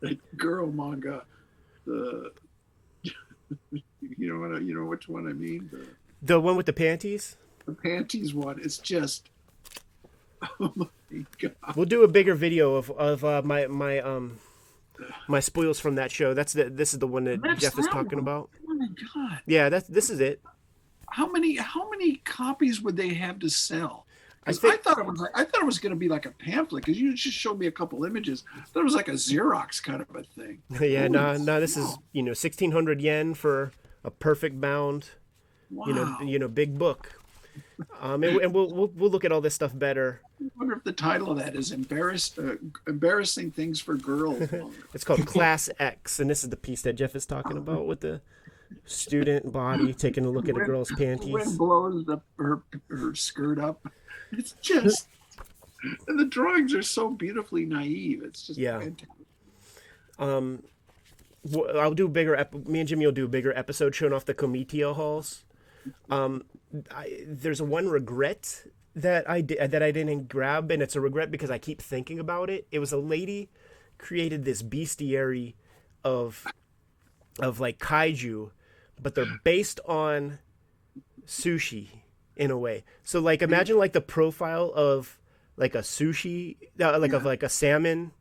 that girl manga, the you know what I, you know which one I mean, the, The one with the panties. the panties one. It's just oh my god. We'll do a bigger video of of uh, my my um my spoils from that show. That's the this is the one that That's Geof is talking one. about. Oh my god. Yeah, that's this is it. How many how many copies would they have to sell? I I, thought it was like I thought it was going to be like a pamphlet because you just showed me a couple images. That was like a Xerox kind of a thing. yeah, no, no, this is you know sixteen hundred yen for a perfect bound, Wow. you know, you know, big book. Um, and, and we'll, we'll we'll look at all this stuff better. I wonder if the title of that is embarrassed, uh, embarrassing things for girls. It's called Class X, and this is the piece that Geof is talking about with the student body taking a look at a girl's The wind panties. blows the, her her skirt up. It's just, and the drawings are so beautifully naive. It's just Yeah. fantastic. Um, I'll do a bigger. Ep- me and Jimmy will do a bigger episode showing off the Comitia halls. Um, I, there's one regret that I did that I didn't grab, and it's a regret because I keep thinking about it. It was a lady created this bestiary of of like kaiju, but they're based on sushi in a way. So like imagine like the profile of like a sushi, uh, like of like a salmon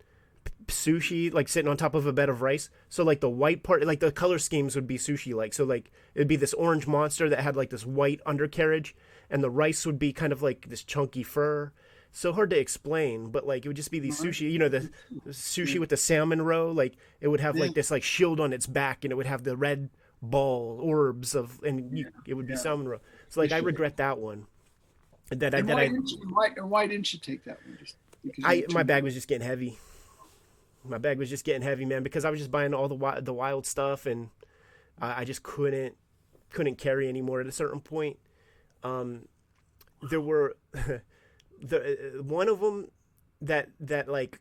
sushi, like sitting on top of a bed of rice. So like the white part, like the color schemes would be sushi like. So like it'd be this orange monster that had like this white undercarriage, and the rice would be kind of like this chunky fur. So hard to explain, but like it would just be these uh-huh. sushi, you know, the, sushi with the salmon roe. Like it would have like this like shield on its back, and it would have the red ball orbs of, and you, it would be salmon roe. So like I regret that one. That I And that why, I didn't you, why, why didn't you take that one? Just because I my bag was just getting heavy. My bag was just getting heavy, man, because I was just buying all the wild, the wild stuff, and I, I just couldn't couldn't carry anymore at a certain point. Um, there were the uh, one of them that that like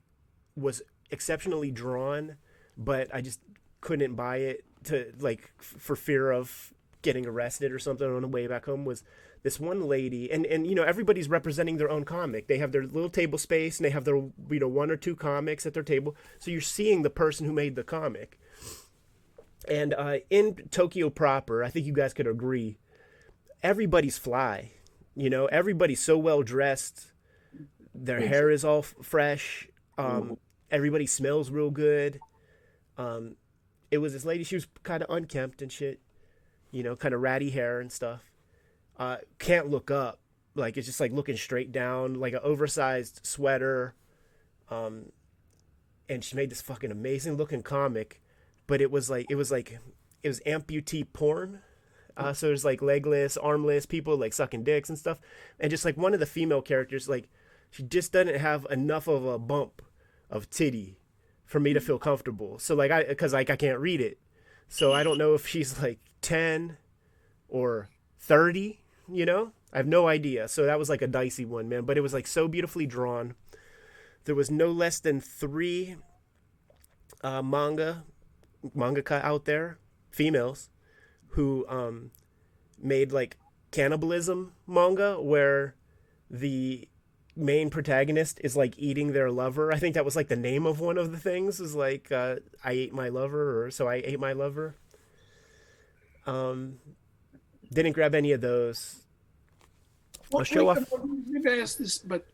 was exceptionally drawn, but I just couldn't buy it to like f- for fear of getting arrested or something on the way back home was this one lady and and you know everybody's representing their own comic. They have their little table space and they have their you know one or two comics at their table. So you're seeing the person who made the comic. And uh, in tokyo proper i think you guys could agree everybody's fly you know? Everybody's so well dressed. Their hair is all f- fresh. Um, everybody smells real good. Um, it was this lady she was kind of unkempt and shit you know kind of ratty hair and stuff uh, can't look up. Like it's just like looking straight down, like an oversized sweater. Um, and she made this fucking amazing looking comic, but it was like it was like it was amputee porn. Uh, so there's like legless, armless people like sucking dicks and stuff, and just like one of the female characters, like she just doesn't have enough of a bump of titty for me to feel comfortable. So like I, because like I can't read it, so I don't know if she's like ten or 30 you know? I have no idea. So that was like a dicey one man. But it was like so beautifully drawn. There was no less than three uh, manga mangaka out there females who um, made like cannibalism manga where the main protagonist is like eating their lover. I think that was like the name of one of the things is like uh, i ate my lover or so i ate my lover. Um didn't grab any of those Well, I'll show off- I asked this, but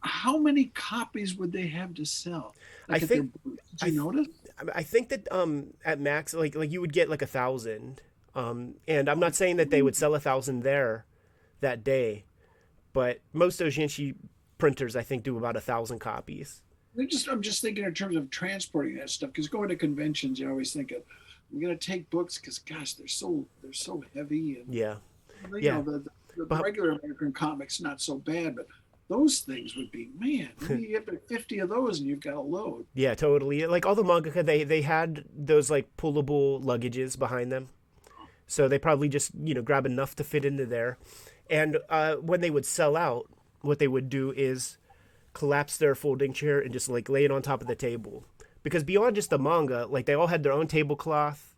how many copies would they have to sell? I think- Did I you th- notice? I- I think that um at max like like you would get like a thousand um and I'm not saying that they would sell a thousand there that day but most doujinshi printers I think do about a thousand copies They're just I'm just thinking in terms of transporting that stuff because going to conventions you always think of I'm gonna take books because gosh they're so they're so heavy and yeah. you Yeah. know the, the, the But- regular American comics not so bad but those things would be man you get like 50 of those and you've got a load. Yeah totally like all the mangaka they they had those like pullable luggages behind them. So they probably just you know grab enough to fit into there. And uh when they would sell out what they would do is collapse their folding chair and just like lay it on top of the table because beyond just the manga like they all had their own tablecloth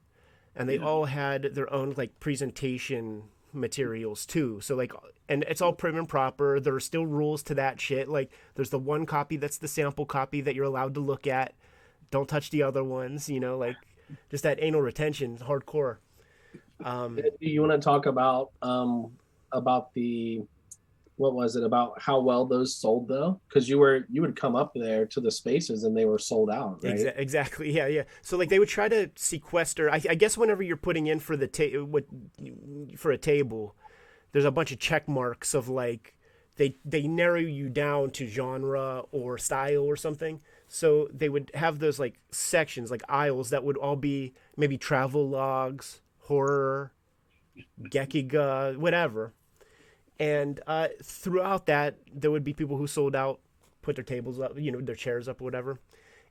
and they all had their own like presentation materials too. So like and it's all prim and proper. There are still rules to that shit. Like there's the one copy that's the sample copy that you're allowed to look at. Don't touch the other ones you know like just that anal retention hardcore. Um Do you want to talk about um about the what was it about how well those sold though? Because you were you would come up there to the spaces and they were sold out, right? Exa- exactly. Yeah, yeah. So like they would try to sequester. I, I guess whenever you're putting in for the ta- what for a table, there's a bunch of check marks of like they they narrow you down to genre or style or something. So they would have those like sections, like aisles that would all be maybe travel logs, horror, gekiga, whatever. And uh, throughout that, there would be people who sold out, put their tables up, you know, their chairs up, or whatever.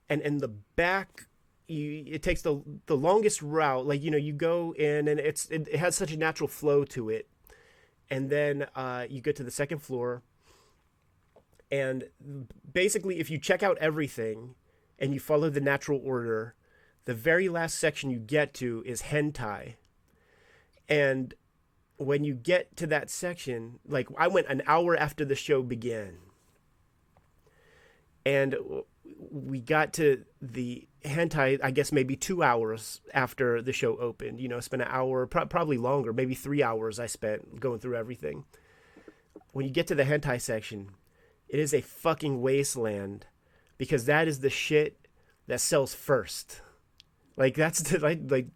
And in the back you it takes the the longest route. Like you know you go in and it's it, it has such a natural flow to it. And then uh, you get to the second floor. And basically if you check out everything and you follow the natural order the very last section you get to is hentai. And when you get to that section, like I went an hour after the show began. And we got to the hentai, I guess maybe two hours after the show opened. You know, I spent an hour, pro- probably longer, maybe three hours I spent going through everything. When you get to the hentai section, it is a fucking wasteland because that is the shit that sells first. Like that's the, like like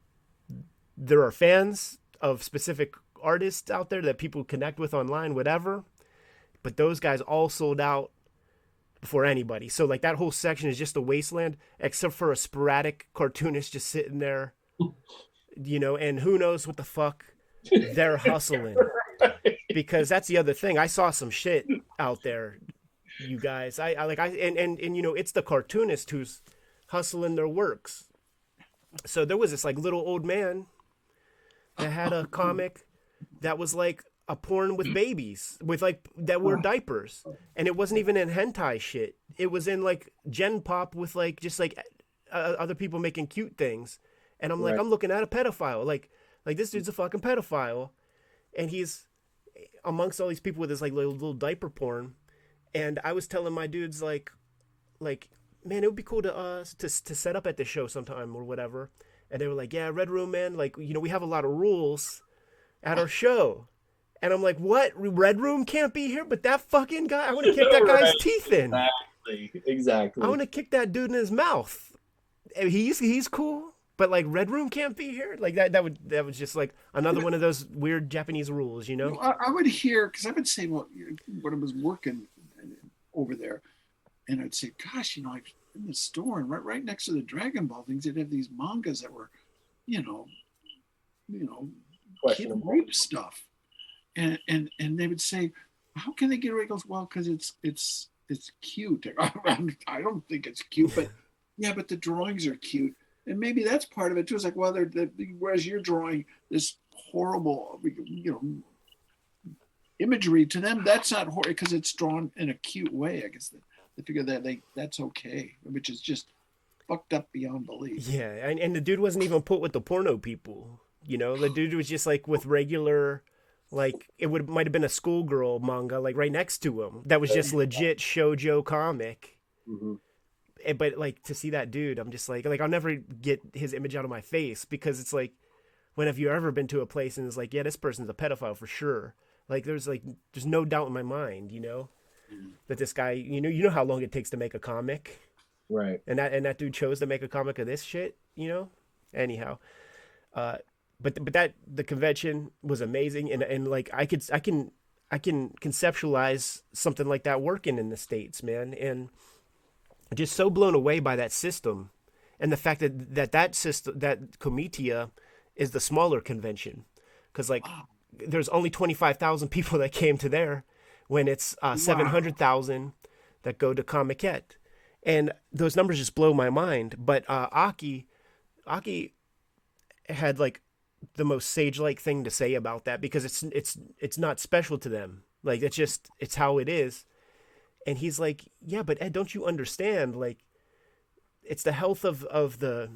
there are fans of specific artists out there that people connect with online, whatever. But those guys all sold out before anybody. So like that whole section is just a wasteland, except for a sporadic cartoonist just sitting there, you know. And who knows what the fuck they're hustling because that's the other thing. I saw some shit out there, you guys. I, I like I and, and and you know it's the cartoonist who's hustling their works. So there was this like little old man that had a comic that was like a porn with babies with like that were diapers and it wasn't even in hentai shit. It was in like gen pop with like just like uh, other people making cute things. And i'm like Right. i'm looking at a pedophile. Like like this dude's a fucking pedophile and he's amongst all these people with his like little, little diaper porn. And i was telling my dudes like like man it would be cool to uh to, to set up at the show sometime or whatever. And they were like yeah red room man like you know we have a lot of rules at our show. And i'm like what? Red room can't be here? But that fucking guy i want to kick that guy's Right. teeth in. Exactly. Exactly. i want to kick that dude in his mouth. He's he's cool but like red room can't be here? Like that that would that was just like another one of those weird japanese rules you know? I, I would hear because I would say, well, when I was working over there, and I'd say, gosh, you know, I in the store and right right next to the Dragon Ball things, they'd have these mangas that were, you know, you know, kid rape stuff, and and and they would say, how can they get away? Goes well because it's it's it's cute. I don't think it's cute, but yeah, but the drawings are cute, and maybe that's part of it too. It's like well, they're, they whereas you're drawing this horrible, you know, imagery to them, that's not horrible because it's drawn in a cute way. I guess they, they figure that they that's okay, which is just fucked up beyond belief. Yeah, and, and the dude wasn't even put with the porno people. You know, the dude was just like with regular, like it would might have been a schoolgirl manga like right next to him. That was just legit shojo comic. Mhm. Eh, But like to see that dude, I'm just like like I'll never get his image out of my face because it's like, when have you ever been to a place and it's like, yeah, this person's a pedophile for sure. Like there's like there's no doubt in my mind, you know, that this guy, you know, you know how long it takes to make a comic Right. and that and that dude chose to make a comic of this shit, you know. Anyhow, uh, but but that the convention was amazing, and and like I could I can I can conceptualize something like that working in the states, man, and just so blown away by that system, and the fact that that that system that Comitia is the smaller convention, because like there's only twenty five thousand people that came to there, when it's uh, seven hundred thousand that go to Comiket. And those numbers just blow my mind. But uh, Aki, Aki had like the most sage-like thing to say about that because it's it's it's not special to them. Like it's just it's how it is. And he's like, yeah, but Ed, don't you understand? Like, it's the health of of the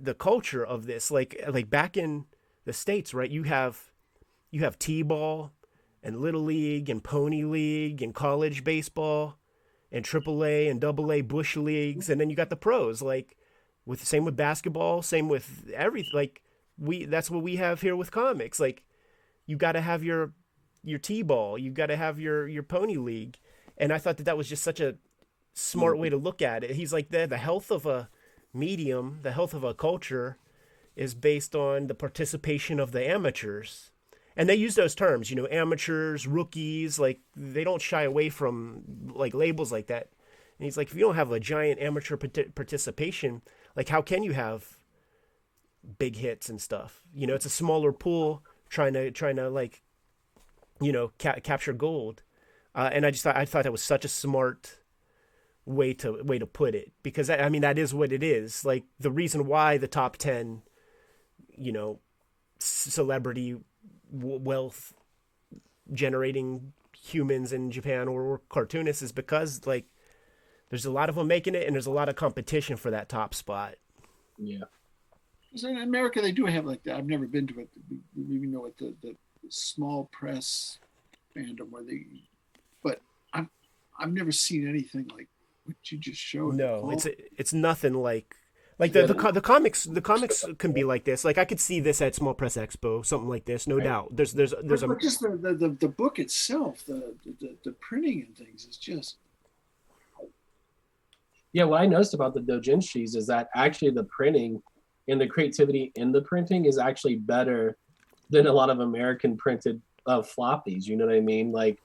the culture of this. Like like back in the states, right? You have you have t-ball and little league and pony league and college baseball and AAA and AA bush leagues, and then you got the pros. Like with same with basketball, same with everything. Like we that's what we have here with comics. Like you got to have your your t-ball, you got to have your your pony league, and I thought that that was just such a smart way to look at it. He's like the the health of a medium, the health of a culture, is based on the participation of the amateurs and they use those terms you know amateurs rookies like they don't shy away from like labels like that and he's like if you don't have a giant amateur parti- participation like how can you have big hits and stuff you know it's a smaller pool trying to trying to like you know ca- capture gold uh, and i just thought i thought that was such a smart way to way to put it because I, I mean that is what it is like the reason why the top 10 you know celebrity w- wealth generating humans in Japan or, or cartoonists is because like there's a lot of them making it and there's a lot of competition for that top spot. Yeah. 'Cause in America, they do have like that. I've never been to it. We know what the, the small press fandom where they, but I've I've never seen anything like what you just showed. No, Paul. it's it's nothing like like the, the co- the comics the comics can be like this. Like I could see this at Small Press Expo, something like this, no Right. doubt. There's there's there's But- a just the, the, the, the book itself, the, the the printing and things is just Yeah, what I noticed about the doujinshis is that actually the printing and the creativity in the printing is actually better than a lot of American printed uh, floppies. You know what I mean? Like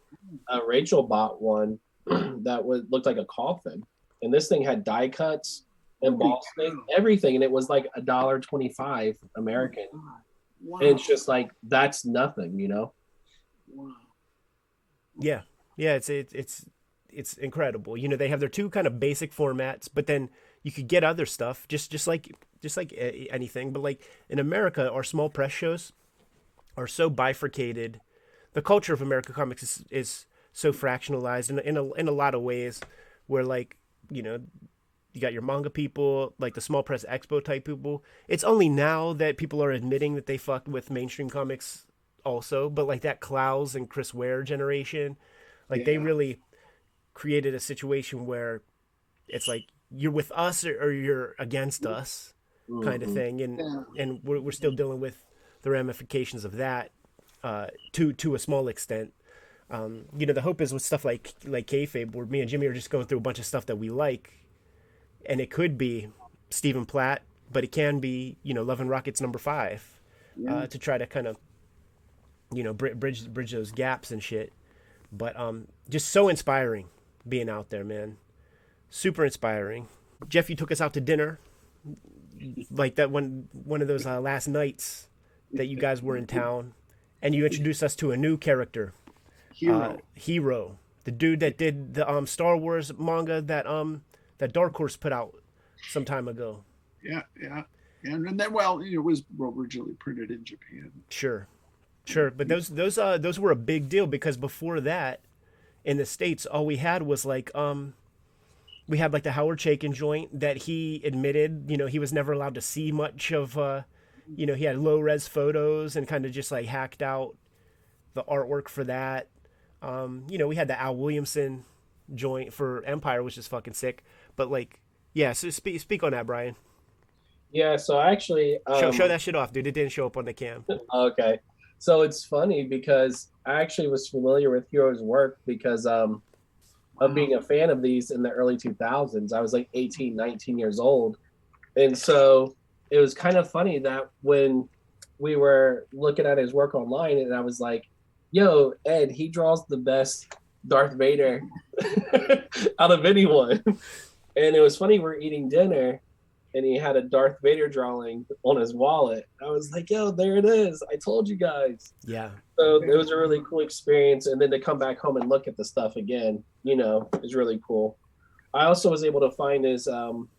uh, Rachel bought one that was looked like a coffin, and this thing had die cuts, and embossing, everything, and it was like a dollar twenty-five American. wow. And it's just like that's nothing, you know. wow. Yeah, yeah, it's it, it's it's incredible. You know, they have their two kind of basic formats, but then you could get other stuff, just just like just like anything. But like in America, our small press shows are so bifurcated. The culture of American comics is is so fractionalized in a- in a in a lot of ways, where like you know. You got your manga people, like the small press expo type people. It's only now that people are admitting that they fucked with mainstream comics also, but like that Clowes and Chris Ware generation, like they really created a situation where it's like you're with us or, or you're against us kind of thing, and Yeah. and we're we're still dealing with the ramifications of that uh, to to a small extent. Um, you know, the hope is with stuff like like kayfabe, where me and Jimmy are just going through a bunch of stuff that we like, and it could be Stephen Platt, but it can be you know Love and Rockets number five, uh, to try to kind of you know bridge bridge those gaps and shit. But um, just so inspiring being out there, man. Super inspiring. Jeff, you took us out to dinner, like that one one of those uh, last nights that you guys were in town, and you introduced us to a new character, Hero. uh, Hero, the dude that did the um Star Wars manga that um that Dark Horse put out some time ago. yeah, yeah. And, and then, well, it was originally printed in Japan. Sure, sure. But those those uh those were a big deal because before that, in the states, all we had was like um, we had like the Howard Chaykin joint that he admitted, you know, he was never allowed to see much of. uh You know, he had low res photos and kind of just like hacked out the artwork for that. Um, you know, we had the Al Williamson joint for Empire, which is fucking sick. But like, yeah. So speak speak on that, Brian. Yeah, so actually, um, Show show that shit off, dude. It didn't show up on the cam. Okay. So it's funny because I actually was familiar with Hero's work because um, of mm-hmm. being a fan of these in the early 2000s. I was like 18, 19 years old. And so it was kind of funny that when we were looking at his work online and I was like, yo, Ed, he draws the best Darth Vader out of anyone. And it was funny, we're eating dinner and he had a Darth Vader drawing on his wallet. I was like, yo, there it is. I told you guys. Yeah. So it was a really cool experience. And then to come back home and look at the stuff again, you know, is really cool. I also was able to find his um,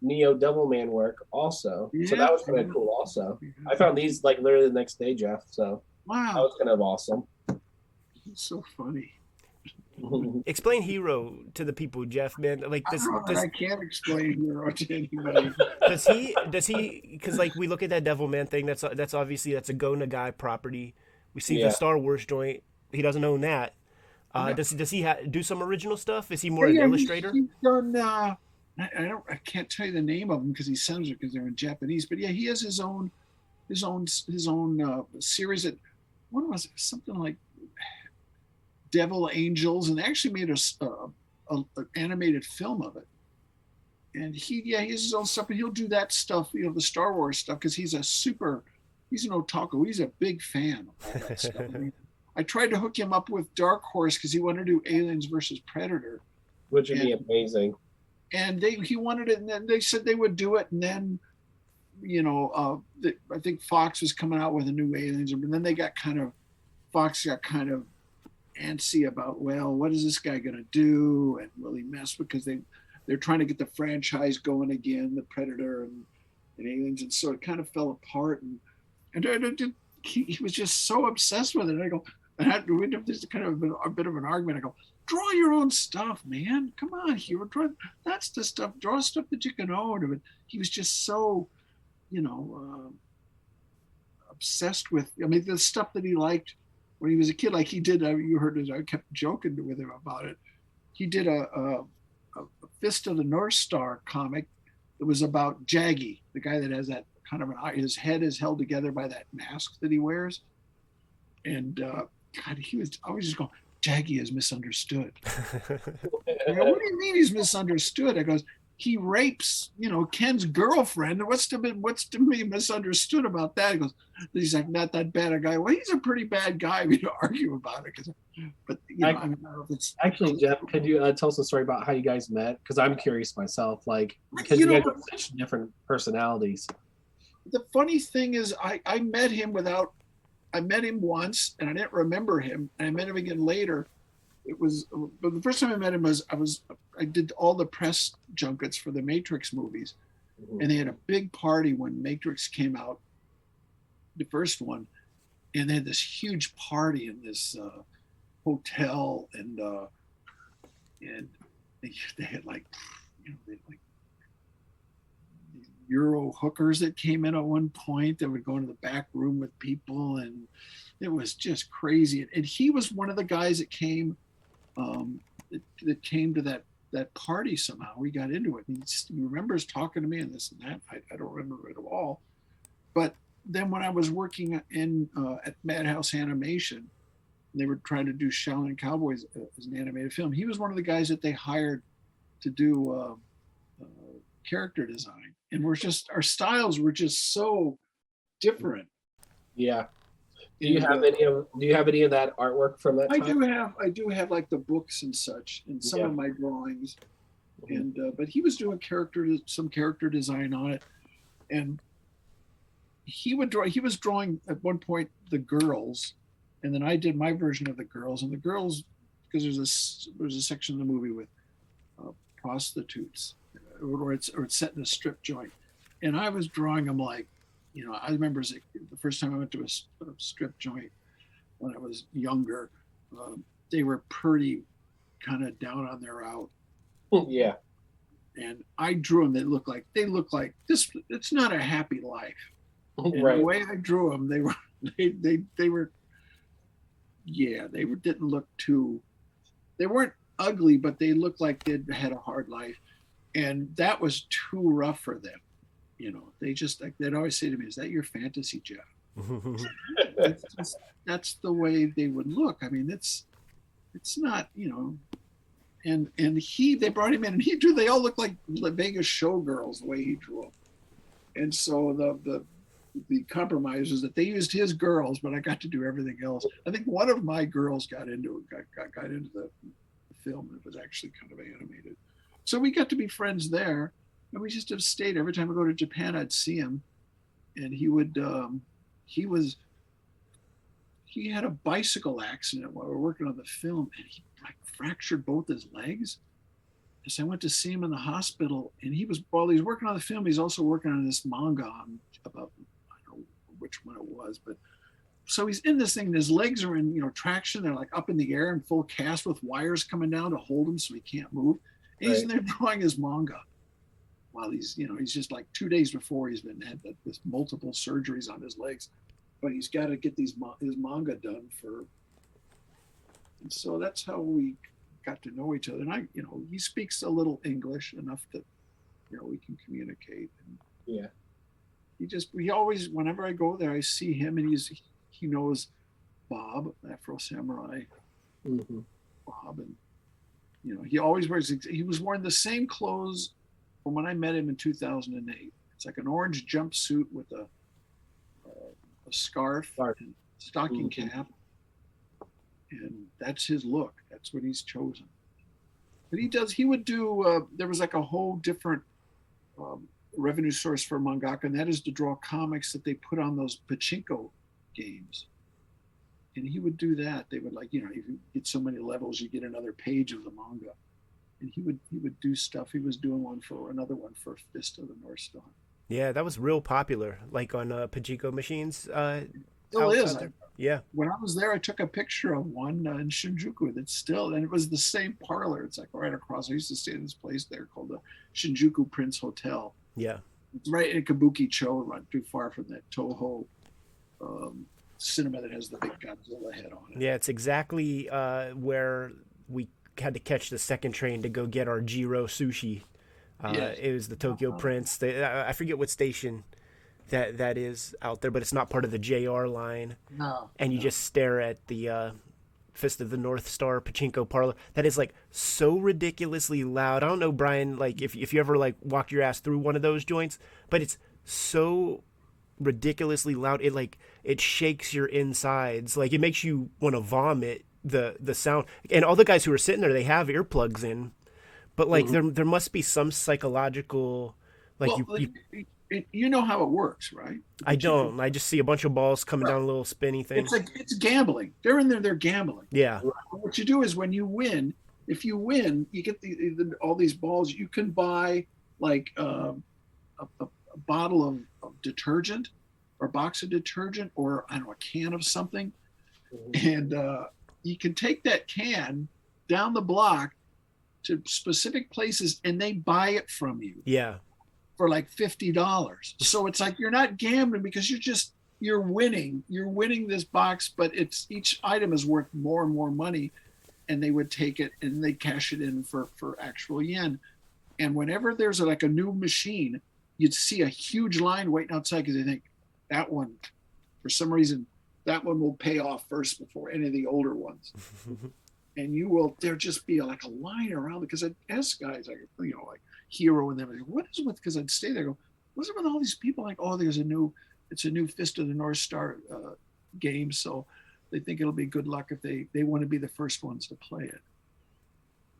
Neo Devilman work also. Yeah. So that was kind of cool also. I found these like literally the next day, Jeff. So wow. that Wow, was kind of awesome. it's so funny. Explain Hero to the people, Jeff. Man, like I, does don't know that does, I can't explain Hero to anybody. does he does he because like we look at that Devil Man thing. That's that's obviously that's a Go Nagai property. We see Yeah. the Star Wars joint. He doesn't own that. Uh, No. Does does he ha- do some original stuff? Is he more Yeah, an he's- illustrator? He's done. Uh, I, I don't. I can't tell you the name of them because he sends it because they're in Japanese. But yeah, he has his own, his own, his own uh, series. That what was it? Something like Devil Angels, and they actually made a an animated film of it. And he, yeah, he has his own stuff, and he'll do that stuff, you know, the Star Wars stuff, because he's a super, he's an otaku. He's a big fan of all that stuff. I mean, I tried to hook him up with Dark Horse because he wanted to do Aliens versus Predator Which would be amazing. and they he wanted it, and then they said they would do it, and then you know, uh, the, I think Fox was coming out with a new Aliens, and then they got kind of Fox got kind of antsy about, well, what is this guy gonna do, and will he mess because they they're trying to get the franchise going again, the Predator and, and Aliens, and so it kind of fell apart, and and, and did- he, he was just so obsessed with it. And I go, and I, we had this kind of a, a bit of an argument. I go, draw your own stuff, man. Come on, hero. Draw, that's the stuff. Draw stuff that you can own. But he was just so, you know, uh, obsessed with. I mean, the stuff that he liked when he was a kid. Like he did. Uh, you heard it. I kept joking with him about it. He did a, a, a Fist of the North Star comic. It was about Jagi, the guy that has that kind of an eye. His head is held together by that mask that he wears. And uh, God, he was always just going, Jagi is misunderstood. what do you mean he's misunderstood? I goes, he rapes, you know, Ken's girlfriend. What's to be what's to be misunderstood about that? He goes, he's like not that bad a guy. Well, he's a pretty bad guy. We don't argue about it, because, but you know, I, I, don't know if it's actually Jeff. Could you uh, tell us a story about how you guys met? Because I'm curious myself, like because you, you know, guys have such different personalities. The funny thing is, I I met him without. I met him once, and I didn't remember him, and I met him again later it was but the first time I met him was I was I did all the press junkets for the Matrix movies, mm-hmm. and they had a big party when Matrix came out, the first one, and they had this huge party in this uh, hotel, and uh, and they, they had like you know they like Euro hookers that came in at one point that would go into the back room with people and it was just crazy. And he was one of the guys that came um, that, that, came to that that party somehow. We got into it. And he, he remembers talking to me and this and that. I, I, don't remember it at all. But then when I was working in uh, at Madhouse Animation, they were trying to do Shaolin Cowboys uh, as an animated film. He was one of the guys that they hired to do uh, uh character design, and we're just our styles were just so different. Yeah, do you have any of Do you have any of that artwork from that? I do have. I do have like the books and such, and some yeah. of my drawings. Mm-hmm. And uh, but he was doing character, some character design on it, and he would draw. He was drawing at one point the girls, and then I did my version of the girls. And the girls, because there's a there's a section in the movie with uh, prostitutes, or it's or it's set in a strip joint, and I was drawing them like you know, I remember the first time I went to a, a strip joint when I was younger, um, they were pretty kind of down on their out. Yeah. And I drew them. They look like they look like this. It's not a happy life. And right. The way I drew them, they were they they they were. Yeah, they were, didn't look too. They weren't ugly, but they looked like they'd had a hard life, and that was too rough for them you know they just like they'd always say to me is that your fantasy Jeff? Just, that's the way they would look. I mean it's it's not you know and and he they brought him in and he drew they all look like vegas showgirls the way he drew them and so the the the compromise was that they used his girls but i got to do everything else. I think one of my girls got into it got, got, got into the film it was actually kind of animated. So we got to be friends there and we just have stayed. Every time I go to Japan, I'd see him, and he would. Um, he was. He had a bicycle accident while we were working on the film, and he like fractured both his legs. So I went to see him in the hospital, and he was while he's working on the film, he's also working on this manga about I don't know which one it was, but so he's in this thing and his legs are in you know traction they're like up in the air in full cast with wires coming down to hold him so he can't move and right. he's in there drawing his manga while he's you know he's just like two days before he's been had this multiple surgeries on his legs but he's got to get these his manga done for and so that's how we got to know each other. And i you know he speaks a little english enough that you know we can communicate and yeah. He just he always whenever i go there i see him and he's he knows bob afro samurai. Mm-hmm. bob and you know he always wears he was wearing the same clothes from when I met him in 2008. It's like an orange jumpsuit with a, uh, a scarf, and stocking mm-hmm. cap, and that's his look. That's what he's chosen. But he does. He would do. Uh, there was like a whole different um, revenue source for mangaka, and that is to draw comics that they put on those pachinko games. And he would do that. They would like, you know, if you get so many levels, you get another page of the manga and he would he would do stuff. He was doing one for another one for Fist of the North Star. Yeah, that was real popular, like on uh, Pachinko machines. Uh, still is. yeah. When I was there, I took a picture of one uh, in Shinjuku that's still, and it was the same parlor. It's like right across. I used to stay in this place there called the Shinjuku Prince Hotel. Yeah. It's right in Kabuki Cho, not too far from that Toho um, cinema that has the big Godzilla head on it. Yeah, it's exactly uh, where we had to catch the second train to go get our Jiro sushi. Uh, Yes. It was the Tokyo Uh-huh. Prince. They, I I forget what station that that is out there, but it's not part of the JR line. No. And you just stare at the uh, Fist of the North Star pachinko parlor. That is like so ridiculously loud. I don't know, Brian, like if if you ever like walked your ass through one of those joints, but it's so ridiculously loud. It like it shakes your insides. Like it makes you want to vomit the the sound. And all the guys who are sitting there, they have earplugs in, but like there there must be some psychological like well, you, you it- you know how it works, right? I don't. I just see a bunch of balls coming Right. down a little spinny thing. It's like it's gambling. They're in there. They're gambling. yeah. What you do is when you win, if you win, you get the, the all these balls. You can buy like um, a, a, a bottle of, of detergent or a box of detergent or I don't know a can of something, and uh, you can take that can down the block to specific places and they buy it from you Yeah. for like fifty dollars. So it's like you're not gambling because you're just you're winning. You're winning this box, but it's each item is worth more and more money, and they would take it and they cash it in for for actual yen. And whenever there's a, like a new machine, you'd see a huge line waiting outside because they think that one, for some reason, that one will pay off first before any of the older ones and you will there just be like a line around because I'd ask guys like you know like hero and them like, what is with because I'd stay there go what's it with all these people like oh there's a new it's a new fist of the north star uh, game so they think it'll be good luck if they they want to be the first ones to play it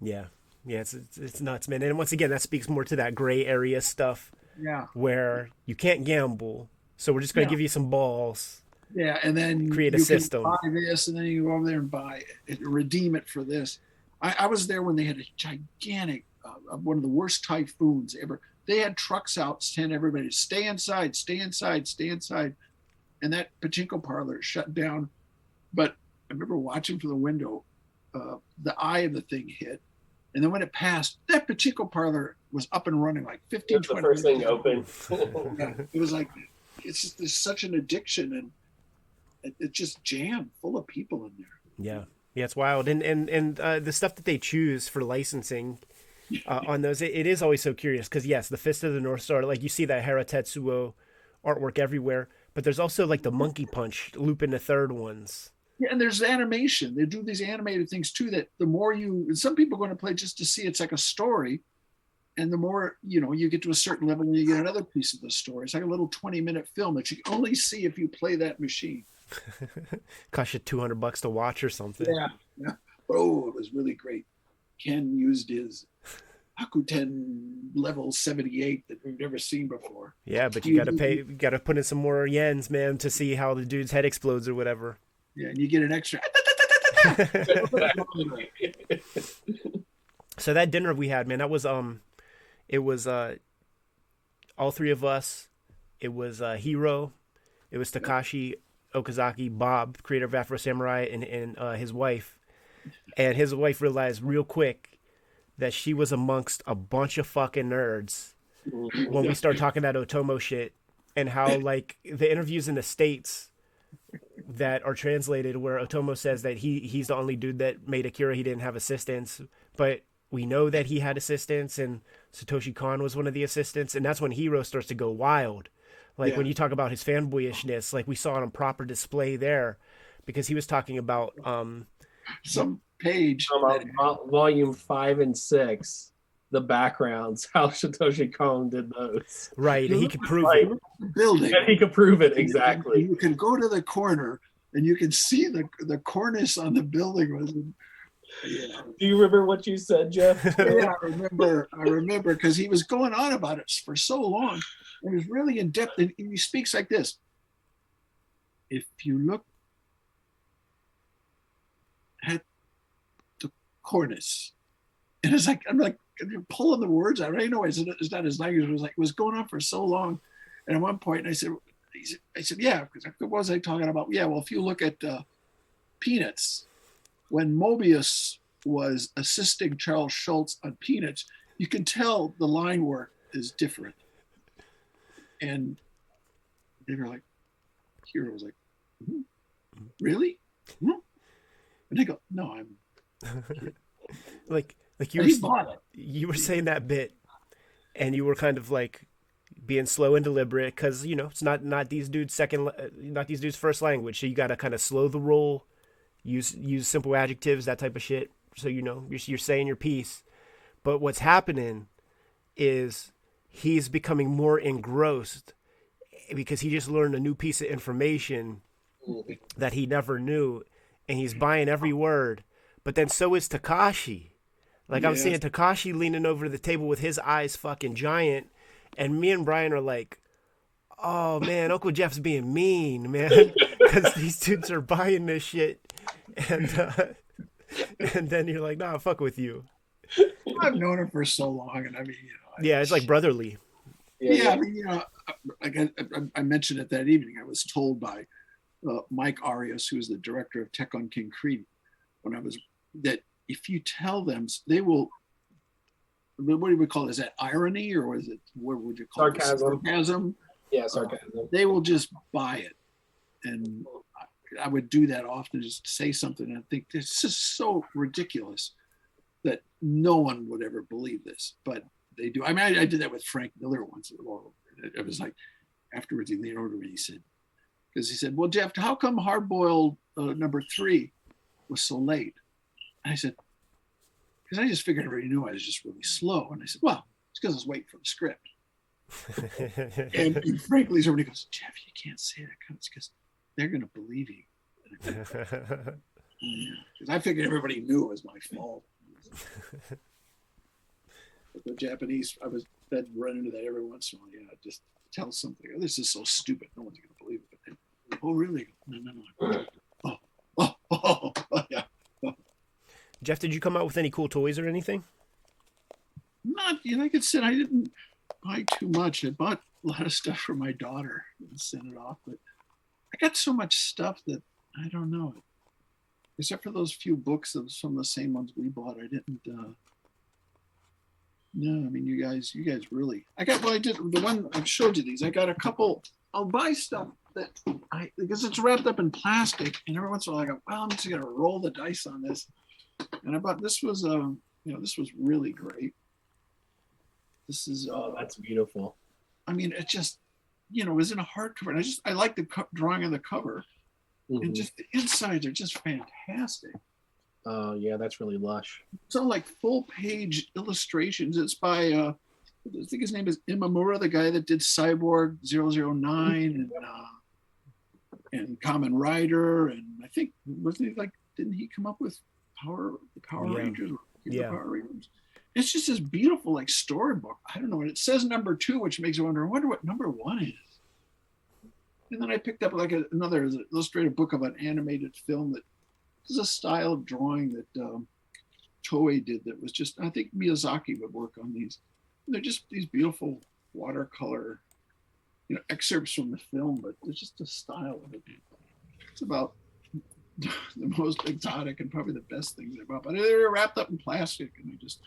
Yeah. Yeah, it's, it's it's nuts, man. And once again, that speaks more to that gray area stuff yeah where you can't gamble. So we're just going to Yeah. give you some balls. Yeah and then Create a you can system. buy this and then you go over there and buy it redeem it for this i, I was there when they had a gigantic uh, one of the worst typhoons ever they had trucks out telling everybody stay inside stay inside stay inside and that pachinko parlor shut down but i remember watching from the window uh, the eye of the thing hit and then when it passed that pachinko parlor was up and running like 15 It's the 20 first thing open. Yeah, it was like it's just there's such an addiction and it, it's just jam full of people in there Yeah. Yeah, it's wild. And and and uh, the stuff that they choose for licensing uh, on those, it, it is always so curious because yes, the Fist of the North Star, like you see that Hara Tetsuo artwork everywhere, but there's also like the Monkey Punch Lupin the Third ones. yeah, and there's animation they do these animated things too that the more you and some people are going to play just to see it's like a story and the more you know you get to a certain level and you get another piece of the story it's like a little 20 minute film that you only see if you play that machine Cost you two hundred bucks to watch or something. yeah yeah oh it was really great ken used his Hakuten level 78 that we've never seen before Yeah, but you You- gotta pay, you gotta put in some more yens, man, to see how the dude's head explodes or whatever. yeah and you get an extra so that dinner we had, man, that was um, it was uh, all three of us. It was uh, Hiro, it was Takashi Okazaki, Bob, creator of Afro Samurai, and and uh, his wife. And his wife realized real quick that she was amongst a bunch of fucking nerds when we started talking that Otomo shit and how like the interviews in the states that are translated where Otomo says that he he's the only dude that made Akira he didn't have assistants but we know that he had assistants and Satoshi Kon was one of the assistants and that's when Hero starts to go wild like Yeah. when you talk about his fanboyishness like we saw it on proper display there because he was talking about um some page From uh, that- volume five and six, the backgrounds, how Satoshi Kon did those. right and he could prove Right. it building. And he could prove it And exactly. You can go to the corner and you can see the the cornice on the building was. Yeah, Do you remember what you said, Jeff? yeah, I remember. I remember because he was going on about it for so long, and he was really in depth. And he speaks like this: If you look at the cornice, and it's like I'm like you're pulling the words out. I know it's, not his language. It was like it was going on for so long, and at one point I said, said I said, yeah, because what was I talking about? Yeah, well, if you look at uh, Peanuts, when Moebius was assisting Charles Schulz on Peanuts, you can tell the line work is different. And they were like, Hero was like, "Mhm. really? Mhm." And they go, no, I'm. like like you were you were saying that bit and you were kind of like being slow and deliberate because you know it's not not these dudes second uh, not these dudes first language so you got to kind of slow the roll use use simple adjectives that type of shit so you know you're, you're saying your piece but what's happening is he's becoming more engrossed because he just learned a new piece of information that he never knew and he's buying every word. But then so is takashi. Like i'm Yes. seeing takashi leaning over the table with his eyes fucking giant and me and brian are like oh man uncle jeff's being mean man because these dudes are buying this shit. And uh, and then you're like nah fuck with you. I've known him for so long, and I mean, you know, yeah it's like brotherly yeah, I mean, you know, like I, I- I mentioned it that evening, I was told by uh, Mike Arias, who is the director of Tekkonkinkreet, when I was that if you tell them, they will. What do we call it? Is that irony or is it what would you call Sarcasm. it? Sarcasm. Yeah, sarcasm. They will just buy it, and I, I would do that often, just say something, and I think this is so ridiculous that no one would ever believe this, but they do. I mean, I, I did that with Frank Miller once. It, it was like afterwards he leaned over to me. He said, because he said, "Well, Jeff, how come Hard Boiled uh, number three was so late?" And I said, "Because I just figured everybody knew I was just really slow." And I said, "Well, it's because I was waiting for the script." And, and Frank leans over and he goes, "Jeff, you can't say that because they're going to believe you." And I I figured everybody knew it was my fault. But the Japanese, I was I'd run into that every once in a while. Yeah, just tell something. Oh, this is so stupid. No one's going to believe it. But then, oh, really? No, no, no. Oh, oh, oh, oh, yeah. jeff did you come out with any cool toys or anything Not, you know, like I said, I didn't buy too much. I bought a lot of stuff for my daughter and sent it off. But I got so much stuff that I don't know. It. Except for those few books of some of the same ones we bought, I didn't. Uh, no, I mean, you guys, you guys really. I got well. I did the one I showed you these. I got a couple. I'll buy stuff that I because it's wrapped up in plastic, and every once in a while I go, well, I'm just gonna roll the dice on this. And I bought this was um, you know, this was really great. This is uh, Oh, that's beautiful. I mean, it just, you know, it was in a hardcover, and I just I like the co- drawing on the cover, and Mhm. just the insides are just fantastic. Oh, yeah, that's really lush. It's all like full page illustrations. It's by uh, I think his name is Imamura, the guy that did Cyborg 009 and uh, and Kamen Rider, and I think wasn't he like didn't he come up with Power the Power Yeah. Rangers? Yeah. Power Rangers. It's just this beautiful like storybook. I don't know. And it says number two, which makes me wonder. I wonder what number one is. And then I picked up like a, another illustrated book of an animated film that is a style of drawing that um, Toei did that was just I think Miyazaki would work on these. They're just these beautiful watercolor, you know, excerpts from the film, but it's just a style of it. It's about the most exotic and probably the best things about. But they're wrapped up in plastic, and I just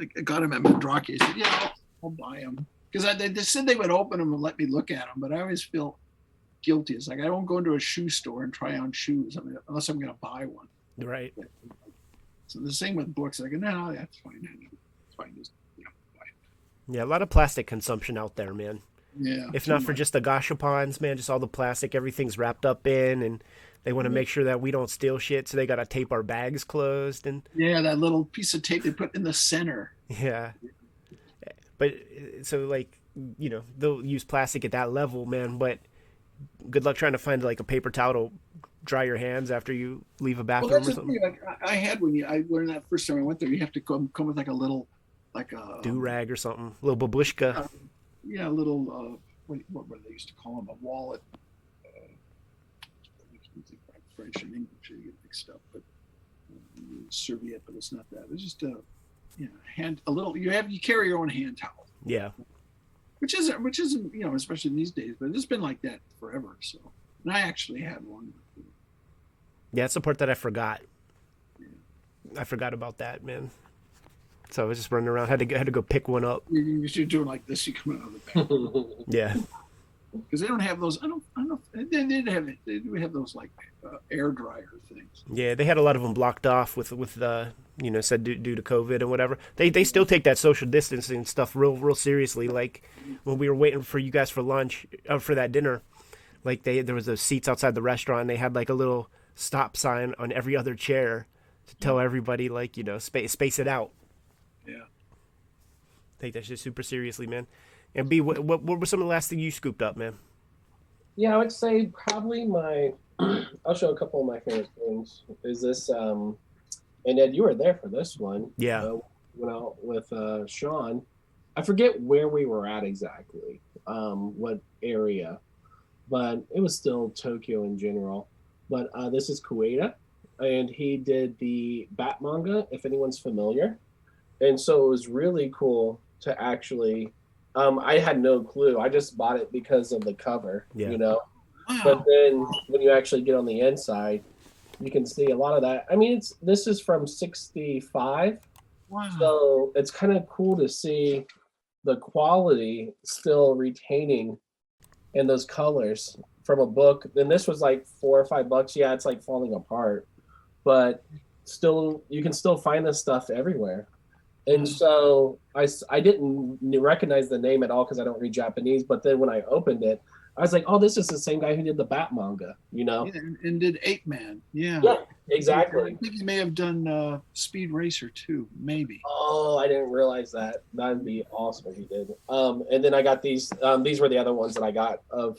I got them at Mandarake. I said, "Yeah, I'll, I'll buy them." Because they, they said they would open them and let me look at them, but I always feel guilty. It's like I don't go into a shoe store and try on shoes I mean, unless I'm going to buy one. right So the same with books. I go, no, that's fine. It's fine. Just, you know, buy it." yeah a lot of plastic consumption out there man Yeah. if not for just the gashapons, man, just all the plastic, everything's wrapped up in, and they want to Mm-hmm. make sure that we don't steal shit, so they gotta tape our bags closed, and yeah, that little piece of tape they put in the center. yeah. But uh, so like you know they'll use plastic at that level, man. But good luck trying to find like a paper towel to dry your hands after you leave a Well, bathroom that's or something. thing. Like, I had when you, I learned that first time I went there. You have to come come with like a little, like a Do rag or something, a little babushka. yeah, a little. Uh, what, what were they used to call them? A wallet. Uh, I can't think of French and English. You get mixed up, but uh, serviette, but it's not that. It's just a, you know, hand a little. You have you carry your own hand towel, Yeah, which isn't which isn't you know especially in these days, but it's been like that forever. So, and I actually had one. yeah, that's the part that I forgot. I forgot about that, man. So I was just running around. Had to go, had to go pick one up. You- you- You're doing like this. You come out of the back Yeah. Because they don't have those. I don't. I don't. They didn't have. They do have those like uh, air dryer things. Yeah, they had a lot of them blocked off with with the you know said due, due to COVID and whatever. They they still take that social distancing stuff real real seriously. Like when we were waiting for you guys for lunch uh, for that dinner, like they there was those seats outside the restaurant. And they had like a little stop sign on every other chair to tell everybody like you know space space it out. Yeah. Take that shit super seriously, man. And B, what what, what were some of the last things you scooped up, man? Yeah, I would say probably my. I'll show a couple of my favorite things. Is this um, and Ed, you were there for this one. Yeah. Uh, went out with uh, Sean. I forget where we were at exactly, um, what area, but it was still Tokyo in general. But uh, this is Kuwata, and he did the Bat manga, if anyone's familiar. And so it was really cool to actually. Um, I had no clue. I just bought it because of the cover, Yeah. you know. Wow. But then when you actually get on the inside, you can see a lot of that. I mean, it's this is from '65, wow. so it's kind of cool to see the quality still retaining in those colors from a book. And this was like four or five bucks. Yeah, it's like falling apart, but still, you can still find this stuff everywhere. And so I, I didn't recognize the name at all because I don't read Japanese. But then when I opened it, I was like, oh, this is the same guy who did the Bat manga, you know? Yeah, and, and did Ape Man. Yeah. Yeah, I Exactly. think he may have done uh, Speed Racer too. Maybe. Oh, I didn't realize that. That'd be awesome if he did. Um, and then I got these. Um, these were the other ones that I got of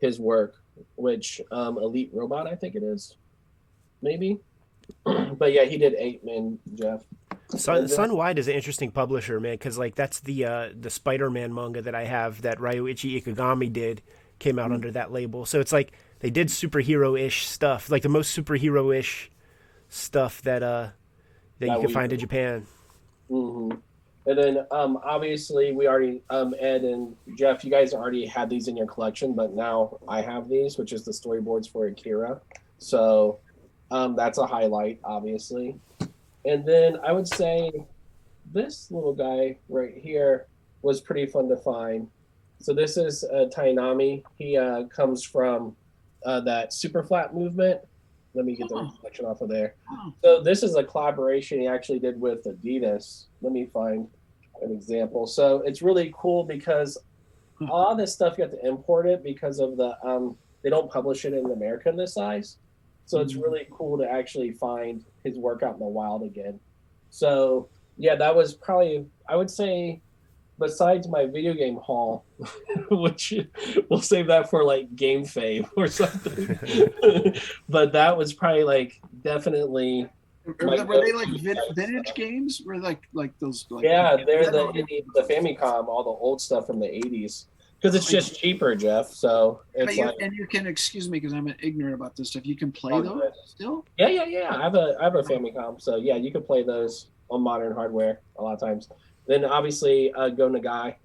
his work, which um, Elite Robot, I think it is, maybe. but yeah, he did Ape Man, Jeff. Sun Sun Wide is an interesting publisher, man, because like that's the uh, the Spider-Man manga that I have that Ryoichi Ikegami did came out under that label. So it's like they did superhero-ish stuff, like the most superhero-ish stuff that uh that you That can we find in do. Japan. hmm And then um, obviously we already um, Ed and Jeff, you guys already had these in your collection, but now I have these, which is the storyboards for Akira. So um, that's a highlight, obviously. And then I would say this little guy right here was pretty fun to find. So this is uh, Tanaami. He uh, comes from uh, that super flat movement. Let me get the Oh. reflection off of there. Oh, So this is a collaboration he actually did with Adidas. Let me find an example. So it's really cool because all this stuff you have to import it because of the um they don't publish it in America in this size. So it's Mhm. really cool to actually find his work out in the wild again. So yeah, that was probably I would say besides my video game haul, which we'll save that for like game fave or something. but that was probably like definitely Were, My were they like vin- vintage games? Were like like those? Like, yeah, they're the Yeah. the Famicom, all the old stuff from the '80s, because it's just cheaper, Jeff. So it's you, like, and you can excuse me because I'm ignorant about this stuff. You can play Oh, those still. yeah, yeah, yeah. I have a I have a Famicom, so yeah, you can play those on modern hardware a lot of times. Then obviously uh, Go Nagai.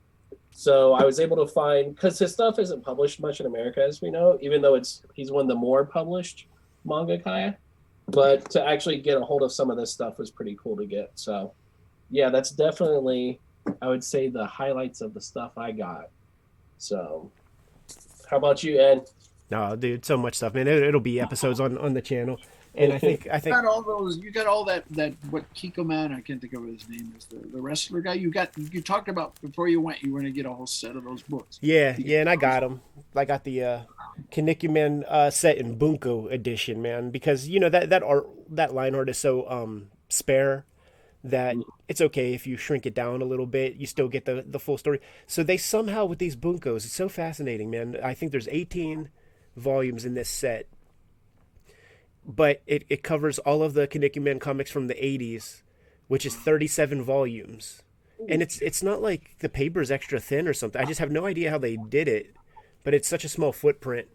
So I was able to find because his stuff isn't published much in America, as we know, even though it's he's one of the more published manga kaya. But to actually get a hold of some of this stuff was pretty cool to get. So yeah, that's definitely I would say the highlights of the stuff I got. So how about you, Ed? No, dude, so much stuff, man. It, it'll be episodes on on the channel, and I think I think You think got all those. You got all that. That what Kiko Man? I can't think of what his name is. The, the wrestler guy. You got. You talked about before you went. You were going to get a whole set of those books. Yeah, yeah, and I got them. I got the uh, Kinnikuman uh, set in Bunko edition, man, because you know that that art that line art is so um spare that it's okay if you shrink it down a little bit. You still get the the full story. So they somehow with these Bunkos, it's so fascinating, man. I think there's 18 volumes in this set, but it it covers all of the Kinnikuman comics from the 80s, which is 37 volumes and it's it's not like the paper is extra thin or something. I just have no idea how they did it, but it's such a small footprint.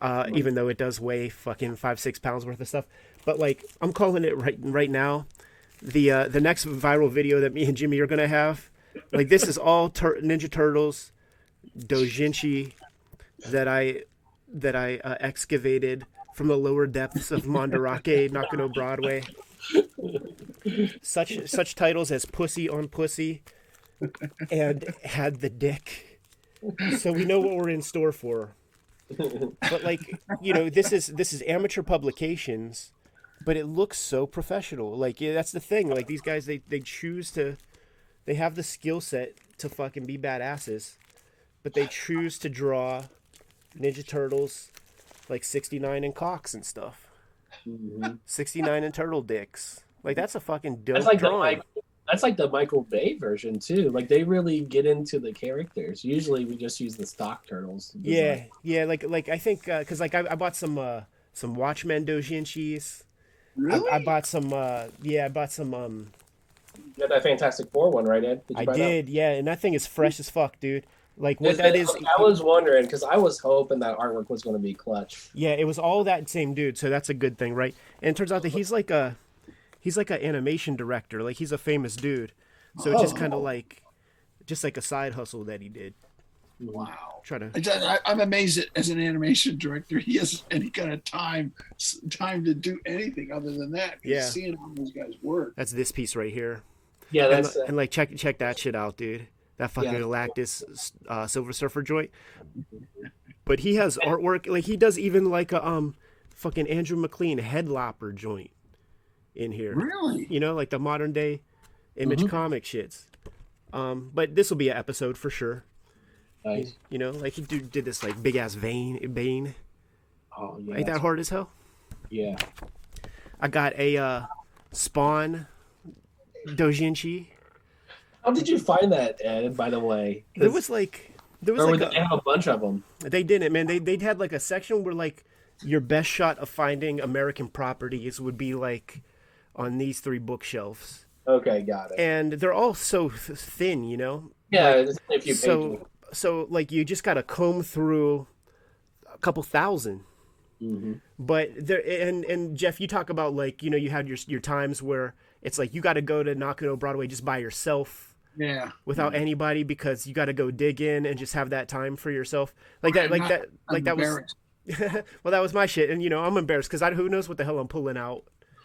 Uh, even though it does weigh fucking five six pounds worth of stuff, but like I'm calling it right right now, the uh, the next viral video that me and Jimmy are gonna have, like this is all tur- Ninja Turtles, Doujinshi, that I that I uh, excavated from the lower depths of Mandarake, Nakano Broadway. such such titles as Pussy on Pussy and Had the Dick. So we know what we're in store for. But like, you know, this is this is amateur publications, but it looks so professional. Like yeah, that's the thing. Like these guys they they choose to they have the skill set to fucking be badasses, but they choose to draw Ninja Turtles like 69 and cocks and stuff. Mhm. 69 and turtle dicks. Like that's a fucking dope That's like the drawing. Mike, that's like the Michael Bay version too. Like they really get into the characters. Usually we just use the stock turtles. Yeah, yeah. Like like I think because like I, I bought some uh some Watchmen doujinshis. Really? I, I bought some uh yeah I bought some um You got that Fantastic Four one, right, Ed? Did you I buy that? did yeah and that thing is fresh as fuck, dude. Like what Is that it- is. I was wondering because I was hoping that artwork was going to be clutch. Yeah, it was all that same dude, so that's a good thing, right? And it turns out that he's like a he's like an animation director, like he's a famous dude. So it's just Oh. kind of like just like a side hustle that he did. Wow. Try to I, I- I'm amazed that as an animation director, he has any kind of time time to do anything other than that. Yeah. Seeing all those guys work. That's this piece right here. Yeah, And, that's and like check check that shit out, dude. That fucking Yeah. Galactus uh, Silver Surfer joint. But he has artwork like he does even like a um fucking Andrew MacLean headlopper joint in here. Really? You know, like the modern day image Mhm. comic shits. Um, but this will be an episode for sure. Nice. You know, like he did this like big ass vein Bane. Oh yeah, Ain't that hard as hell? yeah. I got a uh, Spawn Doujinshi. How did you find that, Ed? By the way, There was like there was like they a, have a bunch of them. They didn't, man. They they had like a section where like your best shot of finding American properties would be like on these three bookshelves, Okay, got it. and they're all so thin, you know. Yeah, there's a few pages. So so like you just gotta comb through a couple thousand. Mhm. But there and and Jeff, you talk about like you know you had your your times where it's like you got to go to Nakano Broadway just by yourself Yeah. without anybody because you got to go dig in and just have that time for yourself like that I'm like not- that I'm like that was well, that was my shit, and you know I'm embarrassed because I who knows what the hell I'm pulling out.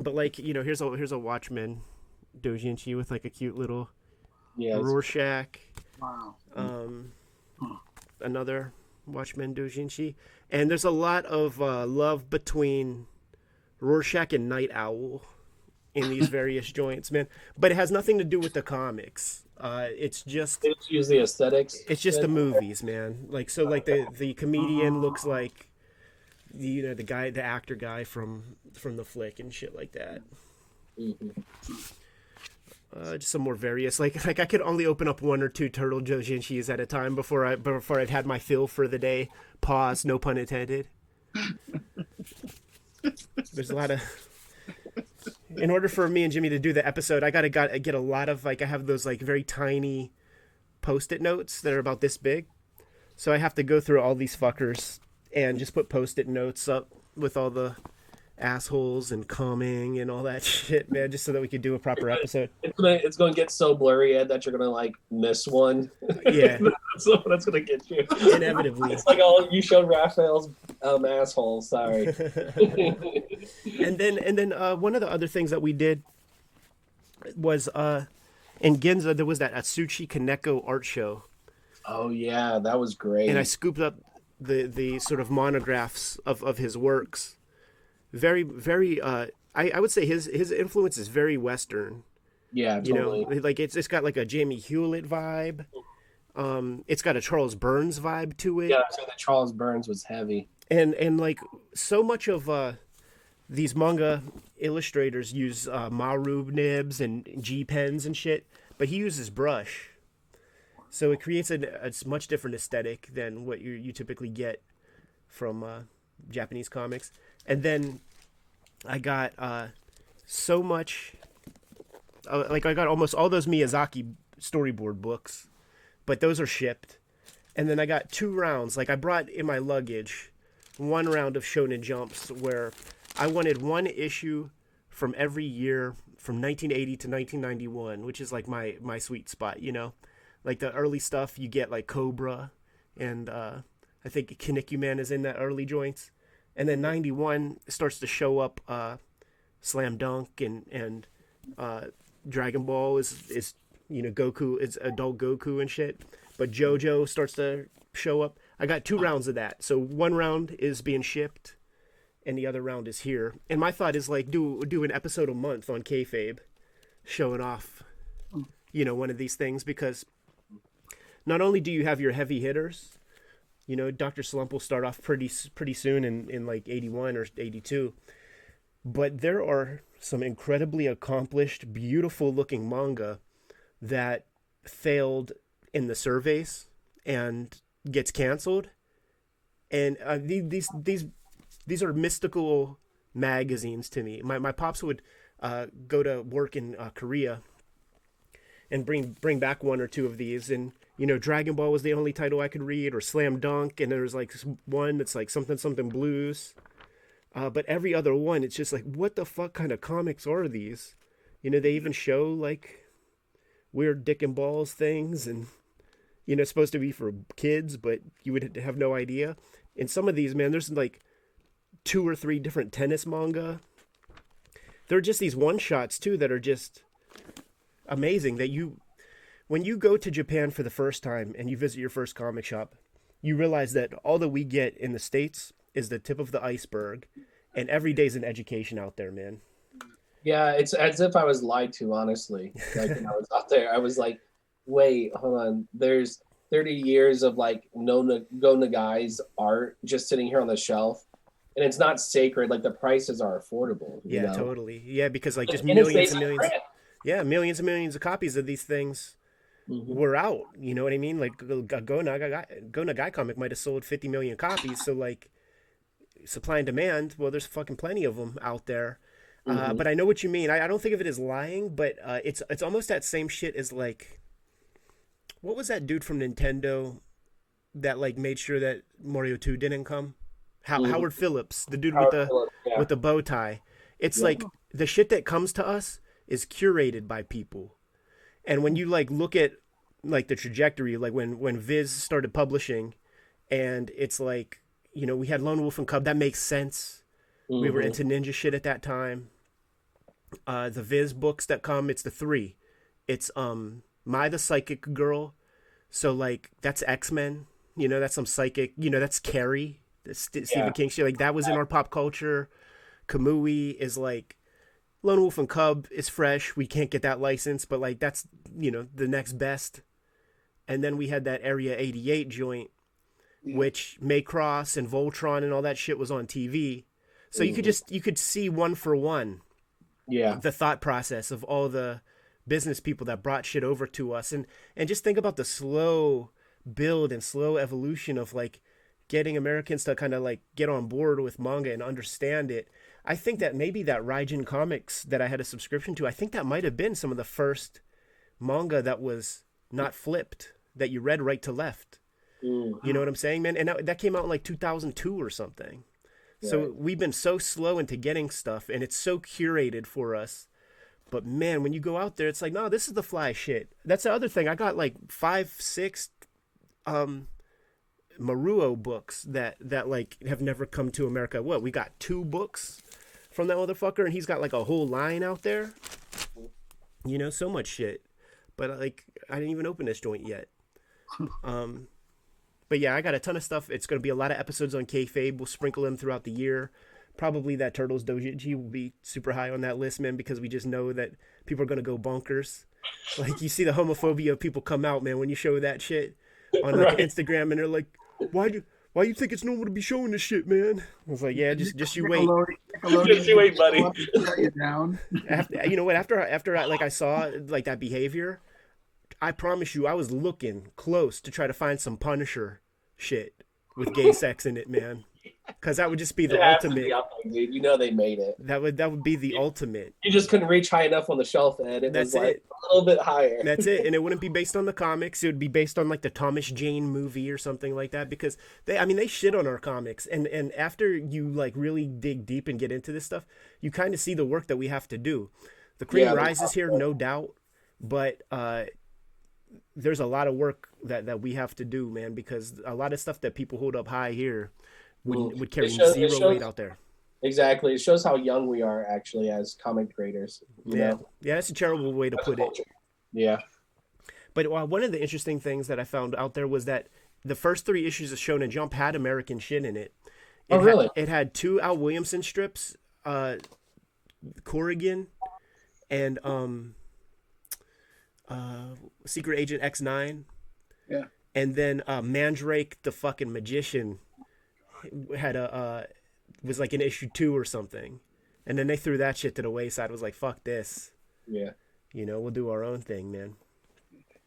but like you know, here's a here's a Watchman Doujinshi with like a cute little Yeah, it's- Rorschach, Wow. um, Huh. another Watchman Doujinshi, and there's a lot of uh, love between Rorschach and Nite Owl in these various joints, man. But it has nothing to do with the comics. Uh, it's just they just use the aesthetics. it's just the movies, man. Like so, like the the comedian looks like the you know the guy, the actor guy from from the flick and shit like that. Mhm. Uh, just some more various, like like I could only open up one or two turtle doujinshis at a time before I before I've had my fill for the day. Pause, no pun intended. There's a lot of. In order for me and Jimmy to do the episode, I gotta got get a lot of like I have those like very tiny post-it notes that are about this big. So I have to go through all these fuckers and just put post-it notes up with all the assholes and coming and all that shit, man, just so that we could do a proper episode. It's gonna it's gonna get so blurry, Ed, that you're gonna like miss one. Yeah, that's that's gonna get you. inevitably. It's like oh, you showed Raphael's um asshole. Sorry. and then and then uh, one of the other things that we did was uh, in Ginza there was that Atsushi Kaneko art show, oh yeah, that was great. and I scooped up the the sort of monographs of, of his works. Very very uh, I, I would say his his influence is very Western. yeah, totally. You know, like it's it's got like a Jamie Hewlett vibe. Um, it's got a Charles Burns vibe to it. yeah, so that Charles Burns was heavy. and and like so much of uh these manga illustrators use uh, maru nibs and g pens and shit but he uses brush so it creates a, a much different aesthetic than what you you typically get from uh, japanese comics and then i got uh so much uh, like i got almost all those miyazaki storyboard books but those are shipped and then I got two rounds. Like I brought in my luggage one round of Shonen Jumps where I wanted one issue from every year from 1980 to 1991, which is like my my sweet spot, you know. Like the early stuff you get like Cobra and uh I think Kinnikuman is in that early joints. And then 91 starts to show up uh Slam Dunk and and uh, Dragon Ball is is you know Goku is adult Goku and shit. But JoJo starts to show up. I got two rounds of that. So one round is being shipped, and the other round is here. And my thought is like do do an episode a month on kayfabe, showing off, you know, one of these things because not only do you have your heavy hitters, you know, Doctor Slump will start off pretty pretty soon in in like eighty one or eighty two, but there are some incredibly accomplished, beautiful looking manga that failed in the surveys and gets canceled. And uh, these these these are mystical magazines to me. My my pops would uh, go to work in uh, Korea and bring bring back one or two of these. And you know Dragon Ball was the only title I could read or Slam Dunk and there's like one that's like something something blues. Uh, but every other one it's just like what the fuck kind of comics are these? You know they even show like weird dick and balls things and you know supposed to be for kids but you would have no idea. And some of these man there's like two or three different tennis manga. There are just these one shots too that are just amazing that you when you go to Japan for the first time and you visit your first comic shop, you realize that all that we get in the states is the tip of the iceberg, and every day's an education out there, man. Yeah, it's as if I was lied to, honestly. Like when I was out there, I was like, "Wait, hold on. There's 30 years of like no go Nagai's art just sitting here on the shelf." And it's not sacred. Like the prices are affordable. Yeah, know? totally. Yeah, because like just millions and millions. Yeah, millions and millions of copies of these things mm-hmm. were out. You know what I mean? Like Go Nagai, Go Nagai comic might have sold 50 million copies. So like supply and demand, well, there's fucking plenty of them out there. Uh, mm-hmm. Uh, but I know what you mean. I, I, don't think of it as lying, but uh, it's it's almost that same shit as like, what was that dude from Nintendo that like made sure that Mario Two didn't come? How, mm-hmm. Howard Phillips, the dude Howard with the Phillips, yeah. with the bow tie. It's yeah. like the shit that comes to us is curated by people. And when you like look at like the trajectory, like when when Viz started publishing, and it's like you know we had Lone Wolf and Cub, that makes sense. Mm-hmm. We were mm-hmm. into ninja shit at that time. Uh, the Viz books that come, it's the three. It's um Mai the Psychic Girl, so like that's X Men. You know that's some psychic. You know that's Carrie, St- yeah. Stephen King shit. Like that was in our pop culture. Kamui is like Lone Wolf and Cub is fresh. We can't get that license, but like that's you know the next best. And then we had that Area 88 joint, yeah. which Macross and Voltron and all that shit was on TV. So mm-hmm. you could mm-hmm. just you could see one for one. Yeah. The thought process of all the business people that brought shit over to us and and just think about the slow build and slow evolution of like getting Americans to kind of like get on board with manga and understand it I think that maybe that Raijin Comics that I had a subscription to, I think that might have been some of the first manga that was not flipped, that you read right to left. Mm-hmm. You know what I'm saying, man? And that, that came out in like 2002 or something. So we've been so slow into getting stuff, and it's so curated for us. But man, when you go out there, it's like, no, this is the fly shit. That's the other thing. I got like five, six, um, Maruo books that that like have never come to America. What we got two books from that motherfucker, and he's got like a whole line out there. You know, so much shit. But like, I didn't even open this joint yet. um, but yeah, I got a ton of stuff. It's gonna be a lot of episodes on kayfabe. We'll sprinkle them throughout the year. Probably that Turtles Doji will be super high on that list, man, because we just know that people are gonna go bonkers. Like you see the homophobia of people come out, man, when you show that shit on like, right. Instagram, and they're like, "Why do why you think it's normal to be showing this shit, man? I was like, yeah, just just you wait. just you wait, buddy. you down. after, you know what? After after I, like I saw like that behavior, I promise you, I was looking close to try to find some Punisher shit with gay sex in it, man because that would just be the ultimate. Be dude. You know they made it. That would that would be the ultimate. You just couldn't reach high enough on the shelf, Ed. It That's was like it. a little bit higher. That's it, and it wouldn't be based on the comics. It would be based on like the Thomas Jane movie or something like that. Because they, I mean, they shit on our comics, and and after you like really dig deep and get into this stuff, you kind of see the work that we have to do. The cream yeah, rises here, no doubt, but uh, there's a lot of work that that we have to do, man. Because a lot of stuff that people hold up high here would, well, would carry shows, zero shows, weight out there. Exactly. It shows how young we are actually as comic creators. Yeah, know? yeah, that's a terrible way to put it. Yeah. But uh, one of the interesting things that I found out there was that the first three issues of Shonen Jump had American shit in it. it Oh, had- really? it had two Al Williamson strips, uh, Corrigan, and um, uh, Secret Agent X Nine. Yeah. And then uh, Mandrake, the fucking magician, had a uh, was like an issue two or something, and then they threw that shit to the wayside. Was like, fuck this, Yeah. you know, we'll do our own thing, man.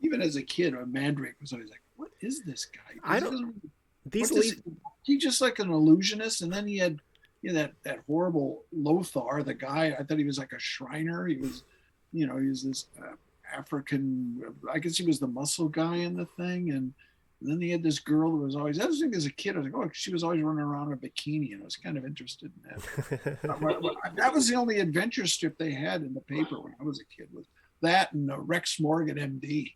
Even as a kid, a Mandrake was always like, "What is this guy?" I don't- These what does lead, he, he just like an illusionist, and then he had you know, that that horrible Lothar, the guy. I thought he was like a Shriner. He was, you know, he was this uh, African. I guess he was the muscle guy in the thing, and, then he had this girl who was always. I was thinking as a kid, I was like, oh, she was always running around in a bikini, and I was kind of interested in that. that was the only adventure strip they had in the paper when I was a kid. Was that and Rex Morgan, MD.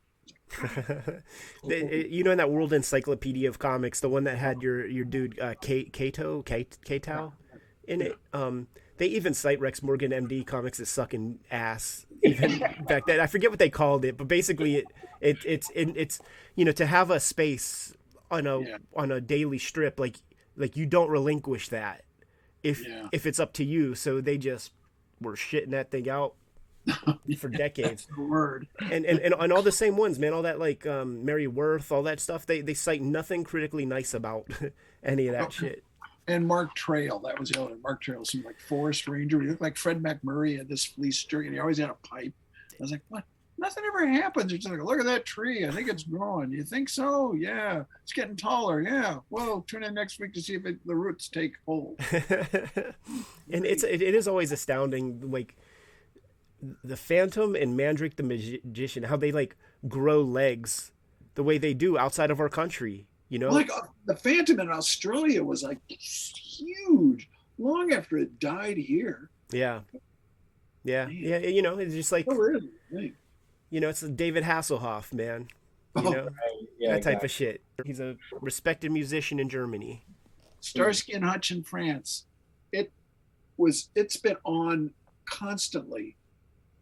The- you know, in that World Encyclopedia of Comics, the one that had your your dude uh, K- Kato K- Kato in it. Um, they even cite Rex Morgan MD comics as sucking ass even back then. I forget what they called it, but basically it, it it's it, it's you know to have a space on a Yeah. on a daily strip like like you don't relinquish that if Yeah. if it's up to you. So they just were shitting that thing out for decades The word. and, and and and all the same ones, man. All that like um, Mary Worth, all that stuff. They they cite nothing critically nice about any of that shit. and Mark Trail. That was the other. Mark Trail seemed like forest ranger. He looked like Fred MacMurray had this fleece jerky, and he always had a pipe. I was like, what? Nothing ever happens. It's like, look at that tree. I think it's growing. You think so? Yeah. It's getting taller. Yeah. Well, tune in next week to see if it, the roots take hold. and it's it, it is always astounding, like the Phantom and Mandrake the Magician, how they like grow legs the way they do outside of our country. You know, Like uh, the Phantom in Australia was like huge long after it died here. yeah, yeah, yeah. You know, it's just like Oh, really? Hey. you know, it's David Hasselhoff, man. You Oh, know, Right. Yeah. that type exactly. of shit. He's a respected musician in Germany. Starsky and Hutch in France. It was. It's been on constantly.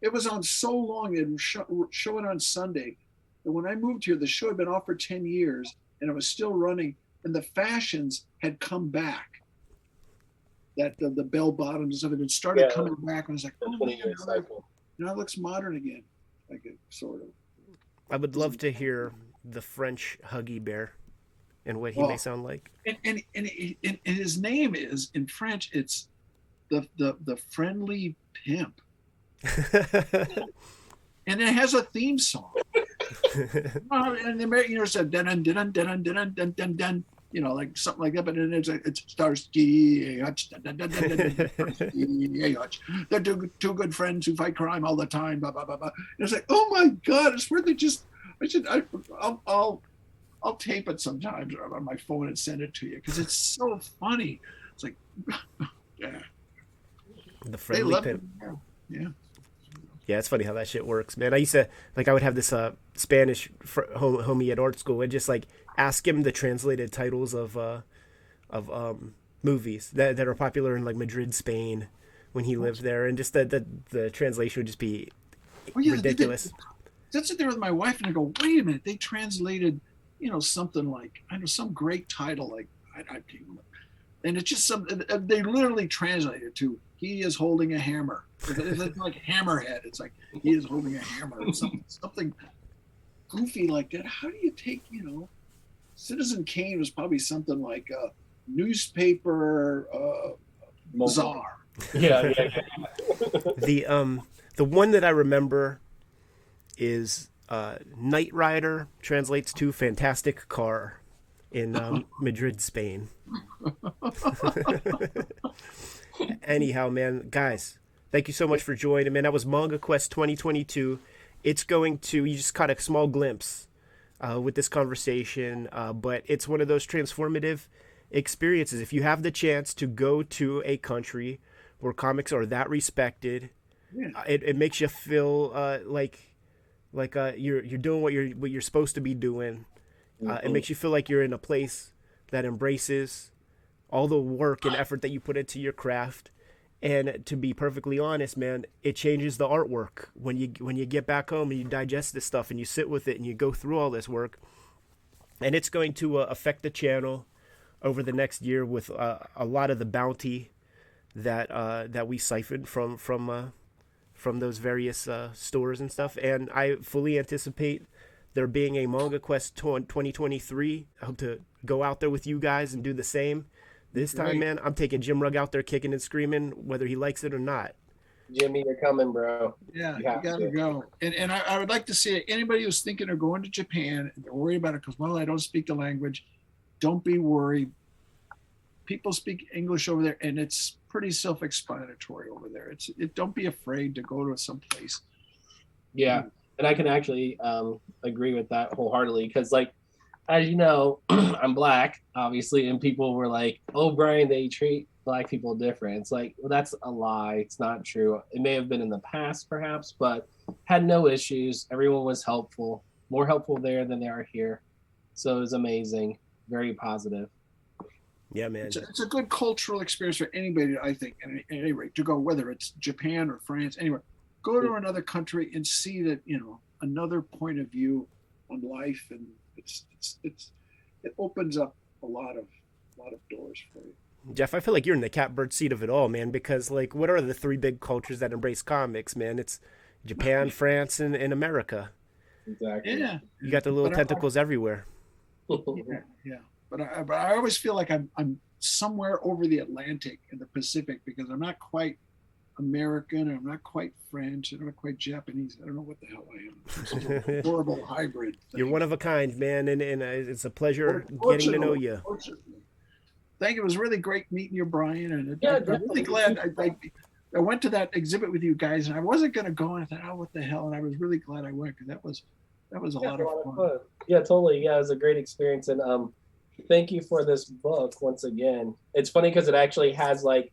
It was on so long. It would show, show it on Sunday. And when I moved here, the show had been off for ten years, and it was still running. And the fashions had come back. That the, the bell bottoms of it had started Yeah. coming back. And I was like, The oh 20 man, year now, that- cycle. now it looks modern again. Like it sort of. I would love to hear the French Huggy Bear and what he may Oh. sound like. and and, and, and and his name is in French. It's the the the friendly pimp, and it has a theme song. And the American, you know, said dun dun dun dun dun dun dun dun, you know, like something like that. But then it's like it's Starsky Hutch. They're two, two good friends who fight crime all the time. Blah blah blah blah. And it's like, oh my god, it's worth it. Just I should I, I'll, I'll I'll tape it sometimes on my phone and send it to you because it's so funny. It's like, yeah, the friendly pimp. it. Yeah. Yeah, it's funny how that shit works, man. I used to like I would have this uh Spanish fr- hom- homie at art school and just like ask him the translated titles of uh of um movies that that are popular in like Madrid, Spain when he lived there and just that the, the translation would just be Well, yeah, they ridiculous. I sit there with my wife and I go, wait a minute, they translated, you know, something like I know some great title like I, I can't remember. and it's just some they literally translated to he is holding a hammer. It's it's like hammerhead. It's like he is holding a hammer. Or something something goofy like that. How do you take you know? Citizen Kane was probably something like a newspaper uh, czar. Yeah, yeah, yeah. the um the one that I remember is uh Knight Rider translates to fantastic car in um, Madrid, Spain. Anyhow, man, guys, thank you so much for joining, man. That was Manga Quest 2022. It's going to you just caught a small glimpse uh, with this conversation, uh, but it's one of those transformative experiences. If you have the chance to go to a country where comics are that respected, Yeah. uh, it, it makes you feel uh, like like uh, you're you're doing what you're what you're supposed to be doing. Uh, it makes you feel like you're in a place that embraces all the work and effort that you put into your craft. And to be perfectly honest, man, it changes the artwork when you when you get back home and you digest this stuff and you sit with it and you go through all this work, and it's going to uh, affect the channel over the next year with uh, a lot of the bounty that uh, that we siphoned from from uh, from those various uh, stores and stuff. And I fully anticipate there being a Manga Quest 2023. I hope to go out there with you guys and do the same. This time, Great. man, I'm taking Jim Rugg out there kicking and screaming, whether he likes it or not. Jimmy, you're coming, bro. Yeah, You you, gotta to. go. And and I, I would like to see anybody who's thinking of going to Japan and they're worried about it because well, I don't speak the language. Don't be worried. People speak English over there, and it's pretty self-explanatory over there. It's it, don't be afraid to go to some place. Yeah, and I can actually um, agree with that wholeheartedly because, like, as you know, I'm black, obviously, and people were like, "Oh, Brian, they treat black people different." It's like, well, that's a lie. It's not true. It may have been in the past, perhaps, but had no issues. Everyone was helpful, more helpful there than they are here. So it was amazing, very positive. Yeah, man. It's a, it's a good cultural experience for anybody, I think, at any, at any rate, to go whether it's Japan or France, anywhere. Go to another country and see that you know another point of view on life, and it's it's, it's it opens up a lot of a lot of doors for you. Geof, I feel like you're in the catbird seat of it all, man, because like what are the three big cultures that embrace comics, man? It's Japan, France, and, and America. Exactly. Yeah, You got the little But I- tentacles everywhere. yeah, yeah. But I but I always feel like I'm I'm somewhere over the Atlantic in the Pacific because I'm not quite American, I'm not quite French, I'm not quite Japanese. I don't know what the hell I am. Some sort horrible hybrid. You're one of a kind, man, and, and uh, it's a pleasure getting to know you. Thank you. It was really great meeting you, Brian. And Yeah, I'm really glad I, I, I went to that exhibit with you guys, and I wasn't going to go. And I thought, oh, what the hell? And I was really glad I went because that was that was a Yeah, lot of fun. Yeah, totally. Yeah, it was a great experience, and um, thank you for this book once again. It's funny because it actually has like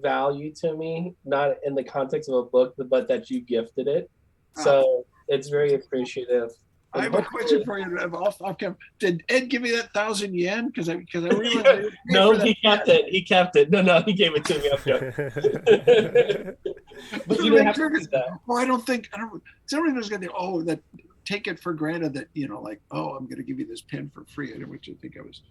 value to me, not in the context of a book, but that you gifted it. So oh. it's very appreciative. I have a question for you. Off, off Did Ed give you that thousand yen? Because I because I realized No, he kept it. He kept it. No, no, he gave it to me. I'm joking. but you didn't have to do that. Well, I don't think I don't. Going to think, oh that take it for granted that you know like oh I'm to give you this pen for free. I didn't want you to think I was.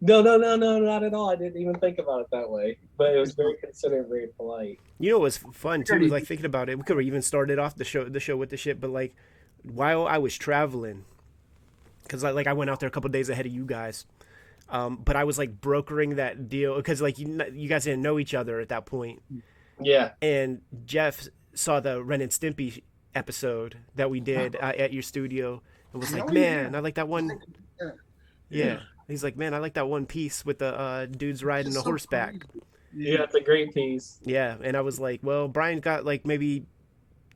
No, no, no, no, not at all. I didn't even think about it that way. But it was very considerate, very polite. You know it was fun too? is, Like thinking about it, we could have even started off the show the show with the shit, but like while I was traveling, because like, like I went out there a couple days ahead of you guys, um, but I was like brokering that deal because like you you guys didn't know each other at that point, Yeah. and Geof saw the Ren and Stimpy episode that we did uh, at your studio and was like, man. I like that one. Yeah. Yeah. He's like, man, I like that one piece with the uh, dudes riding It's the so horseback. funny. Yeah, it's a great piece. Yeah, and I was like, well, Brian got like maybe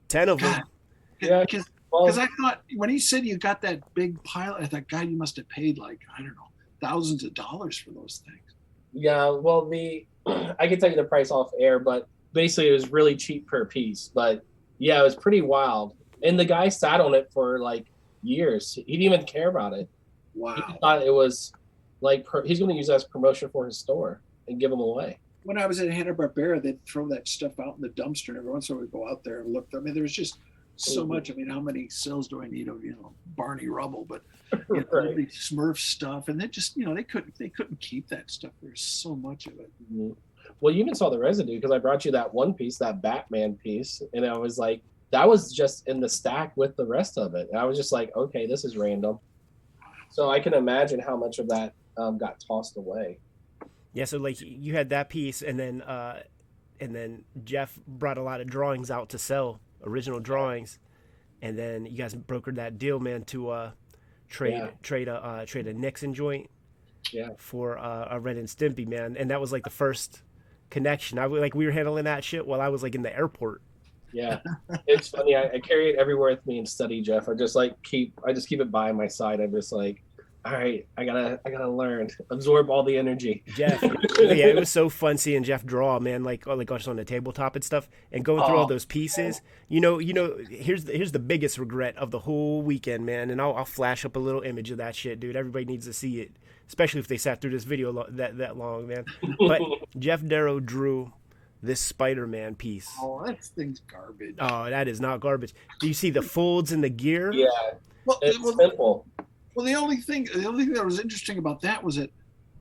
ten of them. Yeah. Because Well, I thought when he said you got that big pile, I thought, God, you must have paid like I don't know thousands of dollars for those things. Yeah, well, the I can tell you the price off air, but basically it was really cheap per piece. But yeah, it was pretty wild. And the guy sat on it for like years. He didn't even care about it. Wow. just thought it was like per, he's going to use that as promotion for his store and give them away. When I was at Hanna Barbera, they'd throw that stuff out in the dumpster, and every once in a while we'd go out there and look. I mean, there was just so Mhm. much. I mean, how many cels do I need of you know Barney Rubble? But you know, all right. the Smurf stuff, and they just you know they couldn't they couldn't keep that stuff. There's so much of it. Mhm. Well, you even saw the residue because I brought you that one piece, that Batman piece, and I was like, that was just in the stack with the rest of it. And I was just like, okay, this is random. So I can imagine how much of that um, got tossed away. Yeah, so like you had that piece, and then uh, and then Geof brought a lot of drawings out to sell, original drawings, and then you guys brokered that deal, man, to uh, trade Yeah. trade a uh, trade a Nixon joint Yeah. for uh, a Ren and Stimpy, man, and that was like the first connection. I like we were handling that shit while I was like in the airport. Yeah, it's funny. I, I carry it everywhere with me and study, Geof. I just like keep. I just keep it by my side. I'm just like, all right, I gotta, I gotta learn, absorb all the energy. Geof, yeah, it was so fun seeing Geof draw, man. Like, oh, like just on the tabletop and stuff, and going through all Oh. those pieces. You know, you know. Here's the, here's the biggest regret of the whole weekend, man. And I'll, I'll flash up a little image of that shit, dude. Everybody needs to see it. especially if they sat through this video lo- that that long, man. But Geof Darrow drew this Spider-Man piece. Oh, that thing's garbage. Oh, that is not garbage. Do you see the folds in the gear? Yeah, well, it's well, simple. Well, the only thing, the only thing that was interesting about that was that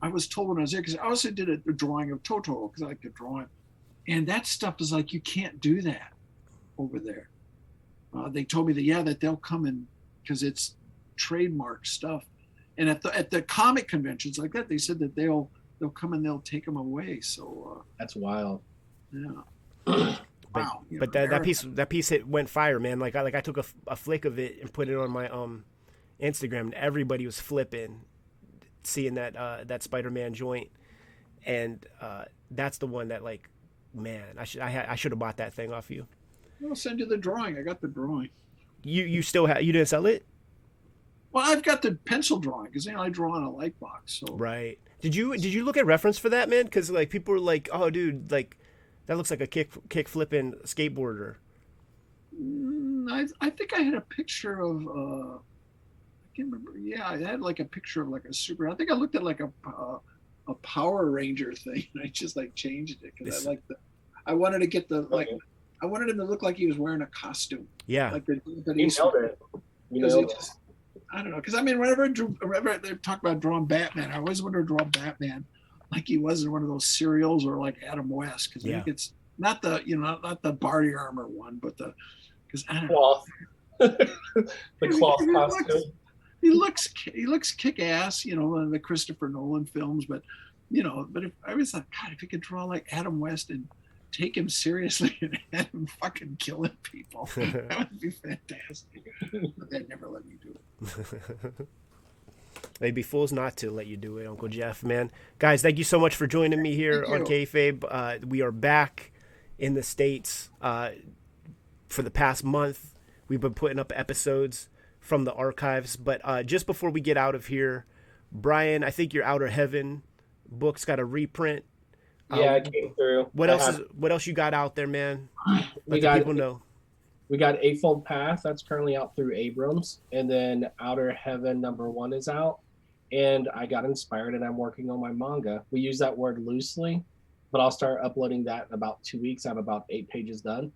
I was told when I was there because I also did a, a drawing of Toto because I like to draw it, and that stuff is like you can't do that over there. Uh, they told me that yeah, that they'll come in because it's trademark stuff, and at the at the comic conventions like that, they said that they'll they'll come and they'll take them away. So That's wild. uh, yeah, wow. you But know, that, that piece that piece hit went fire, man. Like I like I took a, a flick of it and put it on my um Instagram, and everybody was flipping, seeing that uh, that Spider Man joint, and uh, that's the one that like, man, I should I, ha- I should have bought that thing off you. I'll send you the drawing. I got the drawing. You you still have you didn't sell it, Well, I've got the pencil drawing because you know I draw on a light box. So right? Did you did you look at reference for that, man? Because like people were like, oh, dude, like that looks like a kick kick flipping skateboarder. Mm, I, I think I had a picture of uh, can't remember. Yeah, I had like a picture of like a super. I think I looked at like a uh, a Power Ranger thing, and I just like changed it because I like the. I wanted to get the like. Okay. I wanted him to look like he was wearing a costume, Yeah, like the You he's. nailed it. You nailed it just, I don't know, because I mean, whenever I drew, whenever they talk about drawing Batman, I always wanted to draw Batman like he was in one of those serials or like Adam West, because I think it's not the you know not, the body armor one, but the because I don't know. Cloth. the cloth costume. He looks he looks kick ass, you know, in the Christopher Nolan films. But you know, but if I was like, God, if he could draw like Adam West and take him seriously and have him fucking killing people, that would be fantastic. But they never let me do it. They'd be fools not to let you do it, Uncle Geof, man. Guys, thank you so much for joining me here on. Kayfabe. Uh, we are back in the States uh, for the past month. We've been putting up episodes from the archives. But uh, just before we get out of here, Brian, I think your Outer Heaven book's got a reprint. Yeah, Uh, it came through. What I else have- is what else you got out there, man? Let got people know. we got Eightfold Path that's currently out through Abrams, and then Outer Heaven number one is out. And I got inspired, and I'm working on my manga. We use that word loosely, but I'll start uploading that in about two weeks. I have about eight pages done,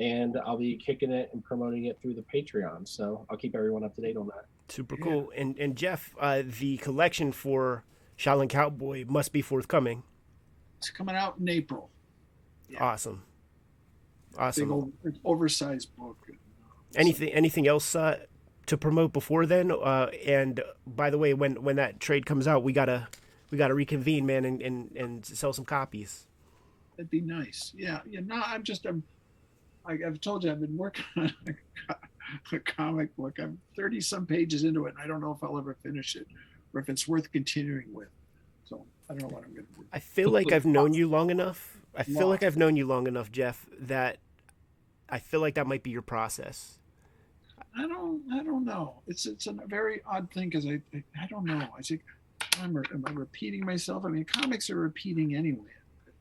and I'll be kicking it and promoting it through the Patreon. So I'll keep everyone up to date on that. Super Yeah. cool. And and Geof, uh, the collection for Shaolin Cowboy must be forthcoming. It's coming out in April. Yeah. Awesome. Big Awesome. old, oversized book. anything anything else uh, to promote before then? Uh, and by the way, when when that trade comes out, we gotta we gotta reconvene, man, and and, and sell some copies. That'd be nice. Yeah. Yeah. No, I'm just I'm. I, I've told you I've been working on a, a comic book. I'm 30 some pages into it, and I don't know if I'll ever finish it, or if it's worth continuing with. So I don't know what I'm going to do. I feel like I've known you long enough. I feel like I've known you long enough, Geof, that I feel like that might be your process. I don't. I don't know. It's it's a very odd thing because I, I I don't know. I think I'm am I repeating myself? I mean, comics are repeating anyway.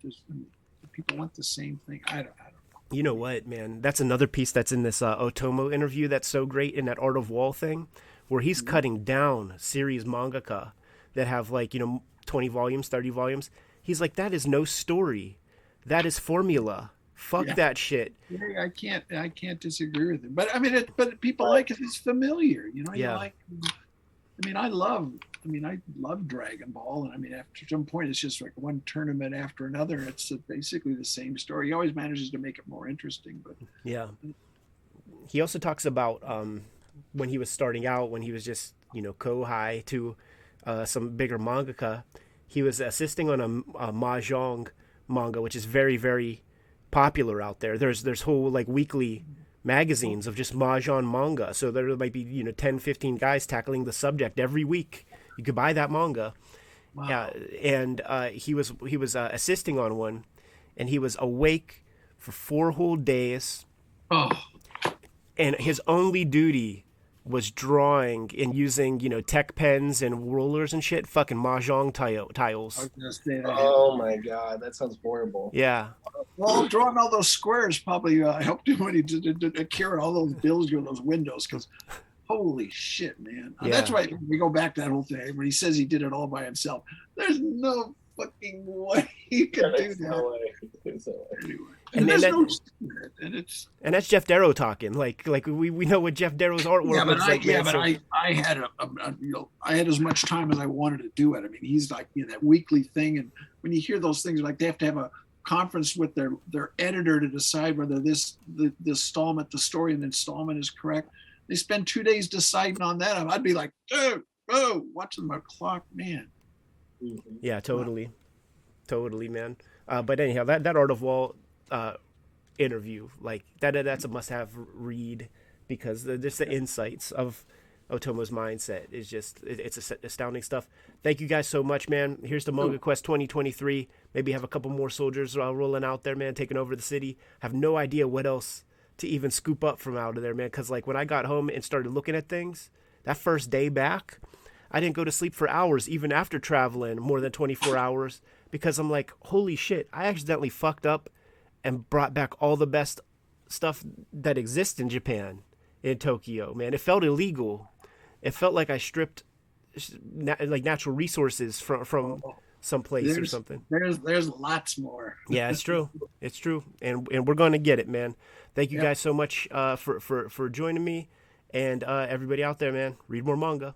Just, I mean, people want the same thing. I don't. I. You know what, man? That's another piece that's in this uh, Otomo interview that's so great in that Art of Wall thing, where he's cutting down series mangaka that have like you know twenty volumes, thirty volumes. He's like, that is no story, that is formula. Fuck Yeah. that shit. Yeah, I can't. I can't disagree with him. But I mean, it, but people like it. It's familiar. You know. Yeah. You like. I mean, I love. I mean, I love Dragon Ball, and I mean, after some point, it's just like one tournament after another. It's basically the same story. He always manages to make it more interesting, but Yeah. He also talks about um, when he was starting out, when he was just you know kohai to uh, some bigger mangaka. He was assisting on a, a mahjong manga, which is very very popular out there. There's there's whole like weekly magazines of just mahjong manga. So there might be you know 10, 15 guys tackling the subject every week. You could buy that manga. wow. Yeah, and uh, he was he was uh, assisting on one, and he was awake for four whole days Oh, and his only duty was drawing and using you know tech pens and rulers and shit fucking mahjong tile- tiles was gonna say that. Oh my god, that sounds horrible. yeah Well, drawing all those squares probably uh, helped him when he did, did, did curing all those bills or those windows because Holy shit, man! Yeah. That's why we go back to that whole thing when he says he did it all by himself. There's no fucking way he could Yeah, do that. no way. No way. Anyway, And- and, and that- no and it's And that's Geof Darrow talking. Like like we, we know what Geof Darrow's artwork yeah, but looks I, like. yeah, man, but so- I, I had a, a, a- you know, I had as much time as I wanted to do it. I mean, he's like, you know, that weekly thing, and when you hear those things, like they have to have a conference with their their editor to decide whether this the, the installment, the story and the installment is correct. They spend two days deciding on that. I'd be like, dude, oh, watching my clock, man. Mhm. Yeah, totally, totally, man. Uh, but anyhow, that that Art of Wall uh, interview, like that, that's a must-have read because the, just the insights of Otomo's mindset is just it, it's astounding stuff. Thank you guys so much, man. Here's the Manga Quest 2023. Maybe have a couple more soldiers uh, rolling out there, man, taking over the city. Have no idea what else to even scoop up from out of there, man. Because like when I got home and started looking at things, that first day back, I didn't go to sleep for hours, even after traveling more than 24 hours, because I'm like, holy shit, I accidentally fucked up and brought back all the best stuff that exists in Japan, in Tokyo, man. It felt illegal. It felt like I stripped na- like natural resources from from some place or something. There's there's lots more. Yeah, it's true. It's true, and and we're going to get it, man. Thank you Yeah. guys so much uh, for for for joining me, and uh, everybody out there, man. Read more manga.